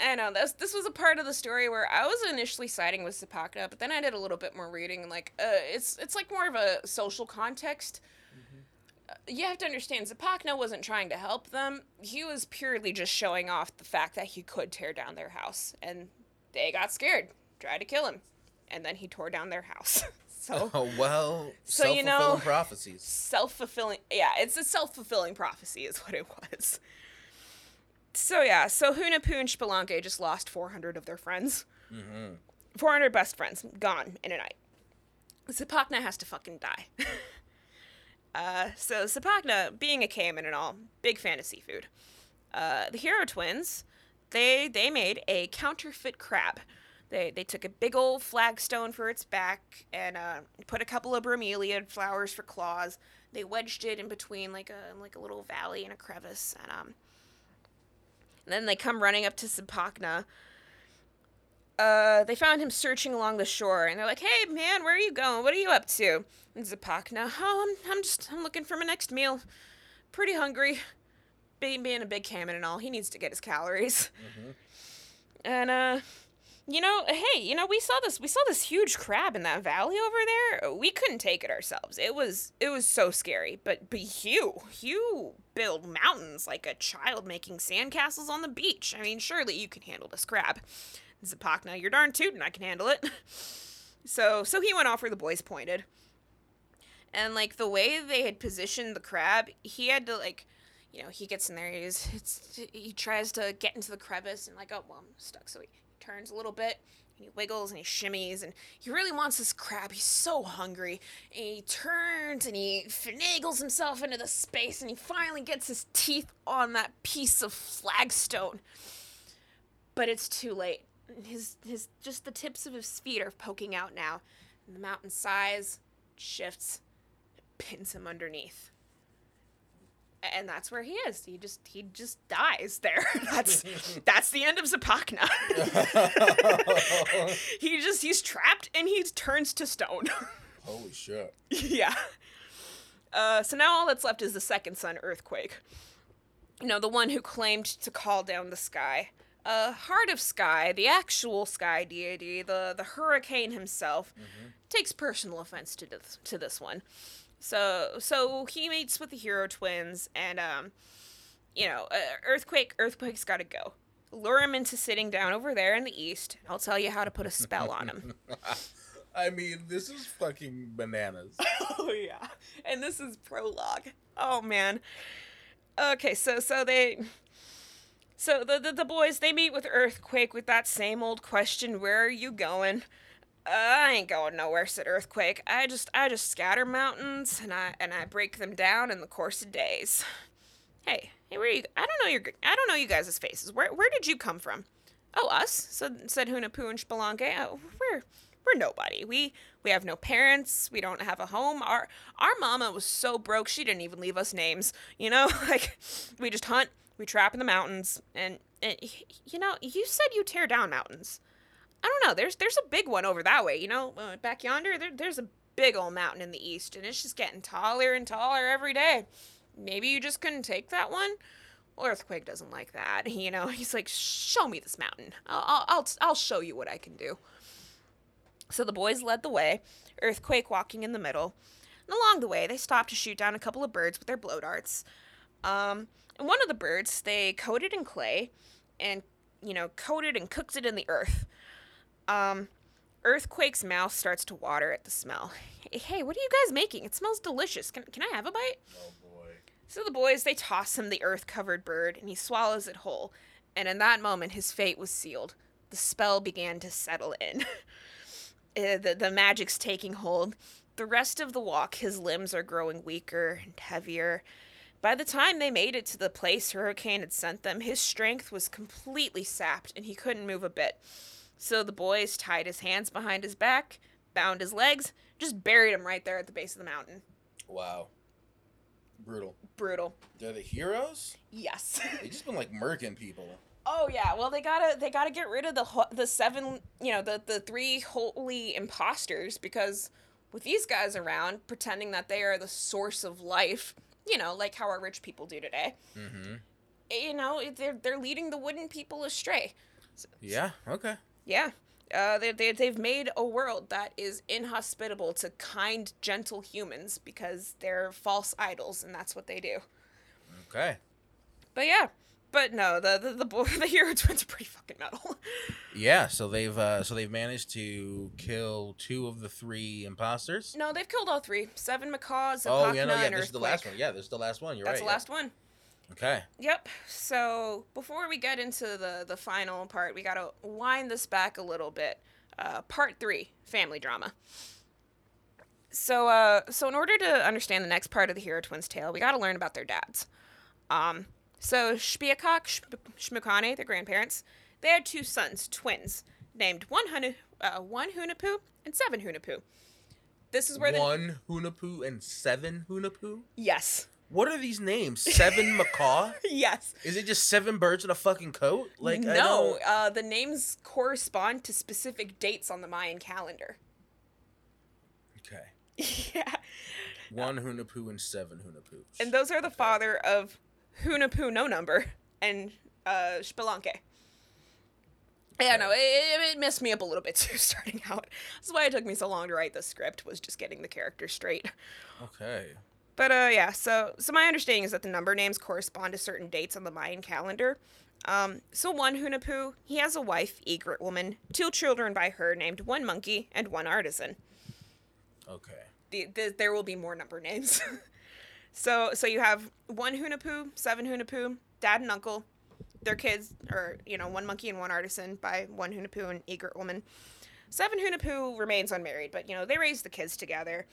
I know this. This was a part of the story where I was initially siding with Zapakna, but then I did a little bit more reading, and like, uh, it's it's like more of a social context. Uh, you have to understand, Zapakna wasn't trying to help them. He was purely just showing off the fact that he could tear down their house, and they got scared, tried to kill him, and then he tore down their house. so, Oh, well, So, you self-fulfilling know- prophecies. self fulfilling. Yeah, it's a self fulfilling prophecy, is what it was. So yeah, so Hunahpu and Spelunky just lost 400 of their friends. Mm-hmm. 400 best friends gone in a night. Zapakna has to fucking die. uh, so Zapakna, being a Caiman and all, big fan of seafood. Uh, the hero twins, they they made a counterfeit crab. They they took a big old flagstone for its back and uh, put a couple of bromeliad flowers for claws. They wedged it in between like a like a little valley and a crevice, and um. And then they come running up to Zapakna uh, they found him searching along the shore, and they're like, "Hey, man, where are you going? What are you up to?" And Zapakna, "Oh, I'm, I'm just, I'm looking for my next meal. Pretty hungry. Being, being a big Caiman and all, he needs to get his calories." And uh, you know, hey, you know, we saw this, we saw this huge crab in that valley over there. We couldn't take it ourselves. It was, it was so scary. But, but you, you build mountains like a child making sandcastles on the beach. I mean, surely you can handle this crab. Zapakna, you're darn tootin', I can handle it. so so he went off where the boys pointed. And like the way they had positioned the crab, he had to like you know, he gets in there, he's it's he tries to get into the crevice and like, oh well I'm stuck, so he turns a little bit. And he wiggles and he shimmies and he really wants this crab. He's so hungry. And he turns and he finagles himself into the space and he finally gets his teeth on that piece of flagstone but it's too late. His his just the tips of his feet are poking out now. And the mountain sighs, shifts, pins him underneath. And that's where he is. He just he just dies there. That's that's the end of Zapakna. he just he's trapped and he turns to stone. Holy shit. yeah. Uh, so now all that's left is the second son, Earthquake. You know, the one who claimed to call down the sky. Uh, Heart of Sky, the actual sky deity, the, the hurricane himself, takes personal offense to this, to this one. So so he meets with the hero twins, and um, you know, uh, Earthquake Earthquake's got to go. Lure him into sitting down over there in the east. I'll tell you how to put a spell on him. I mean, this is fucking bananas. oh yeah and this is prologue oh man okay so so they so the, the the boys they meet with earthquake with that same old question where are you going I ain't going nowhere, said Earthquake. I just I just scatter mountains and I and I break them down in the course of days. Hey, hey, where you? I don't know your I don't know you guys' faces. Where where did you come from? Oh, us? Said said Hunahpu and Spelunky. Oh, we're we're nobody. We we have no parents. We don't have a home. Our our mama was so broke she didn't even leave us names. You know, like we just hunt, we trap in the mountains, and, and you know, you said you tear down mountains. I don't know. There's there's a big one over that way. You know, uh, back yonder, there, there's a big old mountain in the east, and it's just getting taller and taller every day. Maybe you just couldn't take that one. Earthquake doesn't like that. You know, he's like, show me this mountain. I'll I'll I'll show you what I can do. So the boys led the way, Earthquake walking in the middle. And along the way, they stopped to shoot down a couple of birds with their blow darts. Um, and one of the birds they coated in clay, and you know, coated and cooked it in the earth. Um, Earthquake's mouth starts to water at the smell. Hey, what are you guys making? It smells delicious. Can, can I have a bite? Oh boy. So the boys, they toss him the earth covered bird, and he swallows it whole. And in that moment, his fate was sealed. The spell began to settle in. uh, the, the magic's taking hold. The rest of the walk, his limbs are growing weaker and heavier. By the time they made it to the place Hurricane had sent them, his strength was completely sapped and he couldn't move a bit. So the boys tied his hands behind his back, bound his legs, just buried him right there at the base of the mountain. Wow. Brutal. Brutal. They're the heroes. Yes. They've just been like murking people. Oh yeah, well they gotta they gotta get rid of the ho- the seven you know the the three holy imposters because with these guys around pretending that they are the source of life, you know, like how our rich people do today. Mm-hmm. You know, they're they're leading the wooden people astray. Yeah. Okay. Yeah. Uh, they, they, they've made a world that is inhospitable to kind, gentle humans because they're false idols, and that's what they do. Okay. But yeah, but no, the the the, boy, the hero twins are pretty fucking metal. Yeah. So they've uh, so they've managed to kill two of the three imposters. no, they've killed all three. Seven macaws, Oh yeah, no, yeah. This is the last one. Yeah, this is the last one. You're That's right. That's the last one. Okay. Yep. So before we get into the the final part, we gotta wind this back a little bit. Uh, part three, family drama. So, uh, so in order to understand the next part of the Hero Twins tale, we gotta learn about their dads. Um, so Xpiyacoc, Shp- Xmucane, their grandparents, they had two sons, twins, named one Hunu, uh, one Hunahpu and seven Hunahpu. This is where the one Hunahpu and seven Hunahpu. yes, What are these names? Seven macaw? yes. Is it just seven birds in a fucking coat? Like no, uh, the names correspond to specific dates on the Mayan calendar. Okay. yeah, One Hunahpu and seven Hunahpus. and those are the father of Hunahpu No Number and uh, Xbalanque. Yeah, no, it, it, it messed me up a little bit too starting out. That's why it took me so long to write the script was just getting the characters straight. Okay. But uh, yeah, so so my understanding is that the number names correspond to certain dates on the Mayan calendar. Um, so one Hunahpu, he has a wife, Egret woman, two children by her named one monkey and one artisan. Okay. The, the, there will be more number names. so so you have one Hunahpu, seven Hunahpu, dad and uncle, their kids, or you know one monkey and one artisan by one Hunahpu and Egret woman. Seven Hunahpu remains unmarried, but you know they raised the kids together.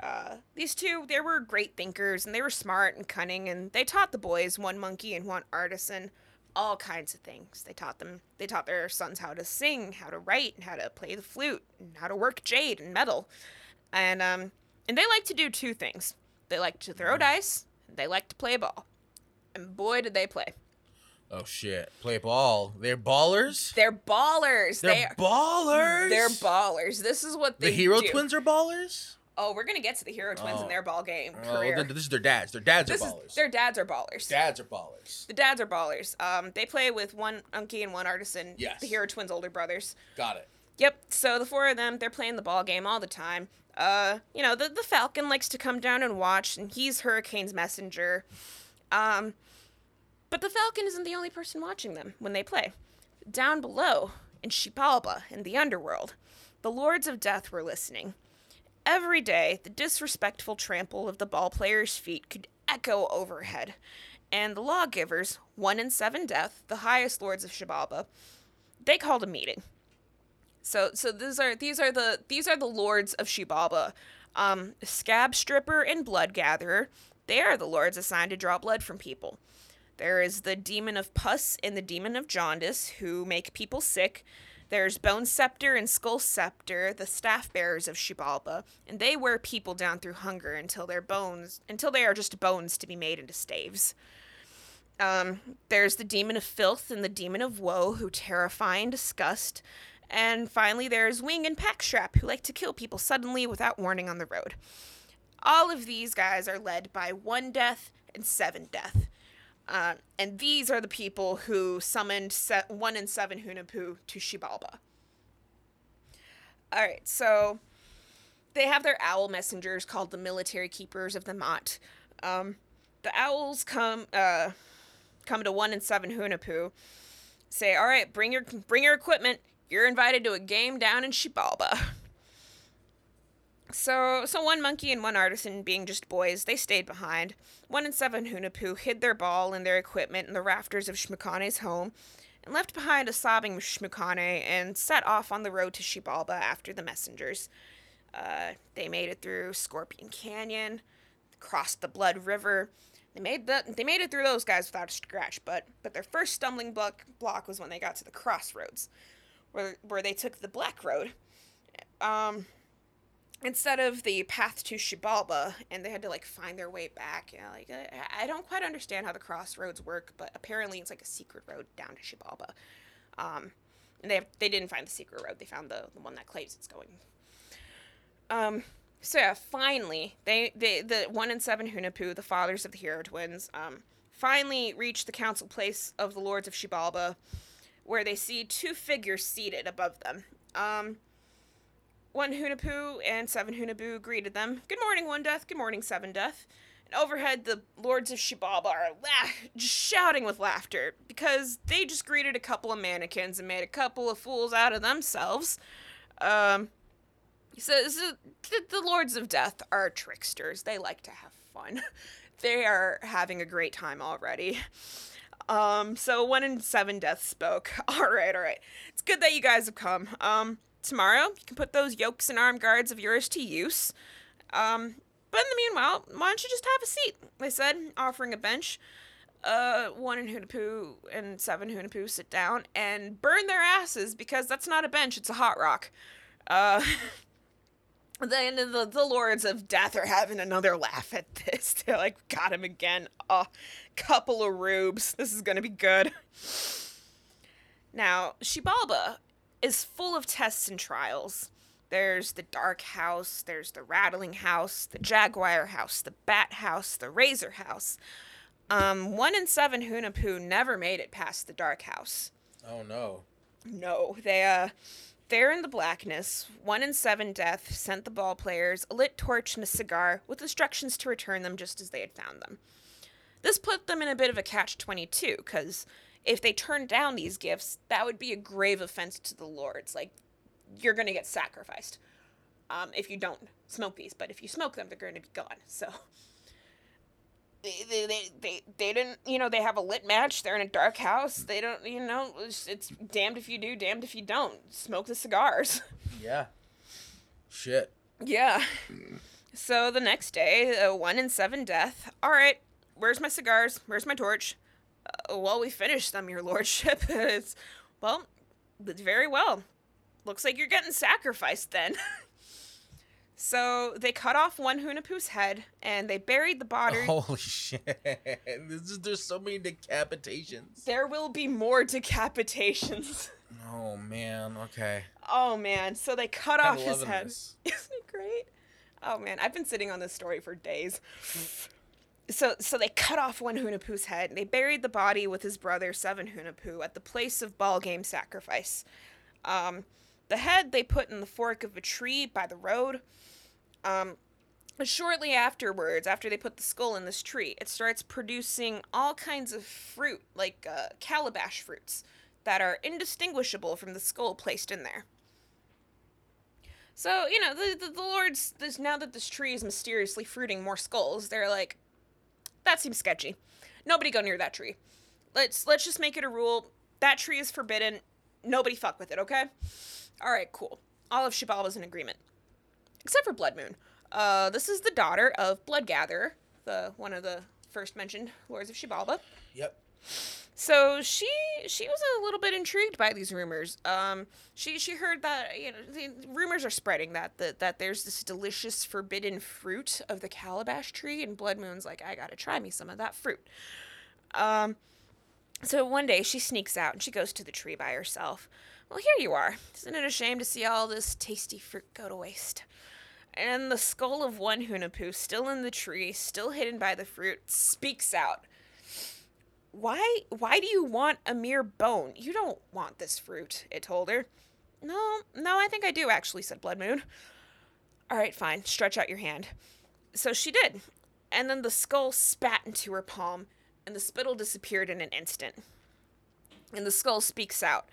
Uh, these two, they were great thinkers and they were smart and cunning, and they taught the boys, one monkey and one artisan, all kinds of things. They taught them, they taught their sons how to sing, how to write, and how to play the flute, and how to work jade and metal, and um, and they like to do two things. They like to throw dice. and They like to play ball, and boy did they play. Oh shit. Play ball. They're ballers. They're ballers. They're They're ballers. they're ballers. This is what they The hero do. twins are ballers. Oh, we're gonna get to the hero twins Oh. and their ball game Oh, career. then this is their dads. Their dads this are is ballers. their dads are ballers. dads are ballers. The dads are ballers. Um, they play with one monkey and one artisan. Yes. The hero twins' older brothers. Got it. Yep. So the four of them, they're playing the ball game all the time. Uh, you know, the the Falcon likes to come down and watch, and he's Hurricane's messenger. Um, but the Falcon isn't the only person watching them when they play. Down below, in Xibalba, in the underworld, the Lords of Death were listening. Every day, the disrespectful trample of the ball players' feet could echo overhead, and the lawgivers, one in seven death, the highest lords of Xibalba, they called a meeting. So so these are these are the these are the lords of Xibalba. Um, Scab Stripper and Blood Gatherer. They are the lords assigned to draw blood from people. There is the demon of pus and the demon of jaundice, who make people sick. There's Bone Scepter and Skull Scepter, the staff bearers of Xibalba, and they wear people down through hunger until their bones, until they are just bones to be made into staves. Um, there's the demon of filth and the demon of woe, who terrify and disgust. And finally, there's Wing and Packstrap, who like to kill people suddenly without warning on the road. All of these guys are led by one death and seven death. Uh, and these are the people who summoned se- one in seven Hunahpu to Xibalba. All right, so they have their owl messengers called the military keepers of the Mott. Um, the owls come uh, come to one in seven Hunahpu, say, "All right, bring your bring your equipment. You're invited to a game down in Xibalba." So, so one monkey and one artisan, being just boys, they stayed behind. One and seven Hunahpu hid their ball and their equipment in the rafters of Xmucane's home, and left behind a sobbing Xmucane and set off on the road to Xibalba after the messengers. Uh, they made it through Scorpion Canyon, crossed the Blood River. They made the, they made it through those guys without a scratch, but but their first stumbling block block was when they got to the crossroads, where where they took the Black Road. Um, instead of the path to Xibalba, and they had to like find their way back. You know, like I, I don't quite understand how the crossroads work, but apparently it's like a secret road down to Xibalba. Um, and they they didn't find the secret road; they found the the one that claims it's going. Um. So yeah, finally, they, they the one and seven Hunapu, the fathers of the hero twins, um, finally reach the council place of the lords of Xibalba, where they see two figures seated above them. Um, one Hunahpu and seven Hunahpu greeted them. Good morning, One Death. Good morning, Seven Death. And overhead, the lords of Xibalba are la- shouting with laughter because they just greeted a couple of mannequins and made a couple of fools out of themselves. Um, so, so the, the lords of death are tricksters. They like to have fun. they are having a great time already. Um, so one in seven deaths spoke. All right, all right. It's good that you guys have come. Um, tomorrow. You can put those yokes and arm guards of yours to use. Um, but in the meanwhile, why don't you just have a seat? I said, offering a bench. Uh, one in Hunahpu and seven Hunahpu sit down and burn their asses because that's not a bench, it's a hot rock. Uh, then the, the lords of death are having another laugh at this. They're like, got him again. A couple of rubes. This is gonna be good. Now, Xibalba is full of tests and trials. There's the Dark House, there's the Rattling House, the Jaguar House, the Bat House, the Razor House. Um, one in seven Hunahpu never made it past the Dark House. Oh no. No, they uh, there in the blackness, one in seven death sent the ball players a lit torch and a cigar with instructions to return them just as they had found them. This put them in a bit of a catch twenty two, because if they turned down these gifts, that would be a grave offense to the lords. Like, you're going to get sacrificed um, if you don't smoke these. But if you smoke them, they're going to be gone. So they, they, they, they, they didn't, you know, they have a lit match. They're in a dark house. They don't, you know, it's, it's damned if you do, damned if you don't. Smoke the cigars. Yeah. Shit. Yeah. So the next day, uh, one in seven death. All right, where's my cigars? Where's my torch? Uh, well, we finished them, your lordship. it's, well, very well. Looks like you're getting sacrificed then. so they cut off one Hunahpu's head and they buried the body. Holy shit. This is, there's so many decapitations. There will be more decapitations. Oh man, okay. Oh man, so they cut off his head. this. Isn't it great? Oh man, I've been sitting on this story for days. So, so they cut off one Hunahpu's head. And they buried the body with his brother Seven Hunahpu at the place of ball game sacrifice. Um, the head they put in the fork of a tree by the road. Um, shortly afterwards, after they put the skull in this tree, it starts producing all kinds of fruit, like uh, calabash fruits, that are indistinguishable from the skull placed in there. So, you know, the, the, the lords, this, now that this tree is mysteriously fruiting more skulls, they're like, that seems sketchy. Nobody go near that tree. Let's let's just make it a rule. That tree is forbidden. Nobody fuck with it, okay? All right, cool. All of Xibalba's in agreement, except for Blood Moon. Uh, this is the daughter of Blood Gatherer, the one of the first mentioned lords of Xibalba. Yep. So she she was a little bit intrigued by these rumors. Um, she she heard that you know the rumors are spreading that that that there's this delicious forbidden fruit of the calabash tree, and Blood Moon's like, I gotta try me some of that fruit. Um, so one day she sneaks out and she goes to the tree by herself. Well, here you are. Isn't it a shame to see all this tasty fruit go to waste? And the skull of one Hunahpu, still in the tree, still hidden by the fruit, speaks out. Why why do you want a mere bone? You don't want this fruit, it told her. No, no, I think I do actually, said Blood Moon. All right, fine. Stretch out your hand. So she did. And then the skull spat into her palm, and the spittle disappeared in an instant. And the skull speaks out.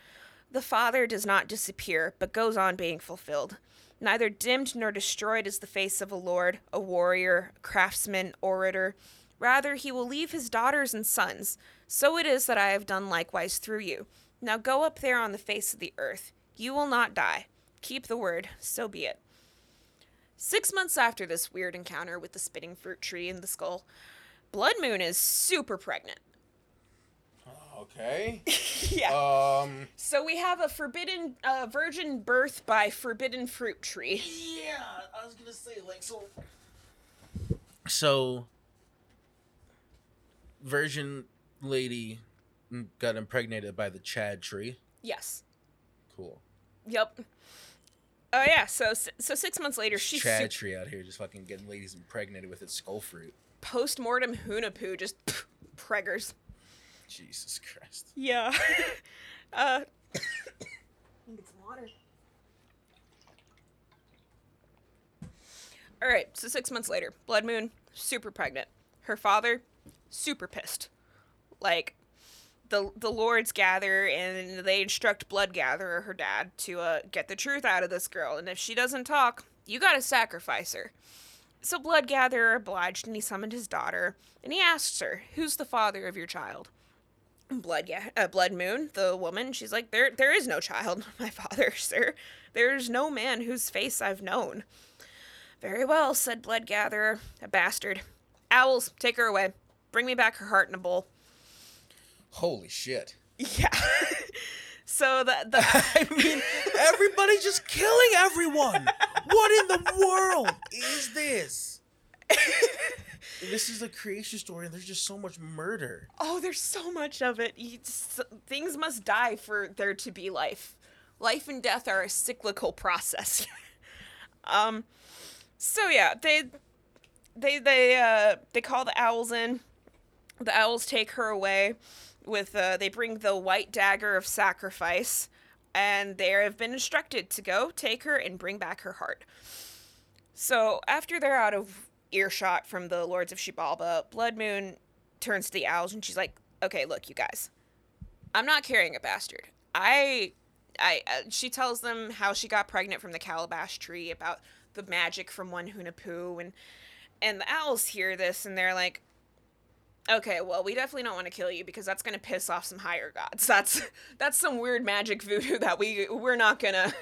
The Father does not disappear, but goes on being fulfilled. Neither dimmed nor destroyed is the face of a lord, a warrior, craftsman, orator. Rather, he will leave his daughters and sons. So it is that I have done likewise through you. Now go up there on the face of the earth. You will not die. Keep the word, so be it. Six months after this weird encounter with the spitting fruit tree and the skull, Blood Moon is super pregnant. Okay. yeah. Um. So we have a forbidden uh, virgin birth by forbidden fruit tree. Yeah, I was gonna say like so. So. Virgin lady got impregnated by the Chad tree. Yes. Cool. Yep. Oh yeah. So so six months later, she's Chad tree out here just fucking getting ladies impregnated with its skull fruit. Post mortem Hunahpu just pff, preggers. Jesus Christ. Yeah. uh. get some water. All right. So six months later, Blood Moon super pregnant. Her father super pissed. Like the the lords gather and they instruct Blood Gatherer, her dad, to uh, get the truth out of this girl. And if she doesn't talk, you gotta sacrifice her. So Blood Gatherer obliged, and he summoned his daughter, and he asks her, "Who's the father of your child?" Blood, yeah, uh, Blood Moon, the woman, she's like, "There, there is no child, my father, sir. There's no man whose face I've known." Very well, said Blood Gatherer, a bastard. Owls, take her away. Bring me back her heart in a bowl. Holy shit. Yeah. so the the I mean, everybody's just killing everyone. what in the world is this? this is a creation story, and there's just so much murder. oh, there's so much of it. Just, things must die for there to be life. Life and death are a cyclical process. um, so yeah, they they they uh they call the owls in. The owls take her away with uh, they bring the white dagger of sacrifice and they have been instructed to go take her and bring back her heart. So after they're out of earshot from the Lords of Xibalba, Blood Moon turns to the owls and she's like, "Okay, look, you guys, I'm not carrying a bastard. I, I." Uh, she tells them how she got pregnant from the calabash tree, about the magic from one Hunahpu, and and the owls hear this and they're like, Okay, well, we definitely don't want to kill you because that's going to piss off some higher gods. That's that's some weird magic voodoo that we we're not going to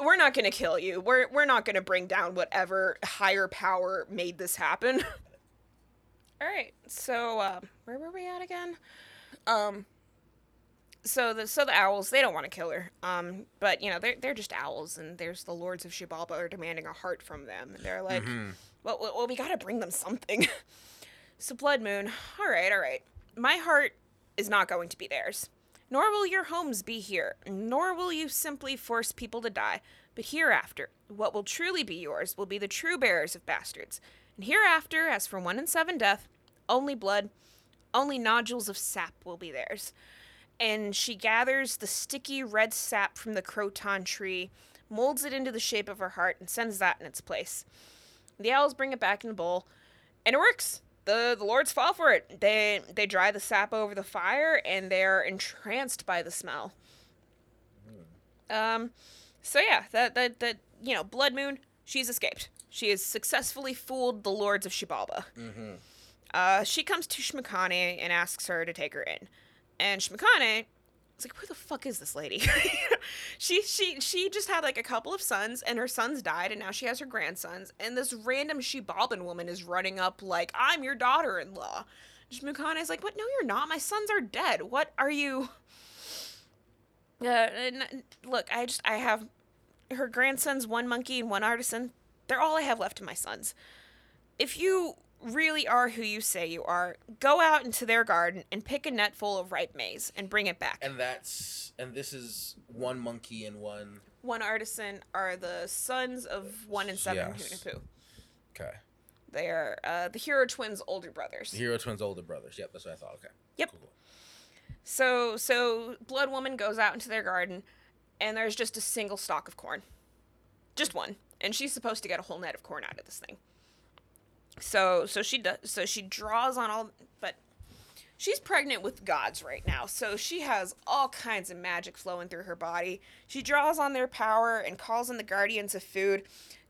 we're not going to kill you. We're we're not going to bring down whatever higher power made this happen. All right. So, uh, where were we at again? Um so the so the owls they don't want to kill her um but you know they're, they're just owls and there's the lords of Xibalba are demanding a heart from them and they're like well, well, well we gotta bring them something So, Blood Moon, all right, all right. My heart is not going to be theirs. Nor will your homes be here, nor will you simply force people to die. But hereafter, what will truly be yours will be the true bearers of bastards. And hereafter, as for one in seven death, only blood, only nodules of sap will be theirs. And she gathers the sticky red sap from the croton tree, molds it into the shape of her heart, and sends that in its place. The owls bring it back in a bowl, and it works the the lords fall for it. They they dry the sap over the fire and they're entranced by the smell. Um, so yeah, that that that you know, Blood Moon, she's escaped. She has successfully fooled the lords of Xibalba. Mm-hmm. Uh, she comes to Xmucane and asks her to take her in, and Xmucane is like, "Who the fuck is this lady?" she she she just had like a couple of sons, and her sons died, and now she has her grandsons, and this random Xibalban woman is running up like, "I'm your daughter-in-law," Xmucane's like, "What? No, you're not. My sons are dead. What are you?" Uh, n- look, I just I have her grandsons, one monkey and one artisan. They're all I have left of my sons. If you really are who you say you are, go out into their garden and pick a net full of ripe maize and bring it back. And that's and this is one monkey and one. one artisan are the sons of one and seven Yes. Hunahpu. Okay. They are uh, the hero twins' older brothers. The hero twins' older brothers. Yep, that's what I thought. Okay. Yep. Cool. So so Blood Woman goes out into their garden, and there's just a single stalk of corn, just one, and she's supposed to get a whole net of corn out of this thing. So so she does. So she draws on all, but she's pregnant with gods right now. So she has all kinds of magic flowing through her body. She draws on their power and calls in the guardians of food.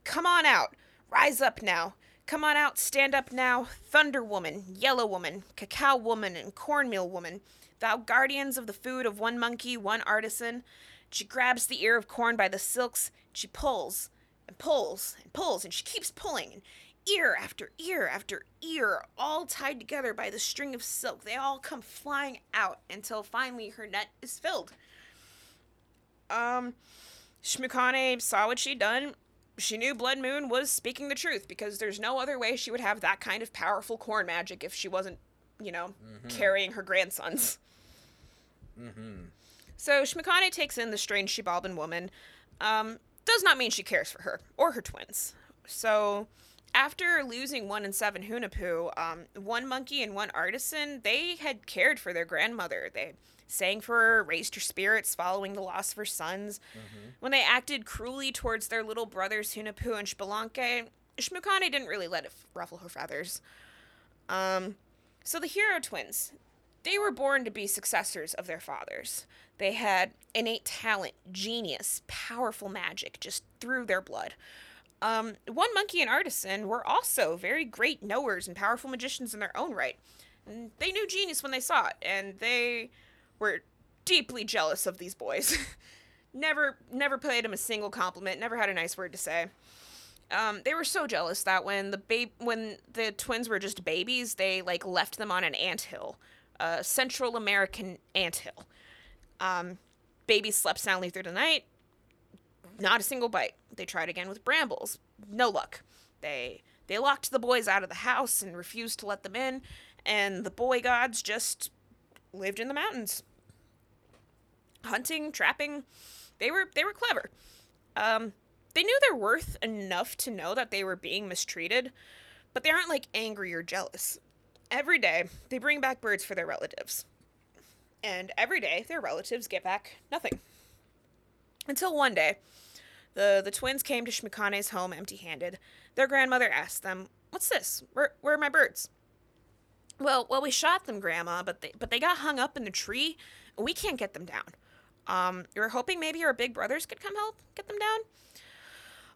Come on out, rise up now. Come on out, stand up now, Thunder Woman, Yellow Woman, Cacao Woman, and Cornmeal Woman, thou guardians of the food of one monkey, one artisan. She grabs the ear of corn by the silks, she pulls and pulls and pulls, and she keeps pulling, and ear after ear after ear, all tied together by the string of silk. They all come flying out until finally her net is filled. Um, Xmucane saw what she'd done. She knew Blood Moon was speaking the truth because there's no other way she would have that kind of powerful corn magic if she wasn't, you know, carrying her grandsons. Mm-hmm. So Xmucane takes in the strange Xibalban woman. Um, does not mean she cares for her or her twins. So after losing one and seven Hunahpu, um, one monkey and one artisan, they had cared for their grandmother. They sang for her, raised her spirits following the loss of her sons. When they acted cruelly towards their little brothers Hunahpu and Xbalanque, Xmucane didn't really let it ruffle her feathers. Um, so the hero twins, they were born to be successors of their fathers. They had innate talent, genius, powerful magic just through their blood. Um, one monkey and artisan were also very great knowers and powerful magicians in their own right. And they knew genius when they saw it, and they were deeply jealous of these boys. never, never paid them a single compliment. Never had a nice word to say. Um, they were so jealous that when the babe, when the twins were just babies, they like left them on an anthill, a Central American anthill. Um, babies slept soundly through the night. Not a single bite. They tried again with brambles. No luck. They they locked the boys out of the house and refused to let them in, and the boy gods just lived in the mountains. Hunting, trapping, they were they were clever. Um, they knew their worth enough to know that they were being mistreated, but they aren't like angry or jealous. Every day, they bring back birds for their relatives. And every day, their relatives get back nothing. Until one day, the, the twins came to Xmucane's home empty handed. Their grandmother asked them, What's this? Where, where are my birds? Well, well, we shot them, Grandma, but they, but they got hung up in the tree, we can't get them down. Um, we were hoping maybe our big brothers could come help get them down.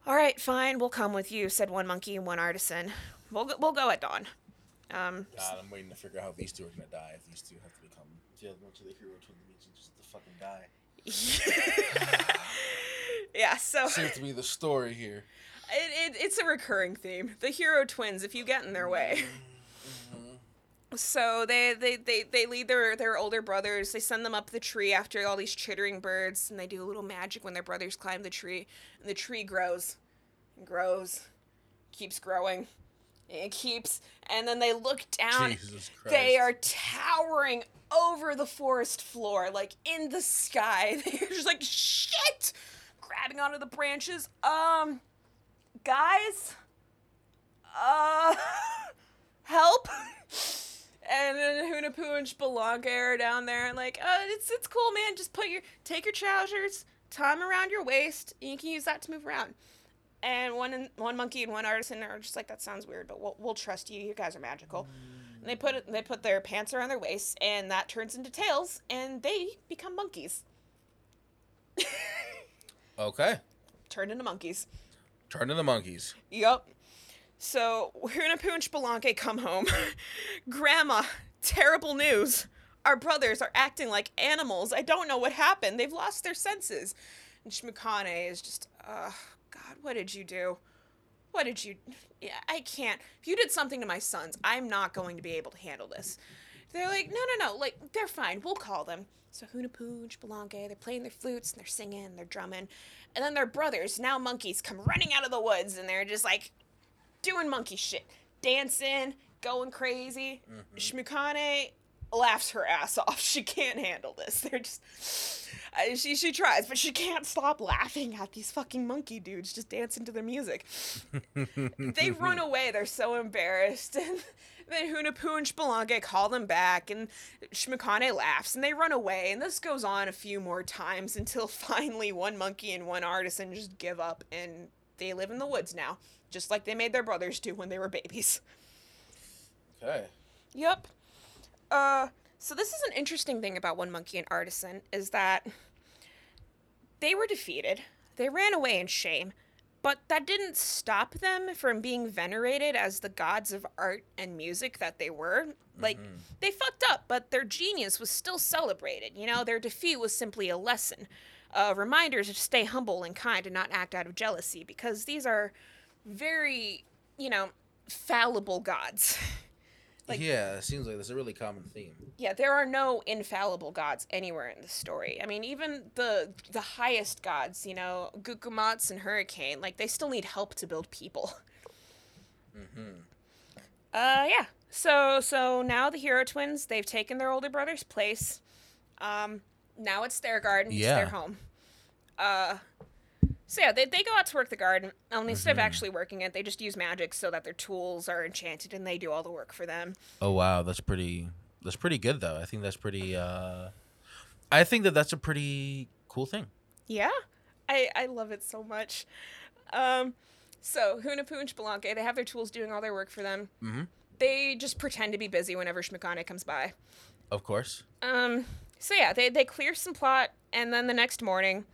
All right, fine, we'll come with you," said one monkey and one artisan. "We'll go, we'll go at dawn." Um, God, I'm waiting to figure out how these two are gonna die. If these two have to become yeah, much of the hero twins means just to fucking die. yeah, so Seems to be the story here. it, it, it's a recurring theme. The hero twins, if you get in their way. Mm-hmm. So they, they, they, they lead their, their older brothers. They send them up the tree after all these chittering birds, and they do a little magic when their brothers climb the tree. And the tree grows and grows, keeps growing, it keeps. And then they look down. Jesus Christ. They are towering over the forest floor, like in the sky. They're just like shit, grabbing onto the branches. Um, guys, uh, help. And then Hunahpu and Xbalanque are down there, and like, uh, it's it's cool, man. Just put your take your trousers, tie them around your waist, and you can use that to move around. And one one monkey and one artisan are just like, that sounds weird, but we'll, we'll trust you. You guys are magical. And they put it, they put their pants around their waists, and that turns into tails, and they become monkeys. Okay. Turned into monkeys. Turn into monkeys. Yup. So Hunahpu and Xbalanque come home. Grandma, terrible news. Our brothers are acting like animals. I don't know what happened. They've lost their senses. And Xmucane is just, uh, what did you do? what did you? Yeah, I can't. If you did something to my sons, I'm not going to be able to handle this. They're like, no, no, no. Like, they're fine. We'll call them. So Hunahpu, Xbalanque, they're playing their flutes and they're singing, and they're drumming. And then their brothers, now monkeys, come running out of the woods and they're just like doing monkey shit. Dancing, going crazy. Mm-hmm. Xmucane laughs her ass off. She can't handle this. They're just. Uh, she she tries, but she can't stop laughing at these fucking monkey dudes just dancing to their music. they run away. They're so embarrassed. And then Hunahpu and Xbalanque call them back, and Xmucane laughs, and they run away. And this goes on a few more times until finally one monkey and one artisan just give up, and they live in the woods now, just like they made their brothers do when they were babies. Okay. Yep. Uh, so this is an interesting thing about One Monkey and Artisan is that they were defeated. They ran away in shame, but that didn't stop them from being venerated as the gods of art and music that they were. Like mm-hmm. they fucked up, but their genius was still celebrated. You know, their defeat was simply a lesson, a reminder to stay humble and kind and not act out of jealousy because these are very, you know, fallible gods. Like- yeah, it seems like that's a really common theme. Yeah, there are no infallible gods anywhere in the story. I mean, even the the highest gods, you know, Gucumatz and Hurricane, like they still need help to build people. Mm-hmm. Uh, yeah. So so now the hero twins, they've taken their older brother's place. Um, now it's their garden, it's their home. Uh, so yeah, they, they go out to work the garden. Only instead of Mhm. actually working it, they just use magic so that their tools are enchanted and they do all the work for them. Oh wow, that's pretty. That's pretty good though. I think that's pretty. uh I think that that's a pretty cool thing. Yeah, I I love it so much. Um, so Hunahpu and Xbalanque, they have their tools doing all their work for them. Mm-hmm. They just pretend to be busy whenever Xmucane comes by. Of course. Um, so yeah, they they clear some plot, and then the next morning,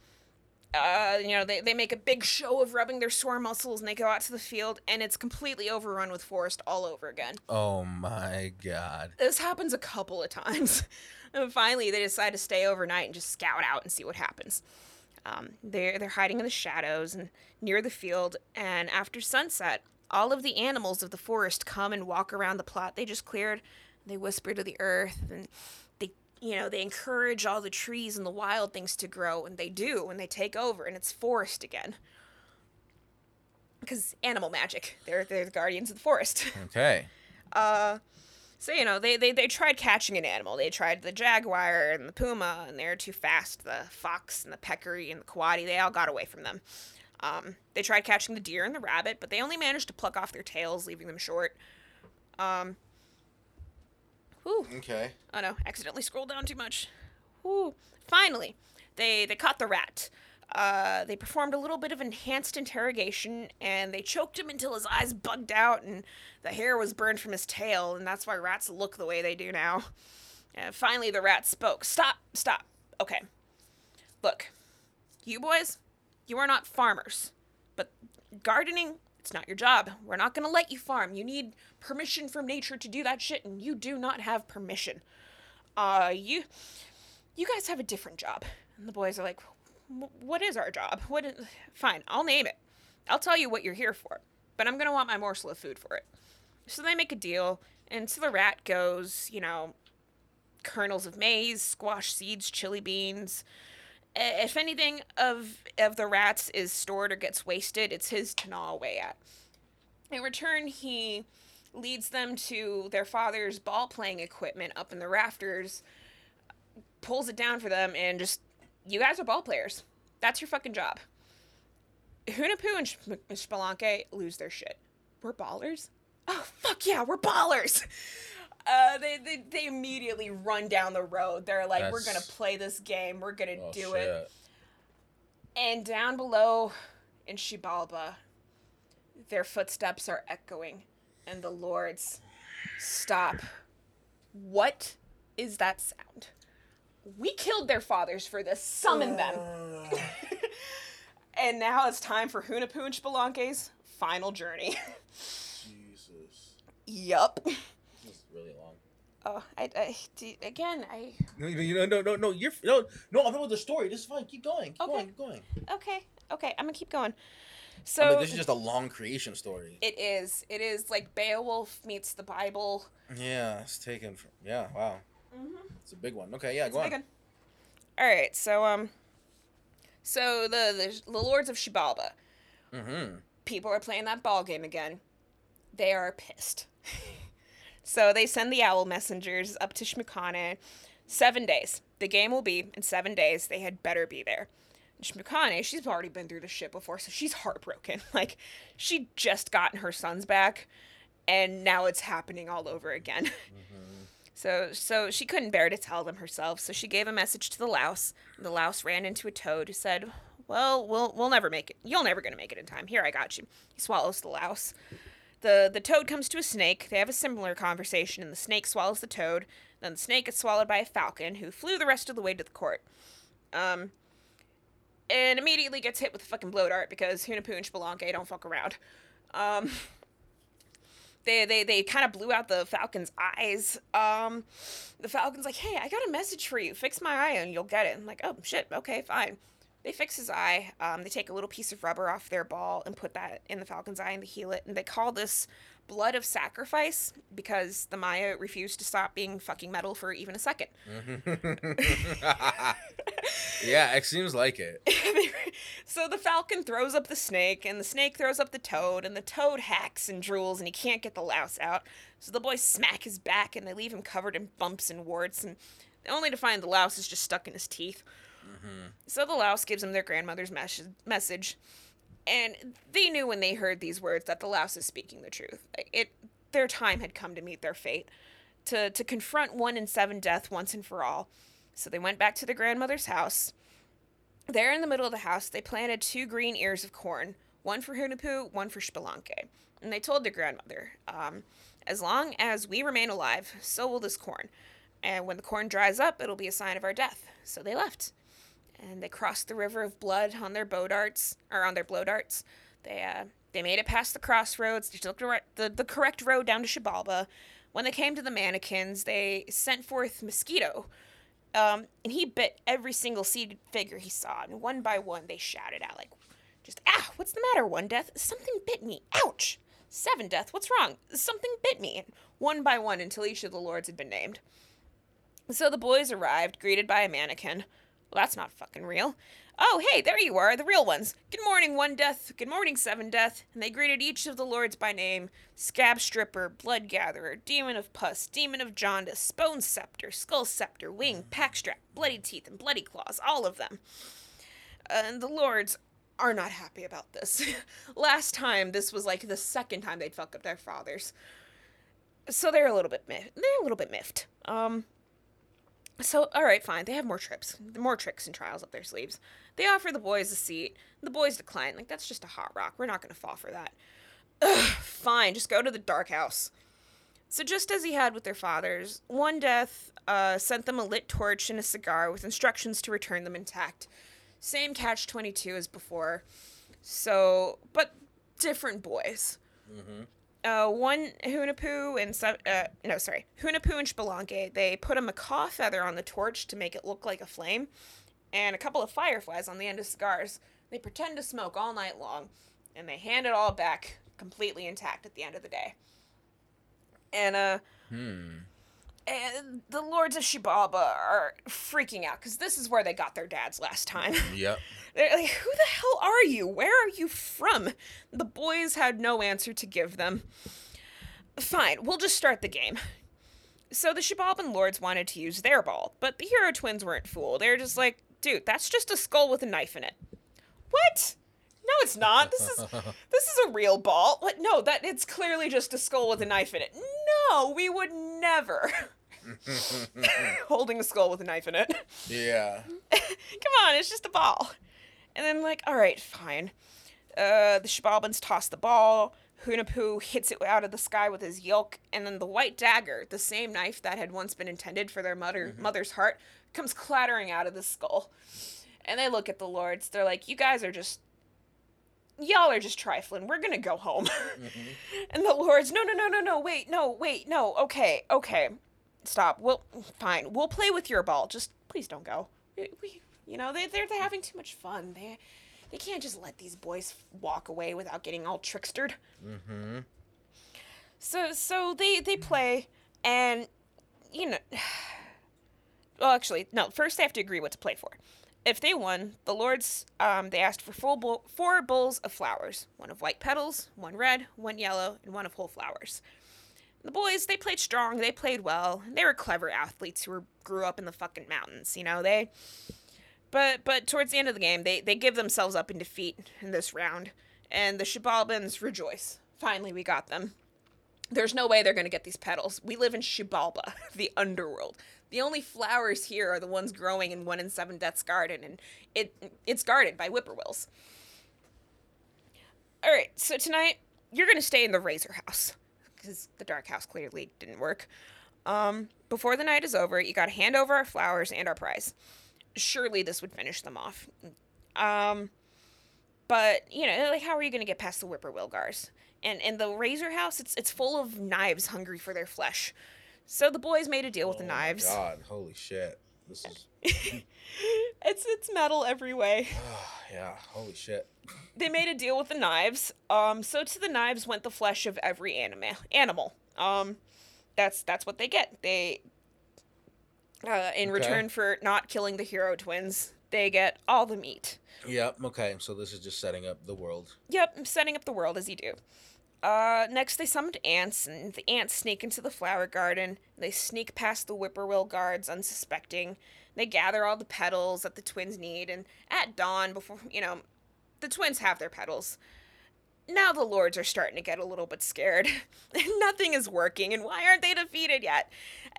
uh, you know, they they make a big show of rubbing their sore muscles, and they go out to the field, and it's completely overrun with forest all over again. Oh my god. This happens a couple of times. and finally, they decide to stay overnight and just scout out and see what happens. Um, they're they're hiding in the shadows and near the field. And after sunset, all of the animals of the forest come and walk around the plot they just cleared. They whisper to the earth and you know they encourage all the trees and the wild things to grow, and they do, and they take over, and it's forest again. Because animal magic, they're they're the guardians of the forest. Okay. Uh, so you know they, they they tried catching an animal. They tried the jaguar and the puma, and they're too fast. The fox and the peccary and the coati, they all got away from them. Um, they tried catching the deer and the rabbit, but they only managed to pluck off their tails, leaving them short. Um, whew. Okay. Oh no, accidentally scrolled down too much. Whew. Finally, they they caught the rat. Uh, they performed a little bit of enhanced interrogation, and they choked him until his eyes bugged out and the hair was burned from his tail, and that's why rats look the way they do now. And finally, the rat spoke. Stop! Stop! Okay. Look, you boys, you are not farmers, but gardening, it's not your job. We're not gonna let you farm. You need permission from nature to do that shit, and you do not have permission. Uh, you, you guys have a different job. And the boys are like, what is our job? What? Is... Fine, I'll name it. I'll tell you what you're here for, but I'm gonna want my morsel of food for it. So they make a deal, and so the rat goes, you know, kernels of maize, squash seeds, chili beans. If anything of of the rats is stored or gets wasted, it's his to gnaw away at. In return, he leads them to their father's ball playing equipment up in the rafters, pulls it down for them, and just, you guys are ball players. That's your fucking job. Hunahpu and Sh- lose their shit. We're ballers? Oh, fuck yeah, we're ballers! Uh, they, they, they immediately run down the road. They're like, we're gonna play this game. We're gonna Oh, do it. And down below in Xibalba, their footsteps are echoing, and the lords stop. What is that sound? We killed their fathers for this. Summon them. and now it's time for Hunahpu and Xbalanque's final journey. Jesus. yup. This is really long. Oh, I, I, d- again, I. No, no, no, no, no. You're no, no. I'm done with the story. This is fine. Keep going. Keep Okay. going. Keep going. Okay, okay, I'm gonna keep going. So I mean, this is just a long creation story. it is. It is like Beowulf meets the Bible. Yeah, it's taken from. Yeah, wow. Mm-hmm. It's a big one. Okay, yeah, It's go a on. one. All right, so um, so the the, the lords of Xibalba, Mm-hmm. people are playing that ball game again. They are pissed. so they send the owl messengers up to Xmucane. Seven days. The game will be in seven days. They had better be there. Xmucane, she's already been through this shit before, so she's heartbroken. Like, she just gotten her sons back, and now it's happening all over again. So, so she couldn't bear to tell them herself. So she gave a message to the louse. The louse ran into a toad who said, "Well, we'll we'll never make it. You're never gonna make it in time. Here, I got you." He swallows the louse. The The toad comes to a snake. They have a similar conversation, and the snake swallows the toad. Then the snake is swallowed by a falcon, who flew the rest of the way to the court. Um, and immediately gets hit with a fucking blow dart because Hunahpu and Xbalanque don't fuck around. Um, they they they kind of blew out the falcon's eyes. Um, the falcon's like, "Hey, I got a message for you. Fix my eye and you'll get it." I'm like, "Oh shit, okay, fine." They fix his eye. Um, they take a little piece of rubber off their ball and put that in the falcon's eye and they heal it. And they call this blood of sacrifice because the Maya refused to stop being fucking metal for even a second. yeah, it seems like it. so the falcon throws up the snake, and the snake throws up the toad, and the toad hacks and drools, and he can't get the louse out. So the boys smack his back, and they leave him covered in bumps and warts, and only to find the louse is just stuck in his teeth. So the louse gives them their grandmother's mes- message, and they knew when they heard these words that the louse is speaking the truth. It their time had come to meet their fate, to to confront one in seven death once and for all. So they went back to the grandmother's house. There in the middle of the house, they planted two green ears of corn, one for Hunahpu, one for Xbalanque. And they told their grandmother, um, as long as we remain alive, so will this corn. And when the corn dries up, it'll be a sign of our death. So they left. And they crossed the river of blood on their bow darts, or on their blow darts. They, uh, they made it past the crossroads. They took the, the, the correct road down to Xibalba. When they came to the mannequins, they sent forth Mosquito, um, and he bit every single seated figure he saw, and one by one they shouted out like, "Just ah, what's the matter? One death, something bit me. Ouch! Seven death, what's wrong? Something bit me." And one by one until each of the lords had been named. So the boys arrived, greeted by a mannequin. Well, that's not fucking real. Oh, hey, there you are, the real ones. Good morning, One Death. Good morning, Seven Death. And they greeted each of the lords by name Scab Stripper, Blood Gatherer, Demon of Pus, Demon of Jaundice, Bone Scepter, Skull Scepter, Wing, Packstrap, Bloody Teeth, and Bloody Claws, all of them. and the lords are not happy about this. Last time, this was like the second time they'd fuck up their fathers. So they're a little bit miffed. They're a little bit miffed. Um, so, all right, fine. They have more trips, more tricks and trials up their sleeves. They offer the boys a seat. The boys decline. Like, that's just a hot rock. We're not going to fall for that. Ugh, fine, just go to the dark house. So, just as he had with their fathers, one death uh, sent them a lit torch and a cigar with instructions to return them intact. Same catch 22 as before. So, but different boys. Uh, one Hunahpu and se- uh, no, sorry, Hunahpu and Xbalanque. They put a macaw feather on the torch to make it look like a flame, and a couple of fireflies on the end of cigars. They pretend to smoke all night long, and they hand it all back completely intact at the end of the day. And uh, Hmm. and the lords of Xibalba are freaking out because this is where they got their dads last time. Yep. They're like, who the hell are you? Where are you from? The boys had no answer to give them. Fine, we'll just start the game. So the Xibalban lords wanted to use their ball, but the hero twins weren't fooled. They were just like, dude, that's just a skull with a knife in it. What? No, it's not. This is this is a real ball. What? No, that it's clearly just a skull with a knife in it. No, we would never. Holding a skull with a knife in it. yeah. Come on, it's just a ball. And then like, all right, fine. Uh, the Xibalbans toss the ball. Hunahpu hits it out of the sky with his yoke, and then the white dagger, the same knife that had once been intended for their mother mother's heart, comes clattering out of the skull. And they look at the lords. They're like, "You guys are just, y'all are just trifling. We're gonna go home." and the lords, "No, no, no, no, no. Wait, no, wait, no. Okay, okay, stop. Well, fine. We'll play with your ball. Just please don't go. We, we- you know, they they're, they're having too much fun. They they can't just let these boys walk away without getting all trickstered. Mm-hmm. So so they they play and you know well actually no first they have to agree what to play for. If they won, the lords um, they asked for full bowl, four bowls of flowers, one of white petals, one red, one yellow, and one of whole flowers. The boys they played strong, they played well. They were clever athletes who were, grew up in the fucking mountains, you know. They but but towards the end of the game, they they give themselves up in defeat in this round, and the Xibalbans rejoice. Finally, we got them. There's no way they're going to get these petals. We live in Xibalba, the underworld. The only flowers here are the ones growing in one in seven Death's Garden, and it it's guarded by whippoorwills. All right, so tonight you're going to stay in the Razor House because the Dark House clearly didn't work. Um, before the night is over, you got to hand over our flowers and our prize. Surely this would finish them off. Um, but you know, like, how are you going to get past the whippoorwill guards? And in the Razor House, it's it's full of knives hungry for their flesh. So the boys made a deal with the Oh knives. God, holy shit. This is it's it's metal every way. yeah, holy shit. They made a deal with the knives. Um, so to the knives went the flesh of every anima- animal. Um, that's that's what they get. They, uh, in Okay. return for not killing the hero twins, they get all the meat. Yep. Okay. So this is just setting up the world. Yep, setting up the world as you do. Uh, next, they summoned ants, and the ants sneak into the flower garden. They sneak past the whippoorwill guards, unsuspecting. They gather all the petals that the twins need, and at dawn, before you know, the twins have their petals. Now the lords are starting to get a little bit scared. Nothing is working, and why aren't they defeated yet?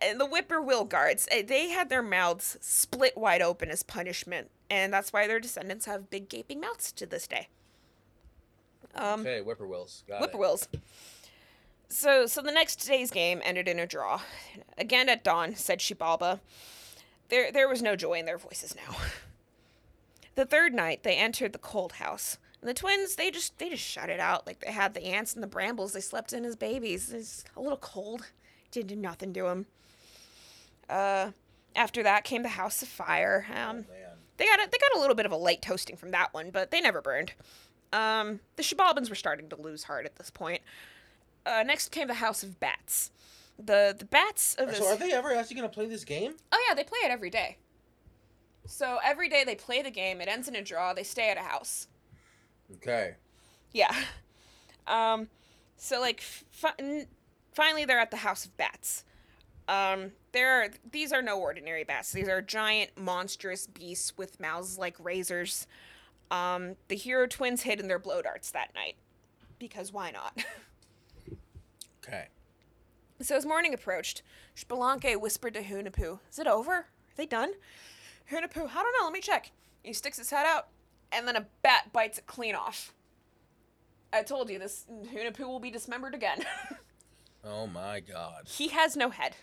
And the whippoorwill guards, eh, they had their mouths split wide open as punishment, and that's why their descendants have big gaping mouths to this day. Um, Okay, whippoorwills. Got Whippoorwills. So, so the next day's game ended in a draw. Again at dawn, said Xibalba. There, there was no joy in their voices now. The third night, they entered the cold house. And the twins, they just, they just shut it out like they had the ants and the brambles they slept in as babies. It's a little cold. Didn't do nothing to them. Uh, after that came the house of fire. Um, Oh, they got a, they got a little bit of a light toasting from that one, but they never burned. Um, the Xibalbans were starting to lose heart at this point. Uh, next came the House of Bats. The the bats of this. So are they ever actually gonna play this game? oh yeah, they play it every day. So every day they play the game. It ends in a draw. They stay at a house. Okay. Yeah. Um, so like fi- n- finally they're at the House of Bats. Um, there are these are no ordinary bats. These are giant, monstrous beasts with mouths like razors. Um, the hero twins hid in their blow darts that night, because why not? Okay. so as morning approached, Xbalanque whispered to Hunahpu, "Is it over? Are they done?" Hunahpu, I don't know. Let me check. He sticks his head out, and then a bat bites it clean off. I told you this Hunahpu will be dismembered again. Oh my God. he has no head.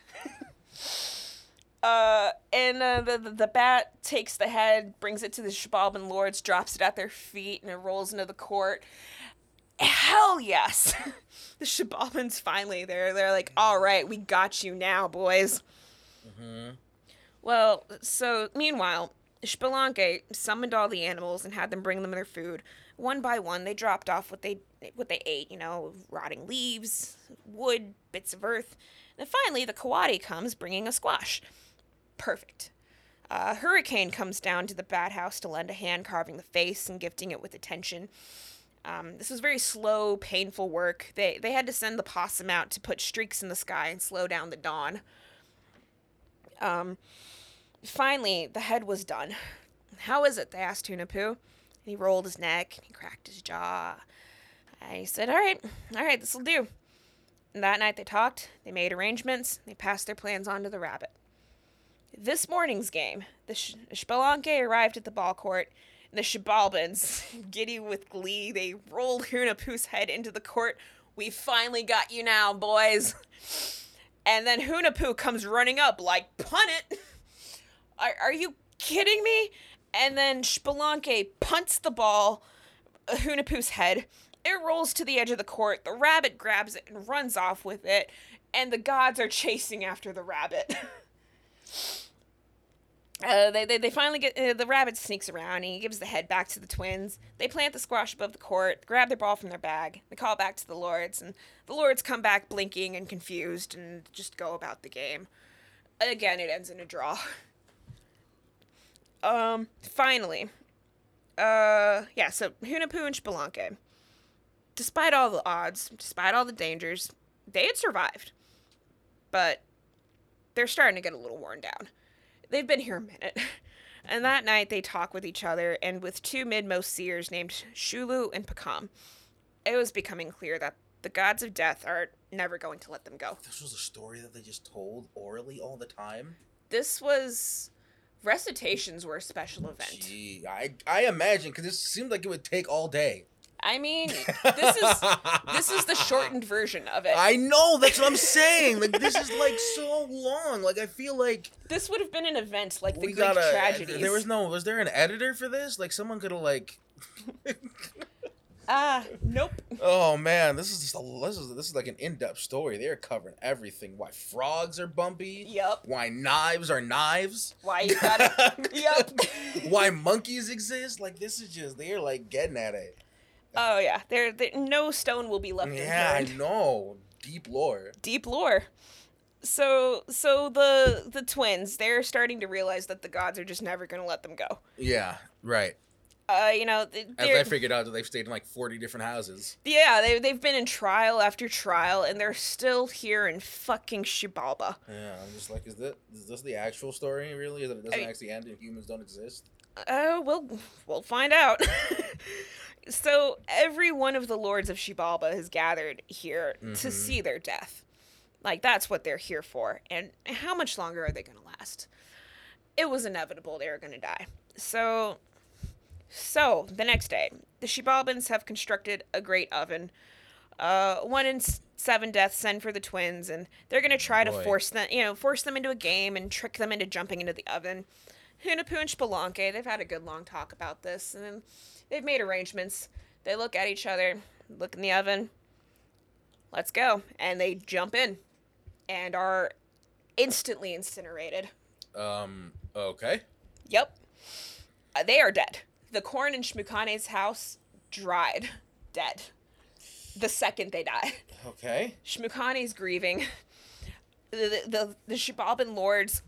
uh, and uh, the, the the bat takes the head, brings it to the Xibalban lords, drops it at their feet, and it rolls into the court. Hell yes! the Xibalbans finally they're they're like, all right, we got you now, boys. Mm-hmm. Well, so meanwhile, Xbalanque summoned all the animals and had them bring them their food. One by one, they dropped off what they what they ate. You know, rotting leaves, wood, bits of earth. And finally, the coati comes bringing a squash. Perfect. Uh, Hurricane comes down to the bat house to lend a hand carving the face and gifting it with attention. Um, this was very slow, painful work. They they had to send the possum out to put streaks in the sky and slow down the dawn. Um, finally, the head was done. How is it? They asked Hunahpu. And he rolled his neck and he cracked his jaw. He said, All right, all right, this'll do. And that night they talked, they made arrangements, they passed their plans on to the rabbit. This morning's game, the Sh- Xbalanque arrived at the ball court, and the Xibalbans, giddy with glee, they rolled Hunahpu's head into the court. We finally got you now, boys. And then Hunahpu comes running up like, punt it. Are, are you kidding me? And then Xbalanque punts the ball, uh, Hunahpu's head. It rolls to the edge of the court. The rabbit grabs it and runs off with it. And the gods are chasing after the rabbit. Uh, they, they, they finally get uh, the rabbit sneaks around and he gives the head back to the twins. They plant the squash above the court, grab their ball from their bag. They call back to the lords, and the lords come back blinking and confused and just go about the game. Again, it ends in a draw. Um, finally, uh, yeah. So Hunahpu and Xbalanque, despite all the odds, despite all the dangers, they had survived, but they're starting to get a little worn down. They've been here a minute. And that night they talk with each other and with two midmost seers named Xulu and Pacam. It was becoming clear that the gods of death are never going to let them go. This was a story that they just told orally all the time. This was recitations were a special event. Gee, I I imagine because this seemed like it would take all day. I mean, this is this is the shortened version of it. I know that's what I'm saying. Like this is like so long. Like I feel like This would have been an event like the Greek gotta. tragedies. There was no. Was there an editor for this? Like someone could have like. Ah, nope. Oh man, this is just a this is this is like an in-depth story. They're covering everything. Why frogs are bumpy. Yep. Why knives are knives. Why you got it? Yep. Why monkeys exist? Like this is just they're like getting at it. Oh yeah, there, there no stone will be left Yeah, I know. Deep lore. Deep lore. So so the the twins they're starting to realize that the gods are just never going to let them go. Yeah, right. Uh, you know, As I figured out that they've stayed in like 40 different houses. yeah, they they've been in trial after trial, and they're still here in fucking Xibalba. Yeah, I'm just like, is that is this the actual story? Really? Is that it doesn't I- actually end and humans don't exist? Uh, we'll we'll find out. so every one of the lords of Xibalba has gathered here to Mhm. see their death. Like that's what they're here for. And how much longer are they going to last? It was inevitable they were going to die. So so the next day, the Xibalbans have constructed a great oven. Uh, one in seven deaths send for the twins, and they're gonna try to Boy. force them, you know, force them into a game and trick them into jumping into the oven. Hunahpu and Xbalanque, they've had a good long talk about this, and they've made arrangements. They look at each other, look in the oven. Let's go, and they jump in, and are instantly incinerated. Um, okay. Yep. Uh, they are dead. The corn in Xmucane's house dried, dead. The second they die. Okay. Xmucane's grieving. The, the, the Xibalban lords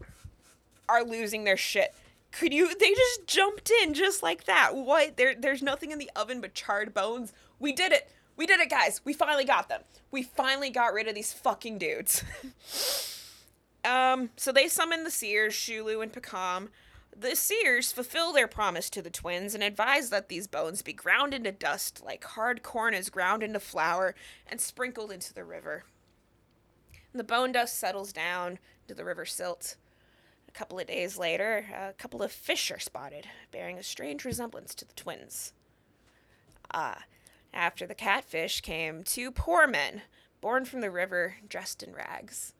are losing their shit. Could you? They just jumped in just like that. What? There, there's nothing in the oven but charred bones. We did it. We did it, guys. We finally got them. We finally got rid of these fucking dudes. um. So they summon the seers, Xulu and Pacam. The seers fulfill their promise to the twins and advise that these bones be ground into dust like hard corn is ground into flour and sprinkled into the river. The bone dust settles down to the river silt. A couple of days later, a couple of fish are spotted, bearing a strange resemblance to the twins. Ah, after the catfish came two poor men, born from the river, dressed in rags.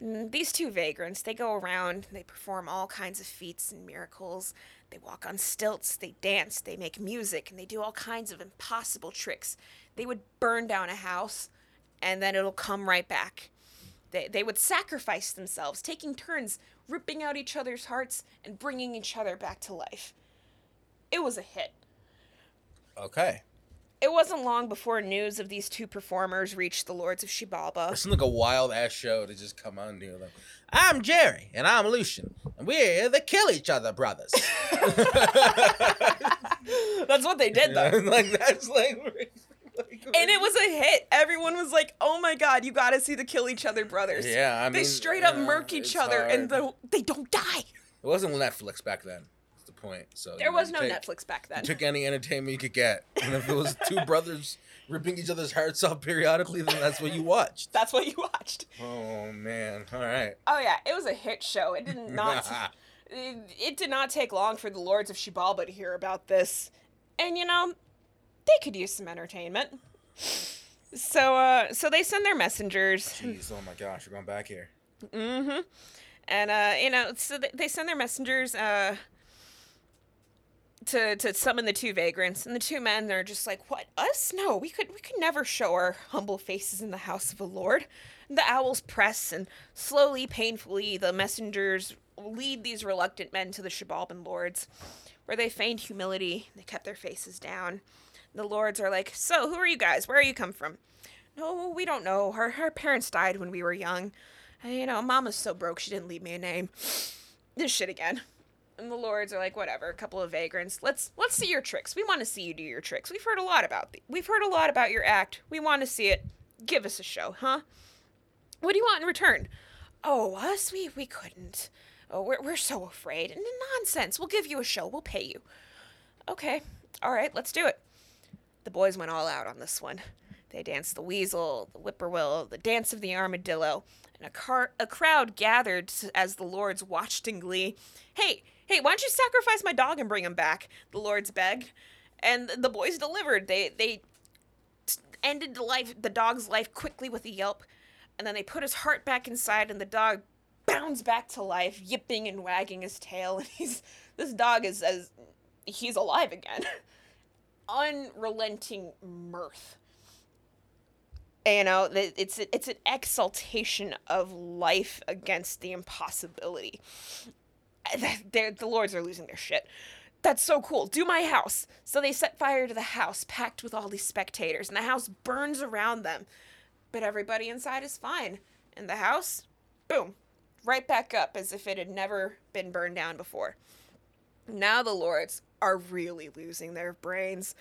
These two vagrants, they go around, they perform all kinds of feats and miracles. They walk on stilts, they dance, they make music, and they do all kinds of impossible tricks. They would burn down a house, and then it'll come right back. They, they would sacrifice themselves, taking turns ripping out each other's hearts and bringing each other back to life. It was a hit. Okay. It wasn't long before news of these two performers reached the lords of Xibalba. It seems like a wild ass show to just come on here. Like, I'm Jerry and I'm Lucian, and we're the kill each other brothers. That's what they did, though. like that's like, like And it was a hit. Everyone was like, "Oh my god, you got to see the kill each other brothers." Yeah, I they mean, straight up yeah, murk each other, and the, they don't die. It wasn't Netflix back then. Point. So There was no take- Netflix back then. Took any entertainment you could get, and if it was two brothers ripping each other's hearts off periodically, then that's what you watched. That's what you watched. Oh man! All right. Oh yeah, it was a hit show. It did not. it, it did not take long for the lords of Xibalba to hear about this, and you know, they could use some entertainment. So, uh, so they send their messengers. Jeez! Oh my gosh! We're going back here. Mm-hmm. And uh, you know, so they send their messengers uh to to summon the two vagrants, and the two men are just like, "What? Us? No, we could we could never show our humble faces in the house of a lord." The owls press, and slowly, painfully, the messengers lead these reluctant men to the Xibalban lords, where they feigned humility. They kept their faces down. The lords are like, "So, who are you guys? Where are you come from?" No, we don't know. Her her parents died when we were young. And, you know, Mama's so broke she didn't leave me a name. This shit again. And the lords are like, whatever. A couple of vagrants. Let's let's see your tricks. We want to see you do your tricks. We've heard a lot about the, we've heard a lot about your act. We want to see it. Give us a show, huh? What do you want in return? Oh, us? We we couldn't. Oh, we're we're so afraid. N- Nonsense. We'll give you a show. We'll pay you. Okay. All right. Let's do it. The boys went all out on this one. They danced the weasel, the whippoorwill, the dance of the armadillo, and a, car- a crowd gathered as the lords watched in glee. Hey, hey, why don't you sacrifice my dog and bring him back? The lords begged, and the boys delivered. They they ended the life the dog's life quickly with a yelp, and then they put his heart back inside, and the dog bounds back to life, yipping and wagging his tail. And he's this dog is as he's alive again. Unrelenting mirth you know it's it's an exaltation of life against the impossibility the lords are losing their shit. That's so cool. Do my house. So they set fire to the house packed with all these spectators and the house burns around them. But everybody inside is fine. And the house boom right back up as if it had never been burned down before. Now the lords are really losing their brains.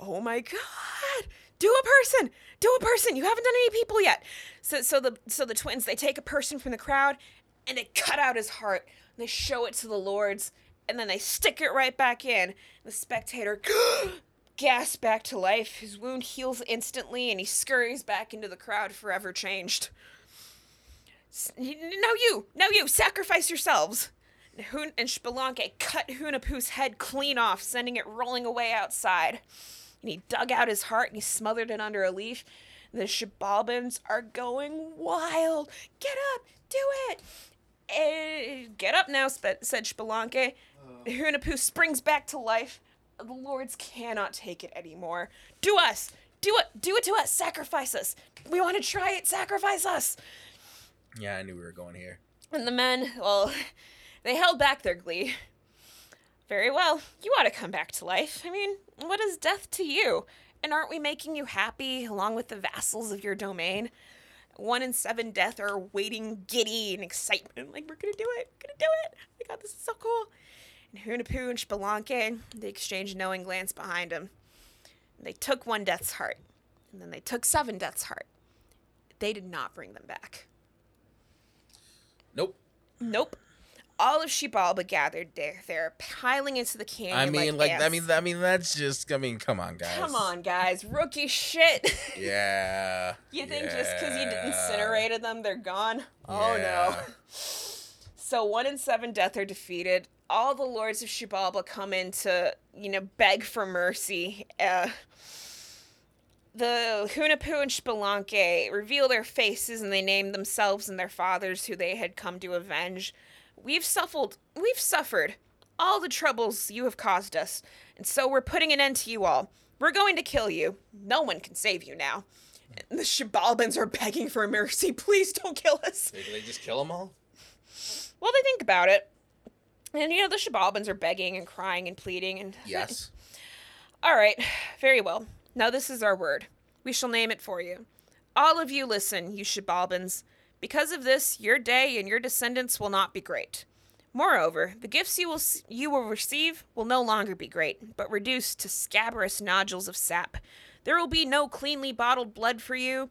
Oh my god. Do a person. Do a person. You haven't done any people yet. So so the so the twins they take a person from the crowd and they cut out his heart they show it to the lords and then they stick it right back in the spectator gasps back to life his wound heals instantly and he scurries back into the crowd forever changed S- n- now you now you sacrifice yourselves Hun- and Xbalanque cut Hunahpu's head clean off, sending it rolling away outside. And he dug out his heart and he smothered it under a leaf. The Xibalbans are going wild. Get up, do it. Eh, get up now, spe- said Xbalanque. Hunahpu springs back to life. The lords cannot take it anymore. Do us, do it, do it to us. Sacrifice us. We want to try it. Sacrifice us. Yeah, I knew we were going here. And the men, well, they held back their glee. Very well. You ought to come back to life. I mean, what is death to you? And aren't we making you happy along with the vassals of your domain? One in seven death are waiting giddy and excitement. Like, we're gonna do it. We're gonna do it. Oh my god, this is so cool. And Hunahpu and Xbalanque, they exchanged knowing glance behind them. They took one death's heart. And then they took seven death's heart. They did not bring them back. Nope. Nope. All of Xibalba gathered there. They're piling into the canyon. I mean, like, I ants. mean, I mean, that's just. I mean, come on, guys. come on, guys, rookie shit. Yeah. you think just because you yeah. incinerated them, they're gone? Oh no. So one in seven death are defeated. All the lords of Xibalba come in to, you know, beg for mercy. Uh, the Hunahpu and Xbalanque reveal their faces and they name themselves and their fathers who they had come to avenge. We've suffered we've suffered all the troubles you have caused us, and so we're putting an end to you all. We're going to kill you. No one can save you now. And the Xibalbans are begging for mercy. Please don't kill us. Did they just kill them all? Well, they think about it. And you know, the Xibalbans are begging and crying and pleading and Yes. All right, very well. Now this is our word. We shall name it for you. All of you listen, you Xibalbans. Because of this, your day and your descendants will not be great. Moreover, the gifts you will you will receive will no longer be great, but reduced to scabrous nodules of sap. There will be no cleanly bottled blood for you,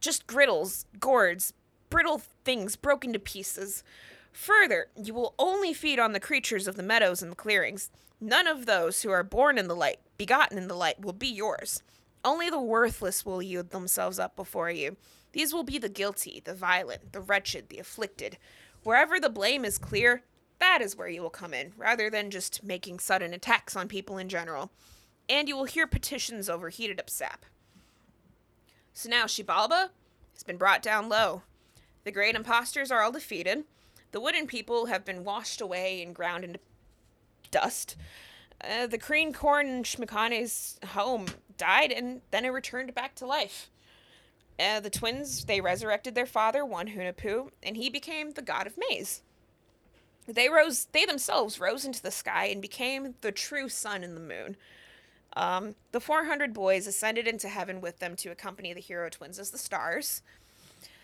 just griddles, gourds, brittle things broken to pieces. Further, you will only feed on the creatures of the meadows and the clearings. None of those who are born in the light, begotten in the light, will be yours. Only the worthless will yield themselves up before you. These will be the guilty, the violent, the wretched, the afflicted. Wherever the blame is clear, that is where you will come in, rather than just making sudden attacks on people in general. And you will hear petitions over heated up sap. So now Xibalba has been brought down low. The great impostors are all defeated. The wooden people have been washed away and ground into dust. Uh, the Kreen Corn Xmucane's home died and then it returned back to life. Uh, the twins, they resurrected their father, one Hunahpu, and he became the god of maize. they rose they themselves rose into the sky and became the true sun and the moon. Um, the 400 boys ascended into heaven with them to accompany the hero twins as the stars.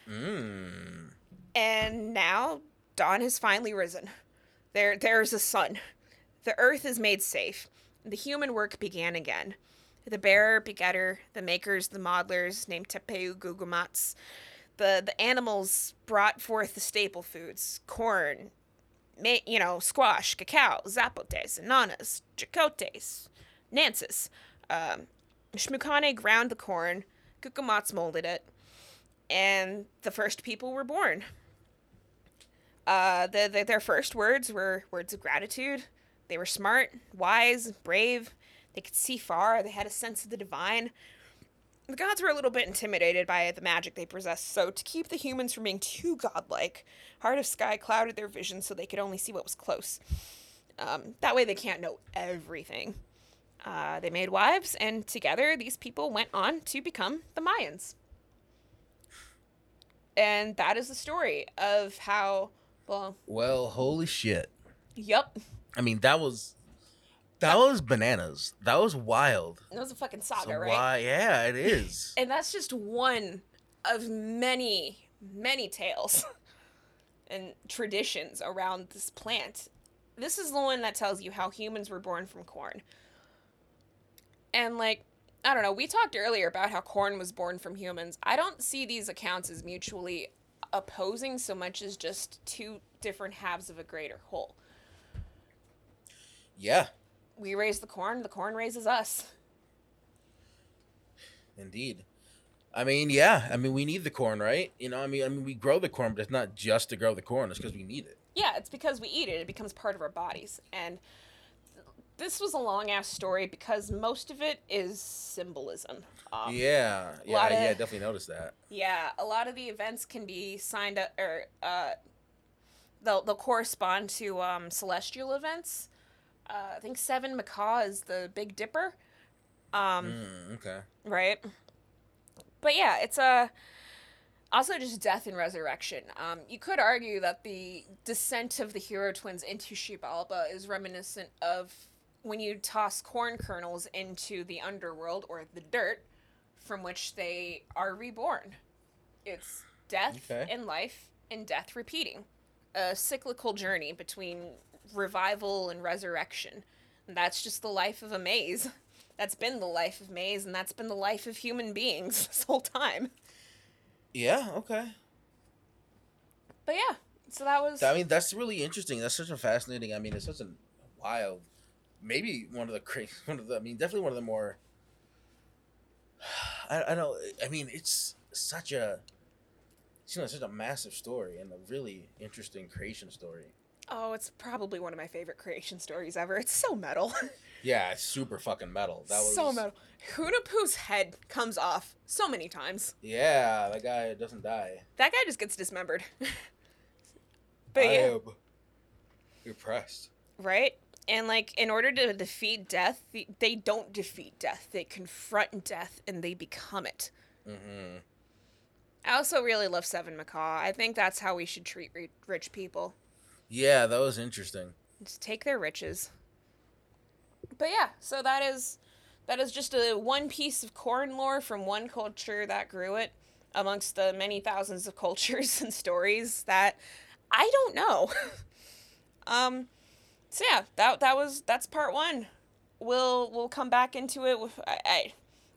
Mm. And now dawn has finally risen. There there's a sun. The earth is made safe. The human work began again. The bearer, begetter, the makers, the modelers, named Tepeu Gucumatz, the, the animals brought forth the staple foods corn, ma- you know, squash, cacao, zapotes, ananas, jacotes, nances. Um, Xmucane ground the corn, Gucumatz molded it, and the first people were born. Uh, the, the, their first words were words of gratitude. They were smart, wise, brave. They could see far. They had a sense of the divine. The gods were a little bit intimidated by the magic they possessed, so to keep the humans from being too godlike, Heart of Sky clouded their vision so they could only see what was close. Um, that way, they can't know everything. Uh, they made wives, and together, these people went on to become the Mayans. And that is the story of how, well, Well, holy shit. yep, I mean, that was that was bananas. That was wild. That was a fucking saga, So right? why? Yeah, it is. And that's just one of many, many tales and traditions around this plant. This is the one that tells you how humans were born from corn. And, like, I don't know, we talked earlier about how corn was born from humans. I don't see these accounts as mutually opposing so much as just two different halves of a greater whole. yeah, We raise the corn, the corn raises us. indeed. I mean, yeah. I mean, we need the corn, right? You know, I mean, I mean, we grow the corn, but it's not just to grow the corn. It's because we need it. Yeah, it's because we eat it. It becomes part of our bodies. And this was a long ass story because most of it is symbolism. Um, yeah, yeah, lot yeah. I of- definitely noticed that. yeah, a lot of the events can be signed up or uh, they'll they'll correspond to um, celestial events. Uh, I think Seven Macaw is the Big Dipper. Um, Mm, okay. right? But yeah, it's a also just death and resurrection. Um, you could argue that the descent of the hero twins into Xibalba is reminiscent of when you toss corn kernels into the underworld or the dirt, from which they are reborn. It's death Okay. and life and death repeating, a cyclical journey between revival and resurrection. And that's just the life of a maize. That's been the life of maize, and that's been the life of human beings this whole time. Yeah. Okay. But yeah, so that was. I mean, that's really interesting. That's such a fascinating. I mean, it's such a wild. Maybe one of the crazy. One of the. I mean, definitely one of the more. I, I know. I mean, it's such a. It's, you know, such a massive story and a really interesting creation story. Oh, it's probably one of my favorite creation stories ever. It's so metal. Yeah, it's super fucking metal. That was so metal. Hunahpu's head comes off so many times. Yeah, that guy doesn't die. That guy just gets dismembered. but I yeah, am impressed. right? And like, in order to defeat death, they don't defeat death. They confront death and they become it. Mm-hmm. I also really love Seven Macaw. I think that's how we should treat rich people. Yeah, that was interesting. Just take their riches. But yeah, so that is that is just a one piece of corn lore from one culture that grew it amongst the many thousands of cultures and stories that I don't know. um so yeah, that that was that's part 1. We'll we'll come back into it with I I,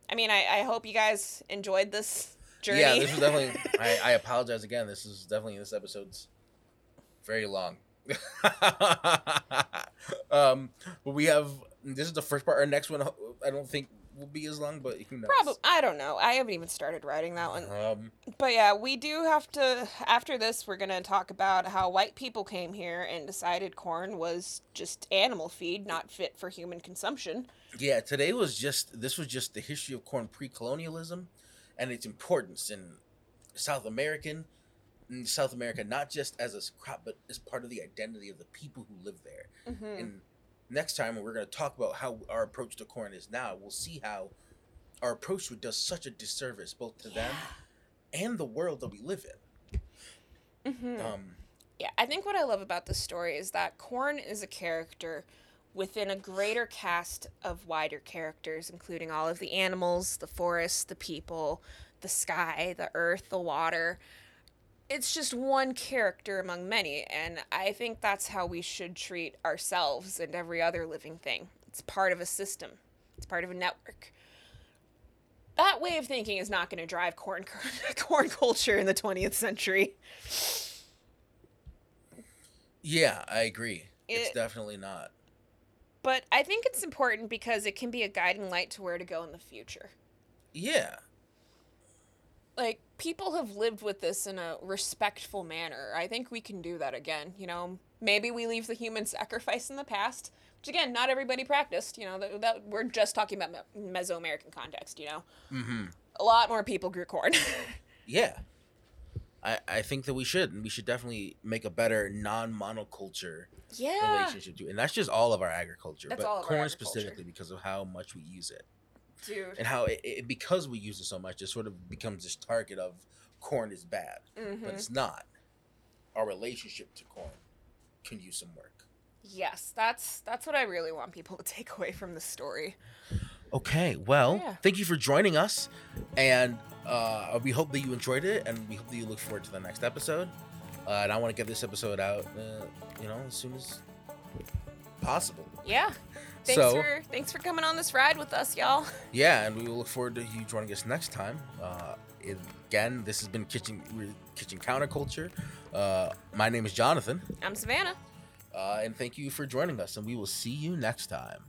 I mean I, I hope you guys enjoyed this journey. Yeah, this was definitely. I, I apologize again. This is definitely this episode's very long. um, but we have this is the first part. Our next one, I don't think will be as long, but who knows? Probably I don't know. I haven't even started writing that one. Um, But yeah, we do have to. After this, we're gonna talk about how white people came here and decided corn was just animal feed, not fit for human consumption. yeah, today was just this was just the history of corn pre-colonialism, and its importance in South American, in South America, not just as a crop, but as part of the identity of the people who live there. Mm-hmm. And next time, when we're going to talk about how our approach to corn is now, we'll see how our approach to it does such a disservice both to them and the world that we live in. hmm Um, Yeah, I think what I love about this story is that Corn is a character within a greater cast of wider characters, including all of the animals, the forest, the people, the sky, the earth, the water. It's just one character among many, and I think that's how we should treat ourselves and every other living thing. It's part of a system, it's part of a network. That way of thinking is not going to drive corn corn culture in the 20th century. Yeah, I agree. it's definitely not. But I think it's important because it can be a guiding light to where to go in the future. Yeah. Like, people have lived with this in a respectful manner. I think we can do that again. You know, maybe we leave the human sacrifice in the past, which again, not everybody practiced. You know, that, that we're just talking about Me- Mesoamerican context. You know, Mm-hmm. a lot more people grew corn. Yeah. I, I think that we should. and We should definitely make a better non monoculture yeah, relationship to and that's just all of our agriculture. That's but all of our corn specifically because of how much we use it. Dude. And how it, it because we use it so much, it sort of becomes this target of corn is bad. hmm But it's not. Our relationship to corn can use some work. Yes, that's that's what I really want people to take away from the story. Okay, well, Yeah. thank you for joining us, and uh, we hope that you enjoyed it, and we hope that you look forward to the next episode. Uh, and I want to get this episode out, uh, you know, as soon as possible. Yeah. Thanks So- for thanks for coming on this ride with us, y'all. Yeah, and we will look forward to you joining us next time. Uh, again, this has been Kitchen Kitchen Counterculture. Uh, my name is Jonathan, I'm Savannah. uh, and thank you for joining us, and we will see you next time.